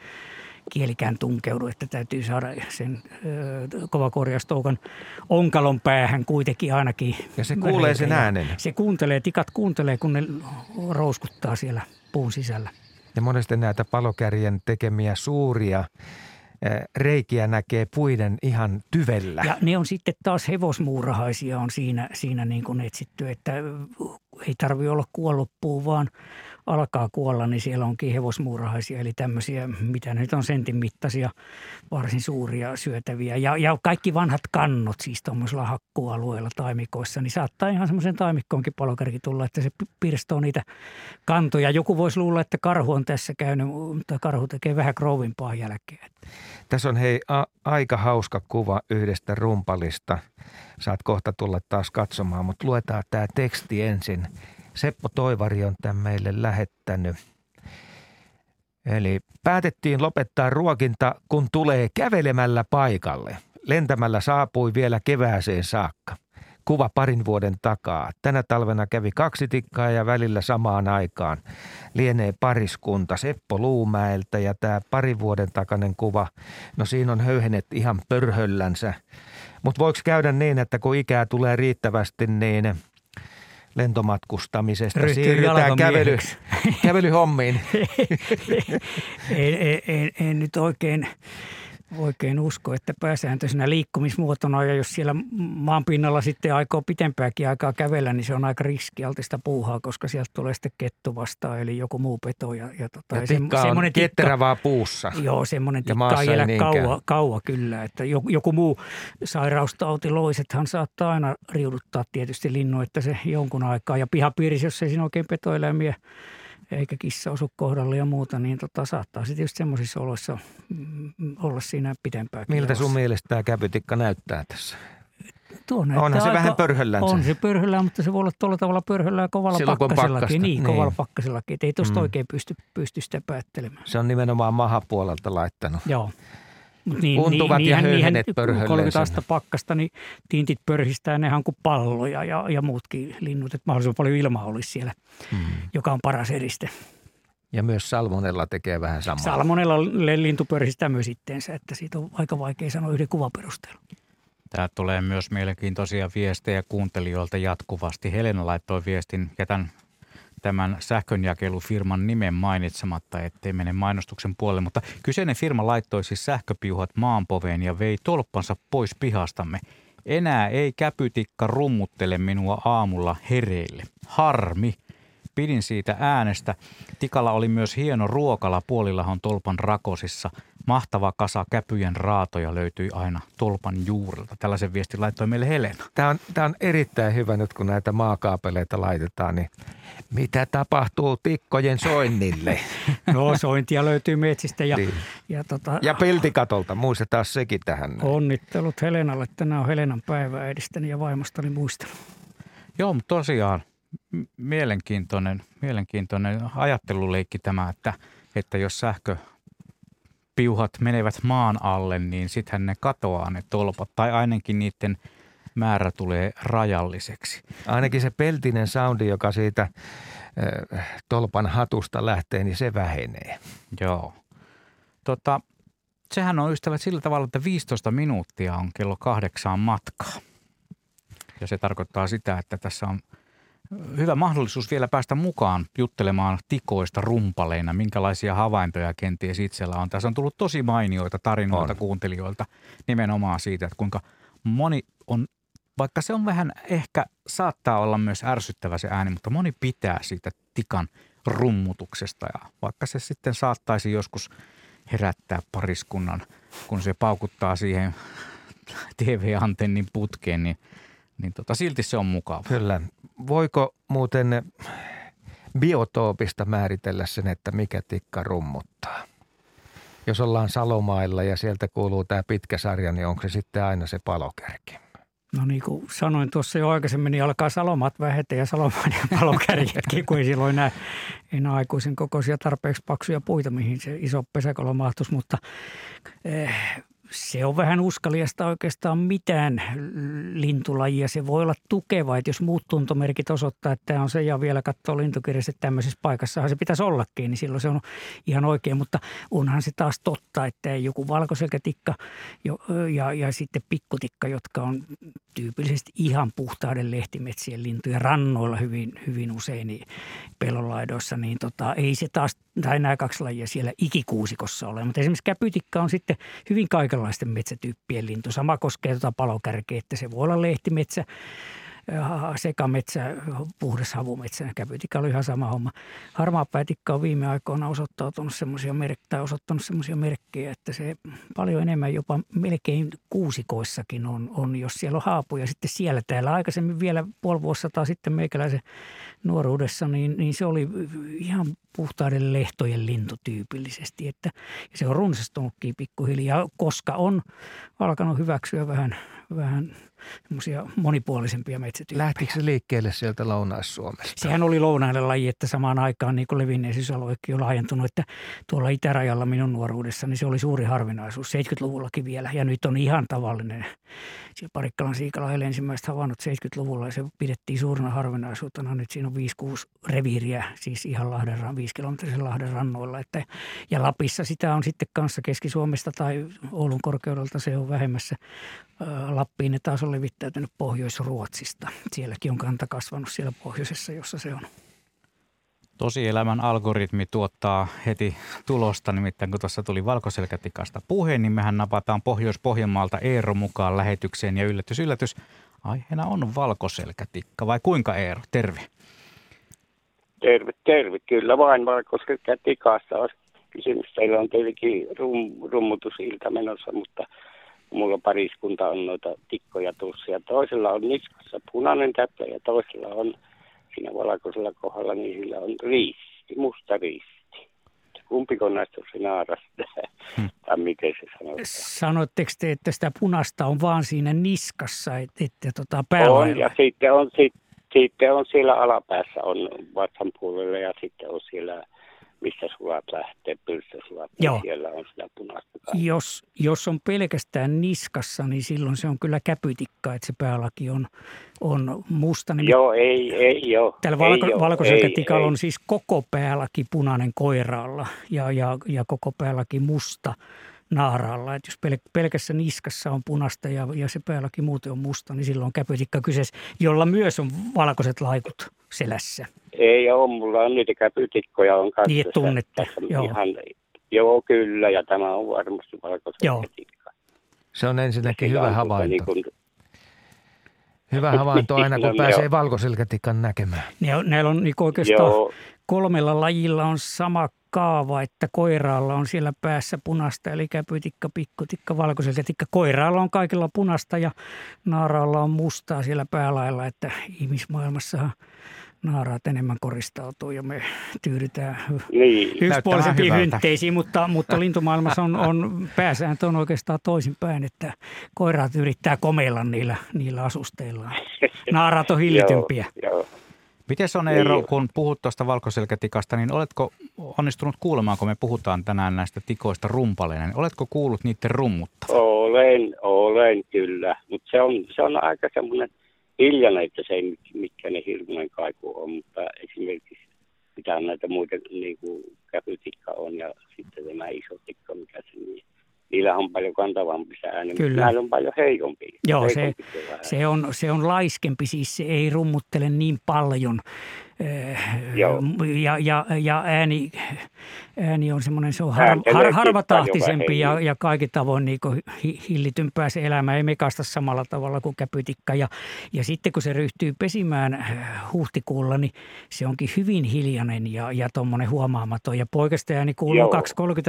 kielikään tunkeudu, että täytyy saada sen kovakorjaustoukan onkalon päähän kuitenkin ainakin. Ja se kuulee sen äänen. Se kuuntelee, tikat kuuntelee, kun ne rouskuttaa siellä puun sisällä. Ja monesti näitä palokärjen tekemiä suuria reikiä näkee puiden ihan tyvellä. Ja ne on sitten taas hevosmuurahaisia on siinä, siinä niin kuin etsitty, että ei tarvi olla kuollut puu, vaan alkaa kuolla, niin siellä onkin hevosmuurahaisia, eli tämmöisiä, mitä nyt on sentin mittaisia, varsin suuria syötäviä. Ja, ja kaikki vanhat kannot siis tuommoisella hakkualueella taimikoissa, niin saattaa ihan semmoisen taimikkoonkin palokärki tulla, että se pirstoo niitä kantoja. Joku voisi luulla, että karhu on tässä käynyt, mutta karhu tekee vähän krouvimpaa jälkeen. Tässä on hei a- aika hauska kuva yhdestä rumpalista. Saat kohta tulla taas katsomaan, mutta luetaan tämä teksti ensin. Seppo Toivari on tämän meille lähettänyt. Eli päätettiin lopettaa ruokinta, kun tulee kävelemällä paikalle. Lentämällä saapui vielä kevääseen saakka. Kuva parin vuoden takaa. Tänä talvena kävi kaksi tikkaa ja välillä samaan aikaan. Lienee pariskunta Seppo Luumäeltä ja tämä parin vuoden takainen kuva, no siinä on höyhenet ihan pörhöllänsä. Mutta voiko käydä niin, että kun ikää tulee riittävästi, niin lentomatkustamisesta Ryhtyy siirrytään kävely, kävelyhommiin. en, en, en, en nyt oikein, oikein usko, että pääsääntöisenä liikkumismuotona ja jos siellä maan pinnalla sitten aikoo pitempääkin aikaa kävellä, niin se on aika riskialtista puuhaa, koska sieltä tulee sitten kettu vastaan eli joku muu peto. Ja, ja, tota, ja tikka on ketterävää puussa. Joo, semmoinen tikka ei elä kauan, kauan kyllä. Että joku, joku muu sairaustauti, loisethan saattaa aina riuduttaa tietysti linnu, että se jonkun aikaa. Ja pihapiirissä, jos ei siinä oikein petoeläimiä eikä kissa osu kohdalle ja muuta, niin tota, saattaa se tietysti semmoisissa oloissa mm, olla siinä pitempään. Miltä sun mielestä tämä käpytikka näyttää tässä? Tuo Onhan se aika, vähän pörhöllään. On se pörhöllään, mutta se voi olla tuolla tavalla pörhöllään kovalla Silloin, pakkasellakin. Niin, niin, kovalla pakkasellakin. Ei tuosta mm. oikein pysty, pysty sitä päättelemään. Se on nimenomaan mahapuolelta laittanut. Joo. Niin, Untuvat niin, ja höyhenet pörhölleen. 30 astetta pakkasta, niin tintit pörhistää ne kuin palloja ja, ja muutkin linnut. Että mahdollisimman paljon ilmaa olisi siellä, mm. joka on paras eriste. Ja myös salmonella tekee vähän samaa. Salmonella lintu pörhistää myös itteensä, että siitä on aika vaikea sanoa yhden kuvan perusteella. Tämä tulee myös mielenkiintoisia viestejä kuuntelijoilta jatkuvasti. Helena laittoi viestin, jätän tämän sähkönjakelufirman nimen mainitsematta, ettei mene mainostuksen puolelle. Mutta kyseinen firma laittoi siis sähköpiuhat maanpoveen ja vei tolppansa pois pihastamme. Enää ei käpytikka rummuttele minua aamulla hereille. Harmi. Pidin siitä äänestä. Tikalla oli myös hieno ruokala puolillahon tolpan rakosissa. Mahtava kasa käpyjen raatoja löytyi aina tolpan juurilta. Tällaisen viestin laittoi meille Helena. Tämä on, tämä on erittäin hyvä nyt, kun näitä maakaapeleita laitetaan, niin mitä tapahtuu tikkojen soinnille? No sointia löytyy metsistä ja, niin. ja, tota, ja peltikatolta, muistetaan sekin tähän. Onnittelut Helenalle. Tänään on Helenan päivä edistäni ja vaimostani muistelu. Joo, mutta tosiaan mielenkiintoinen, mielenkiintoinen ajatteluleikki tämä, että, että jos sähkö piuhat menevät maan alle, niin sittenhän ne katoaa ne tolpat, tai ainakin niiden määrä tulee rajalliseksi. Ainakin se peltinen soundi, joka siitä äh, tolpan hatusta lähtee, niin se vähenee. Joo. Tota, sehän on ystävät sillä tavalla, että 15 minuuttia on kello kahdeksaan matkaa. Ja se tarkoittaa sitä, että tässä on – hyvä mahdollisuus vielä päästä mukaan juttelemaan tikoista rumpaleina, minkälaisia havaintoja kenties itsellä on. Tässä on tullut tosi mainioita tarinoita on. kuuntelijoilta nimenomaan siitä, että kuinka moni on, vaikka se on vähän ehkä saattaa olla myös ärsyttävä se ääni, mutta moni pitää siitä tikan rummutuksesta ja vaikka se sitten saattaisi joskus herättää pariskunnan, kun se paukuttaa siihen TV-antennin putkeen, niin, niin tota, silti se on mukava. Kyllä voiko muuten biotoopista määritellä sen, että mikä tikka rummuttaa? jos ollaan Salomailla ja sieltä kuuluu tämä pitkä sarja, niin onko se sitten aina se palokärki? No niin kuin sanoin tuossa jo aikaisemmin, niin alkaa salomat vähetä ja salomaan ja palokärjetkin, kun ei silloin enää, enää aikuisen kokoisia tarpeeksi paksuja puita, mihin se iso pesäkolo mahtuisi. Mutta eh, se on vähän uskaliasta oikeastaan mitään lintulajia. Se voi olla tukeva, että jos muut tuntomerkit osoittaa, että tämä on se ja vielä katsoo lintukirjassa, että tämmöisessä paikassahan se pitäisi ollakin, niin silloin se on ihan oikein. Mutta onhan se taas totta, että joku valkoselkätikka ja, ja, ja sitten pikkutikka, jotka on tyypillisesti ihan puhtaiden lehtimetsien lintuja rannoilla hyvin, hyvin usein niin pelolaidoissa, niin tota, ei se taas, tai nämä kaksi lajia siellä ikikuusikossa ole. Mutta esimerkiksi käpytikka on sitten hyvin kaikenlaista erilaisten metsätyyppien lintu. Sama koskee tuota palokärkeä, että se voi olla lehtimetsä, sekametsä, puhdas havumetsä, käpytikka oli ihan sama homma. Harmaapäätikka on viime aikoina osoittautunut semmoisia merkkejä, osoittanut semmoisia merkkejä, että se paljon enemmän jopa melkein kuusikoissakin on, on, jos siellä on haapuja sitten siellä täällä. Aikaisemmin vielä puoli vuosisataa sitten meikäläisen nuoruudessa, niin, niin se oli ihan puhtaiden lehtojen lintu tyypillisesti. Että, ja se on runsastunutkin pikkuhiljaa, koska on alkanut hyväksyä vähän, vähän semmoisia monipuolisempia metsätyyppejä. Lähtikö se liikkeelle sieltä Lounais-Suomesta? Sehän oli lounainen laji, että samaan aikaan niin levinneisyysaluekin on laajentunut, että tuolla itärajalla minun nuoruudessa, niin se oli suuri harvinaisuus 70-luvullakin vielä ja nyt on ihan tavallinen. Parikkalan siikala oli ensimmäistä havainnut 70-luvulla ja se pidettiin suurena harvinaisuutena. Nyt siinä on 5-6 reviiriä, siis ihan Lahden, 5 kilometrisen Lahden rannoilla. Että, ja Lapissa sitä on sitten kanssa Keski-Suomesta tai Oulun korkeudelta se on vähemmässä. Lappiin ne taas on levittäytynyt Pohjois-Ruotsista. Sielläkin on kanta kasvanut siellä pohjoisessa, jossa se on. Tosielämän algoritmi tuottaa heti tulosta, nimittäin kun tuossa tuli valkoselkätikasta puhe, niin mehän napataan Pohjois-Pohjanmaalta Eero mukaan lähetykseen ja yllätys, yllätys, aiheena on valkoselkätikka vai kuinka Eero? Terve. Terve, terve. Kyllä vain valkoselkätikasta on kysymys. Teillä on tietenkin rum, rummutusilta menossa, mutta mulla pariskunta on noita tikkoja tuossa ja toisella on niskassa punainen täppä ja toisella on siinä valkoisella kohdalla, niin sillä on riisti, musta riisti. Kumpiko näistä on se naaras, hmm. tai miten se sanotaan? Sanoitteko te, että sitä punasta on vaan siinä niskassa, että, että tota päällä On, ja sitten on, sit, sitten on siellä alapäässä on vatsan puolella ja sitten on siellä missä sulat lähtee, pylstösulat, niin siellä on sitä punaista. Jos, jos on pelkästään niskassa, niin silloin se on kyllä käpytikka, että se päälaki on, on musta. Niin joo, ei, ei joo. Tällä valko, valkoiselkätikalla on siis koko päälaki punainen koiraalla ja, ja, ja koko päälaki musta naaralla. Että jos pel, pelkässä niskassa on punasta ja, ja se päälläkin muuten on musta, niin silloin on käpytikka kyseessä, jolla myös on valkoiset laikut selässä. Ei ole, mulla on niitä käpytikkoja on kanssa. Niin, tunnette, joo. Ihan, joo, kyllä, ja tämä on varmasti valkoiset joo. Se on ensinnäkin hyvä on, havainto. Niin kun... Hyvä havainto aina, kun pääsee valkoselkätikan näkemään. Ne on, näillä on niin oikeastaan Joo. kolmella lajilla on sama kaava, että koiraalla on siellä päässä punasta, eli käpytikka, pikkutikka, valkoiselkätikka. Koiraalla on kaikilla punasta ja naaraalla on mustaa siellä päälailla, että ihmismaailmassahan naaraat enemmän koristautuu ja me tyydytään niin. yksipuolisempiin hyntteisiin, mutta, mutta lintumaailmassa on, on pääsääntö on oikeastaan toisinpäin, että koiraat yrittää komeilla niillä, niillä asusteillaan. Naaraat on hillitympiä. joo, joo. Miten on Eero, niin. kun puhut tuosta valkoselkätikasta, niin oletko onnistunut kuulemaan, kun me puhutaan tänään näistä tikoista rumpaleina, niin oletko kuullut niiden rummutta? Olen, olen kyllä, mutta se on, se on aika semmoinen hiljainen, että se ei mikään hirmuinen kaiku on, mutta esimerkiksi mitä näitä muita, niin kuin käpytikka on ja sitten tämä iso tikka, mikä se niin niillä on paljon kantavampi ääni, Kyllä. mutta on paljon heikompi. Joo, heikompi se, se, on, se on laiskempi, siis se ei rummuttele niin paljon. Joo. Ja, ja, ja ääni, ääni on semmoinen, se on har, har, harvatahtisempi ja, ja kaikki tavoin niin hillitympää se elämä. Ei mekasta samalla tavalla kuin käpytikka. Ja, ja sitten kun se ryhtyy pesimään äh, huhtikuulla, niin se onkin hyvin hiljainen ja, ja tuommoinen huomaamaton. Ja poikasta ääni kuuluu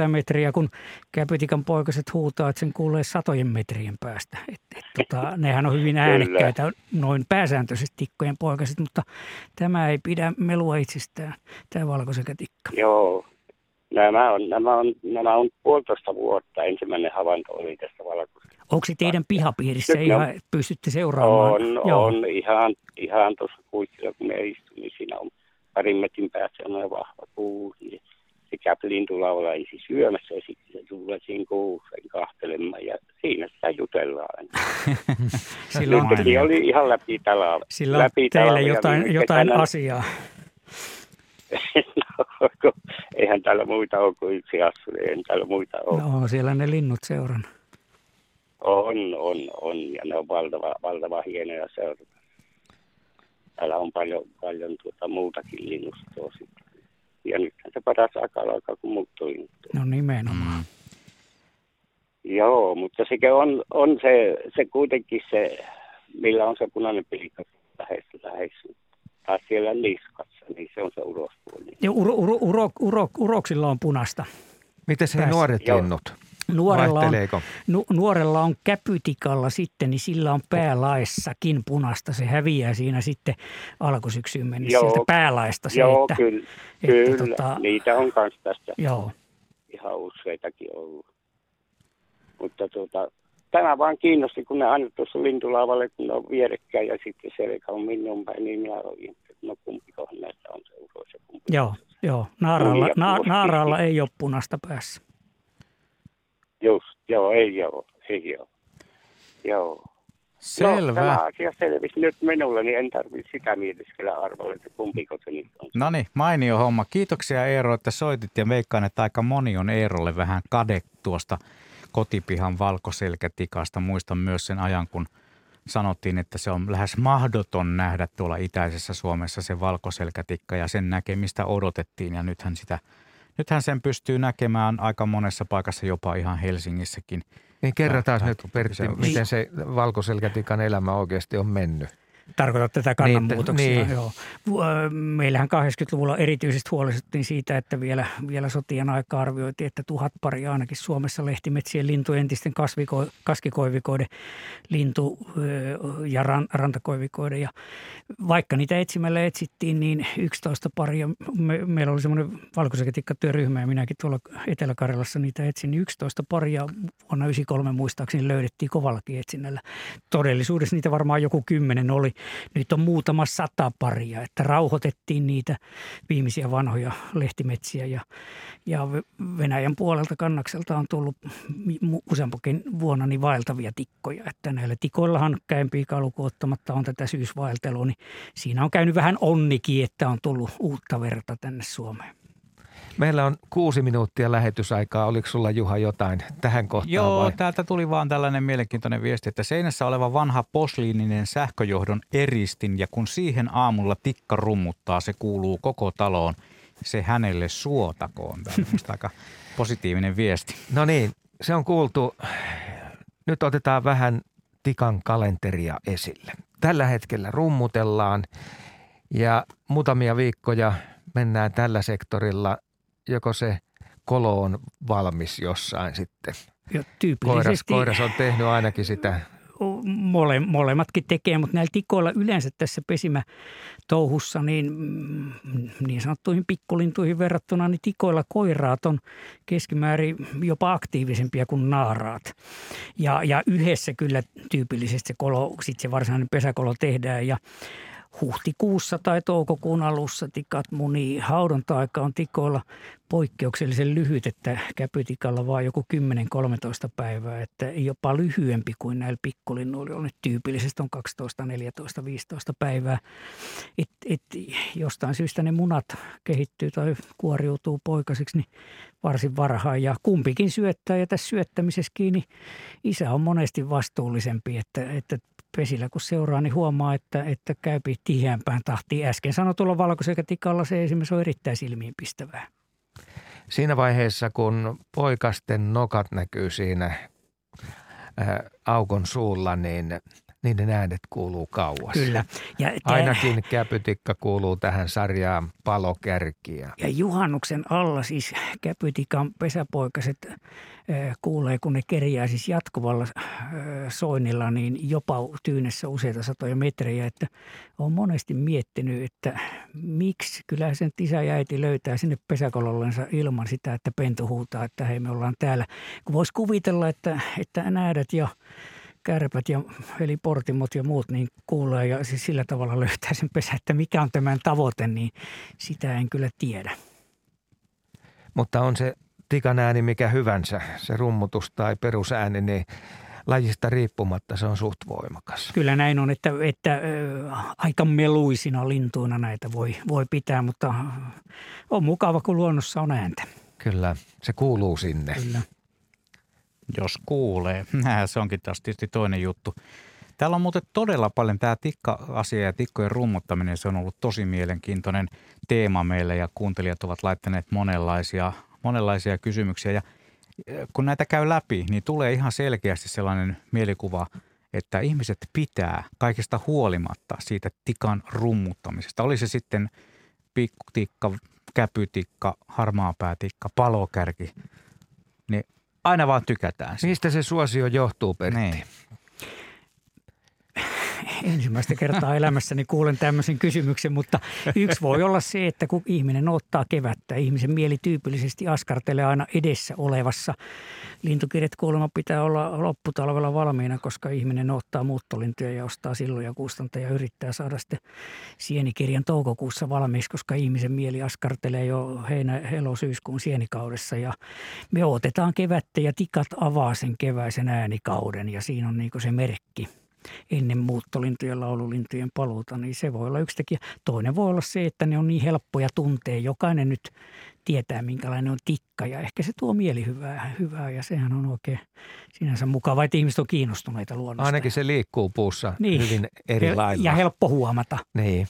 2-30 metriä, kun käpytikan poikaset huutaa, että sen kuulee satojen metrien päästä. Et, et, tota, nehän on hyvin äänekkäitä, noin pääsääntöisesti tikkojen poikaset, mutta tämä ei pidä melua itsestään, tämä valkoisekätikka. Joo, Nämä on, nämä, on, nämä on puolitoista vuotta. Ensimmäinen havainto oli tästä valkoisesta. Onko se teidän pihapiirissä Nyt ihan, pystytte seuraamaan? On, Joo. on ihan, ihan tuossa kuitsilla, kun me istun, niin siinä on parin metrin päässä on vahva puu. Niin se käy lintulaula ei siis syömässä ja sitten se tulee siinä kuusen kahtelemaan ja siinä sitä jutellaan. Silloin oli ihan läpi talven. Sillä on läpi teille jotain, jotain asiaa. no, eihän täällä muita ole kuin yksi assu, ei täällä muita ole. No siellä ne linnut seuran. On, on, on ja ne on valtava, valtava hienoja seurata. Täällä on paljon, paljon tuota muutakin linnustoa sitten. Ja nyt se paras akala kuin muut No nimenomaan. Mm. Joo, mutta sekin on, on se, se kuitenkin se, millä on se punainen pilikka lähes, lähes taas siellä niskassa, niin se on se urospuoli. Ja uro, uro, uro, uro, uroksilla on punasta. Miten se nuoret linnut? Nuorella on, nu, nuorella on käpytikalla sitten, niin sillä on päälaessakin punasta. Se häviää siinä sitten alkusyksyyn mennessä joo, sieltä päälaista se, Joo, että, kyllä, että, kyllä. Tota, niitä on myös tästä joo. ihan useitakin ollut. Mutta tuota, tämä vaan kiinnosti, kun ne aina tuossa lintulaavalle, kun ne on vierekkäin ja sitten selkä on minun päin, niin minä olin, että no kumpikohan näistä on se kumpi. Joo, joo. Naaralla, na, naaralla ei ole punasta päässä. Just, joo, ei ole, ei ole. Joo. Selvä. No, tämä asia selvisi nyt minulle, niin en tarvitse sitä mietiskellä arvolle, että kumpiko se nyt on. No niin, mainio homma. Kiitoksia Eero, että soitit ja veikkaan, että aika moni on Eerolle vähän kade tuosta kotipihan valkoselkätikasta. Muistan myös sen ajan, kun sanottiin, että se on lähes mahdoton nähdä tuolla itäisessä Suomessa se valkoselkätikka ja sen näkemistä odotettiin ja nythän sitä Nythän sen pystyy näkemään aika monessa paikassa, jopa ihan Helsingissäkin. Niin kerrataan nyt Pertti, miten se valkoselkätikan elämä oikeasti on mennyt. Tarkoitat tätä kannanmuutoksia, niin, niin. joo. Meillähän 80-luvulla erityisesti huolestuttiin siitä, että vielä, vielä sotien aika arvioitiin, että tuhat pari ainakin Suomessa lehtimetsien lintu, entisten kasviko, kaskikoivikoiden lintu ja ran, rantakoivikoiden. Ja vaikka niitä etsimällä etsittiin, niin 11 paria, me, meillä oli semmoinen valkoiseketikkatyöryhmä ja minäkin tuolla Etelä-Karjalassa niitä etsin, niin 11 paria vuonna 1993 muistaakseni löydettiin kovallakin etsinnällä. Todellisuudessa niitä varmaan joku kymmenen oli nyt on muutama sata paria, että rauhoitettiin niitä viimeisiä vanhoja lehtimetsiä ja, ja Venäjän puolelta kannakselta on tullut useampakin vuonna niin vaeltavia tikkoja, että näillä tikoillahan käympiä kalukuottamatta on tätä syysvaeltelua, niin siinä on käynyt vähän onnikin, että on tullut uutta verta tänne Suomeen. Meillä on kuusi minuuttia lähetysaikaa. Oliko sulla Juha jotain tähän kohtaan Joo, vai? täältä tuli vaan tällainen mielenkiintoinen viesti, että seinässä oleva vanha posliininen sähköjohdon eristin ja kun siihen aamulla tikka rummuttaa, se kuuluu koko taloon. Se hänelle suotakoon. Tämä on aika positiivinen viesti. No niin, se on kuultu. Nyt otetaan vähän tikan kalenteria esille. Tällä hetkellä rummutellaan ja muutamia viikkoja mennään tällä sektorilla joko se kolo on valmis jossain sitten. Ja koiras, koiras on tehnyt ainakin sitä mole, molemmatkin tekee, mutta näillä tikoilla yleensä tässä pesimätouhussa niin, mm, niin sanottuihin pikkulintuihin verrattuna, niin tikoilla koiraat on keskimäärin jopa aktiivisempia kuin naaraat. Ja, ja yhdessä kyllä tyypillisesti se, kolo, sit se varsinainen pesäkolo tehdään ja huhtikuussa tai toukokuun alussa tikat munii. Haudonta-aika on tikoilla poikkeuksellisen lyhyt, että käpytikalla vaan joku 10-13 päivää, että jopa lyhyempi kuin näillä pikkulinnuilla on. Tyypillisesti on 12, 14, 15 päivää. Et, et jostain syystä ne munat kehittyy tai kuoriutuu poikasiksi niin varsin varhain ja kumpikin syöttää ja tässä syöttämisessäkin niin isä on monesti vastuullisempi, että, että pesillä kun seuraa, niin huomaa, että, että käypi tiheämpään tahtiin. Äsken sanotulla valkoisekätikalla se esimerkiksi on erittäin silmiinpistävää. Siinä vaiheessa, kun poikasten nokat näkyy siinä äh, aukon suulla, niin niiden äänet kuuluu kauas. Kyllä. Ja Ainakin käpytikka kuuluu tähän sarjaan palokärkiä. Ja juhannuksen alla siis käpytikan pesäpoikaset kuulee, kun ne kerjää siis jatkuvalla soinnilla, niin jopa tyynessä useita satoja metrejä. Että on monesti miettinyt, että miksi kyllä sen isä ja äiti löytää sinne pesäkolollensa ilman sitä, että pentu huutaa, että hei me ollaan täällä. Kun voisi kuvitella, että, että näädät ja kärpät ja eli portimot ja muut niin kuulee ja siis sillä tavalla löytää sen pesä, että mikä on tämän tavoite, niin sitä en kyllä tiedä. Mutta on se tikan ääni mikä hyvänsä, se rummutus tai perusääni, niin lajista riippumatta se on suht voimakas. Kyllä näin on, että, että aika meluisina lintuina näitä voi, voi pitää, mutta on mukava, kun luonnossa on ääntä. Kyllä, se kuuluu sinne. Kyllä. Jos kuulee. Se onkin taas tietysti toinen juttu. Täällä on muuten todella paljon tämä tikka-asia ja tikkojen rummuttaminen. Se on ollut tosi mielenkiintoinen teema meille ja kuuntelijat ovat laittaneet monenlaisia, monenlaisia kysymyksiä. Ja kun näitä käy läpi, niin tulee ihan selkeästi sellainen mielikuva, että ihmiset pitää kaikesta huolimatta siitä tikan rummuttamisesta. Oli se sitten pikkutikka, käpytikka, harmaapäätikka, palokärki, niin aina vaan tykätään. Mistä se suosio johtuu, Pertti? Niin ensimmäistä kertaa elämässäni kuulen tämmöisen kysymyksen, mutta yksi voi olla se, että kun ihminen ottaa kevättä, ihmisen mieli tyypillisesti askartelee aina edessä olevassa. Lintukirjat kuulemma pitää olla lopputalvella valmiina, koska ihminen ottaa muuttolintuja ja ostaa silloin ja yrittää saada sitten sienikirjan toukokuussa valmiiksi, koska ihmisen mieli askartelee jo heinä, helo, syyskuun sienikaudessa ja me otetaan kevättä ja tikat avaa sen keväisen äänikauden ja siinä on niin se merkki – ennen muuttolintujen laululintujen paluuta, niin se voi olla yksi tekijä. Toinen voi olla se, että ne on niin helppoja tuntea. Jokainen nyt tietää, minkälainen on tikka ja ehkä se tuo mielihyvää hyvää ja sehän on oikein sinänsä mukava, että ihmiset on kiinnostuneita luonnosta. Ainakin se liikkuu puussa niin. hyvin eri lailla. Ja helppo huomata. Niin.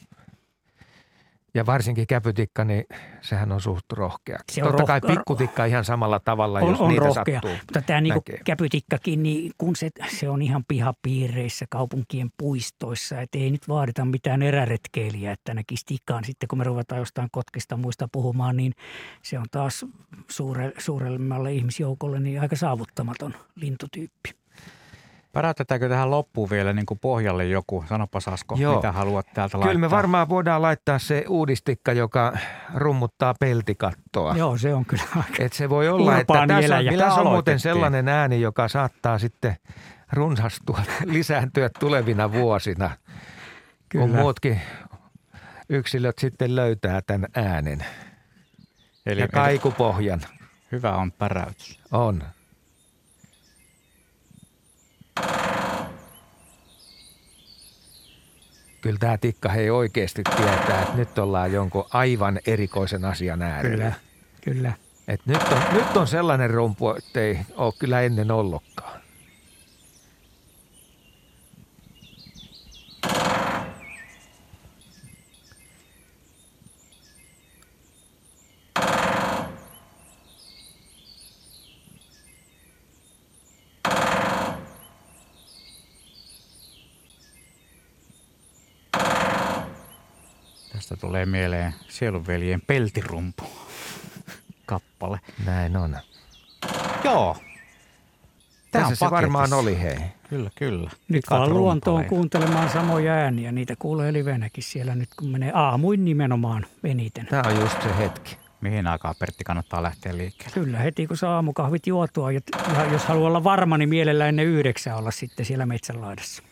Ja varsinkin käpytikka, niin sehän on suht rohkea. Se on Totta roh- kai pikkutikka ihan samalla tavalla, on, jos on niitä rohkea. sattuu. Mutta tämä niinku käpytikkakin, niin kun se, se on ihan pihapiireissä, kaupunkien puistoissa, että ei nyt vaadita mitään eräretkeilijä, että näkisi tikan. Sitten kun me ruvetaan jostain kotkista muista puhumaan, niin se on taas suure, suuremmalle ihmisjoukolle niin aika saavuttamaton lintutyyppi. Pärätetäänkö tähän loppuun vielä niin kuin pohjalle joku? Sanopa Sasko, Joo. mitä haluat täältä laittaa? Kyllä me varmaan voidaan laittaa se uudistikka, joka rummuttaa peltikattoa. Joo, se on kyllä Et se voi olla, että tässä on, tässä on muuten sellainen ääni, joka saattaa sitten runsastua, lisääntyä tulevina vuosina, kyllä. kun muutkin yksilöt sitten löytää tämän äänen Eli ja kaikupohjan. Hyvä on päräytys. On. Kyllä tämä tikka hei oikeasti tietää, että nyt ollaan jonkun aivan erikoisen asian äärellä. Kyllä, kyllä. Et nyt, on, nyt on sellainen rumpu, että ei ole kyllä ennen ollutkaan. Tästä tulee mieleen sielunveljen peltirumpu kappale. Näin on. Joo. Tämä Tässä se varmaan oli, hei. Kyllä, kyllä. Nyt vaan luontoon kuuntelemaan samoja ääniä. Niitä kuulee livenäkin siellä nyt, kun menee aamuin nimenomaan eniten. Tämä on just se hetki. Mihin aikaan Pertti kannattaa lähteä liikkeelle? Kyllä, heti kun saa aamukahvit juotua. Ja jos haluaa olla varma, niin mielellään ennen yhdeksää olla sitten siellä metsänlaidassa.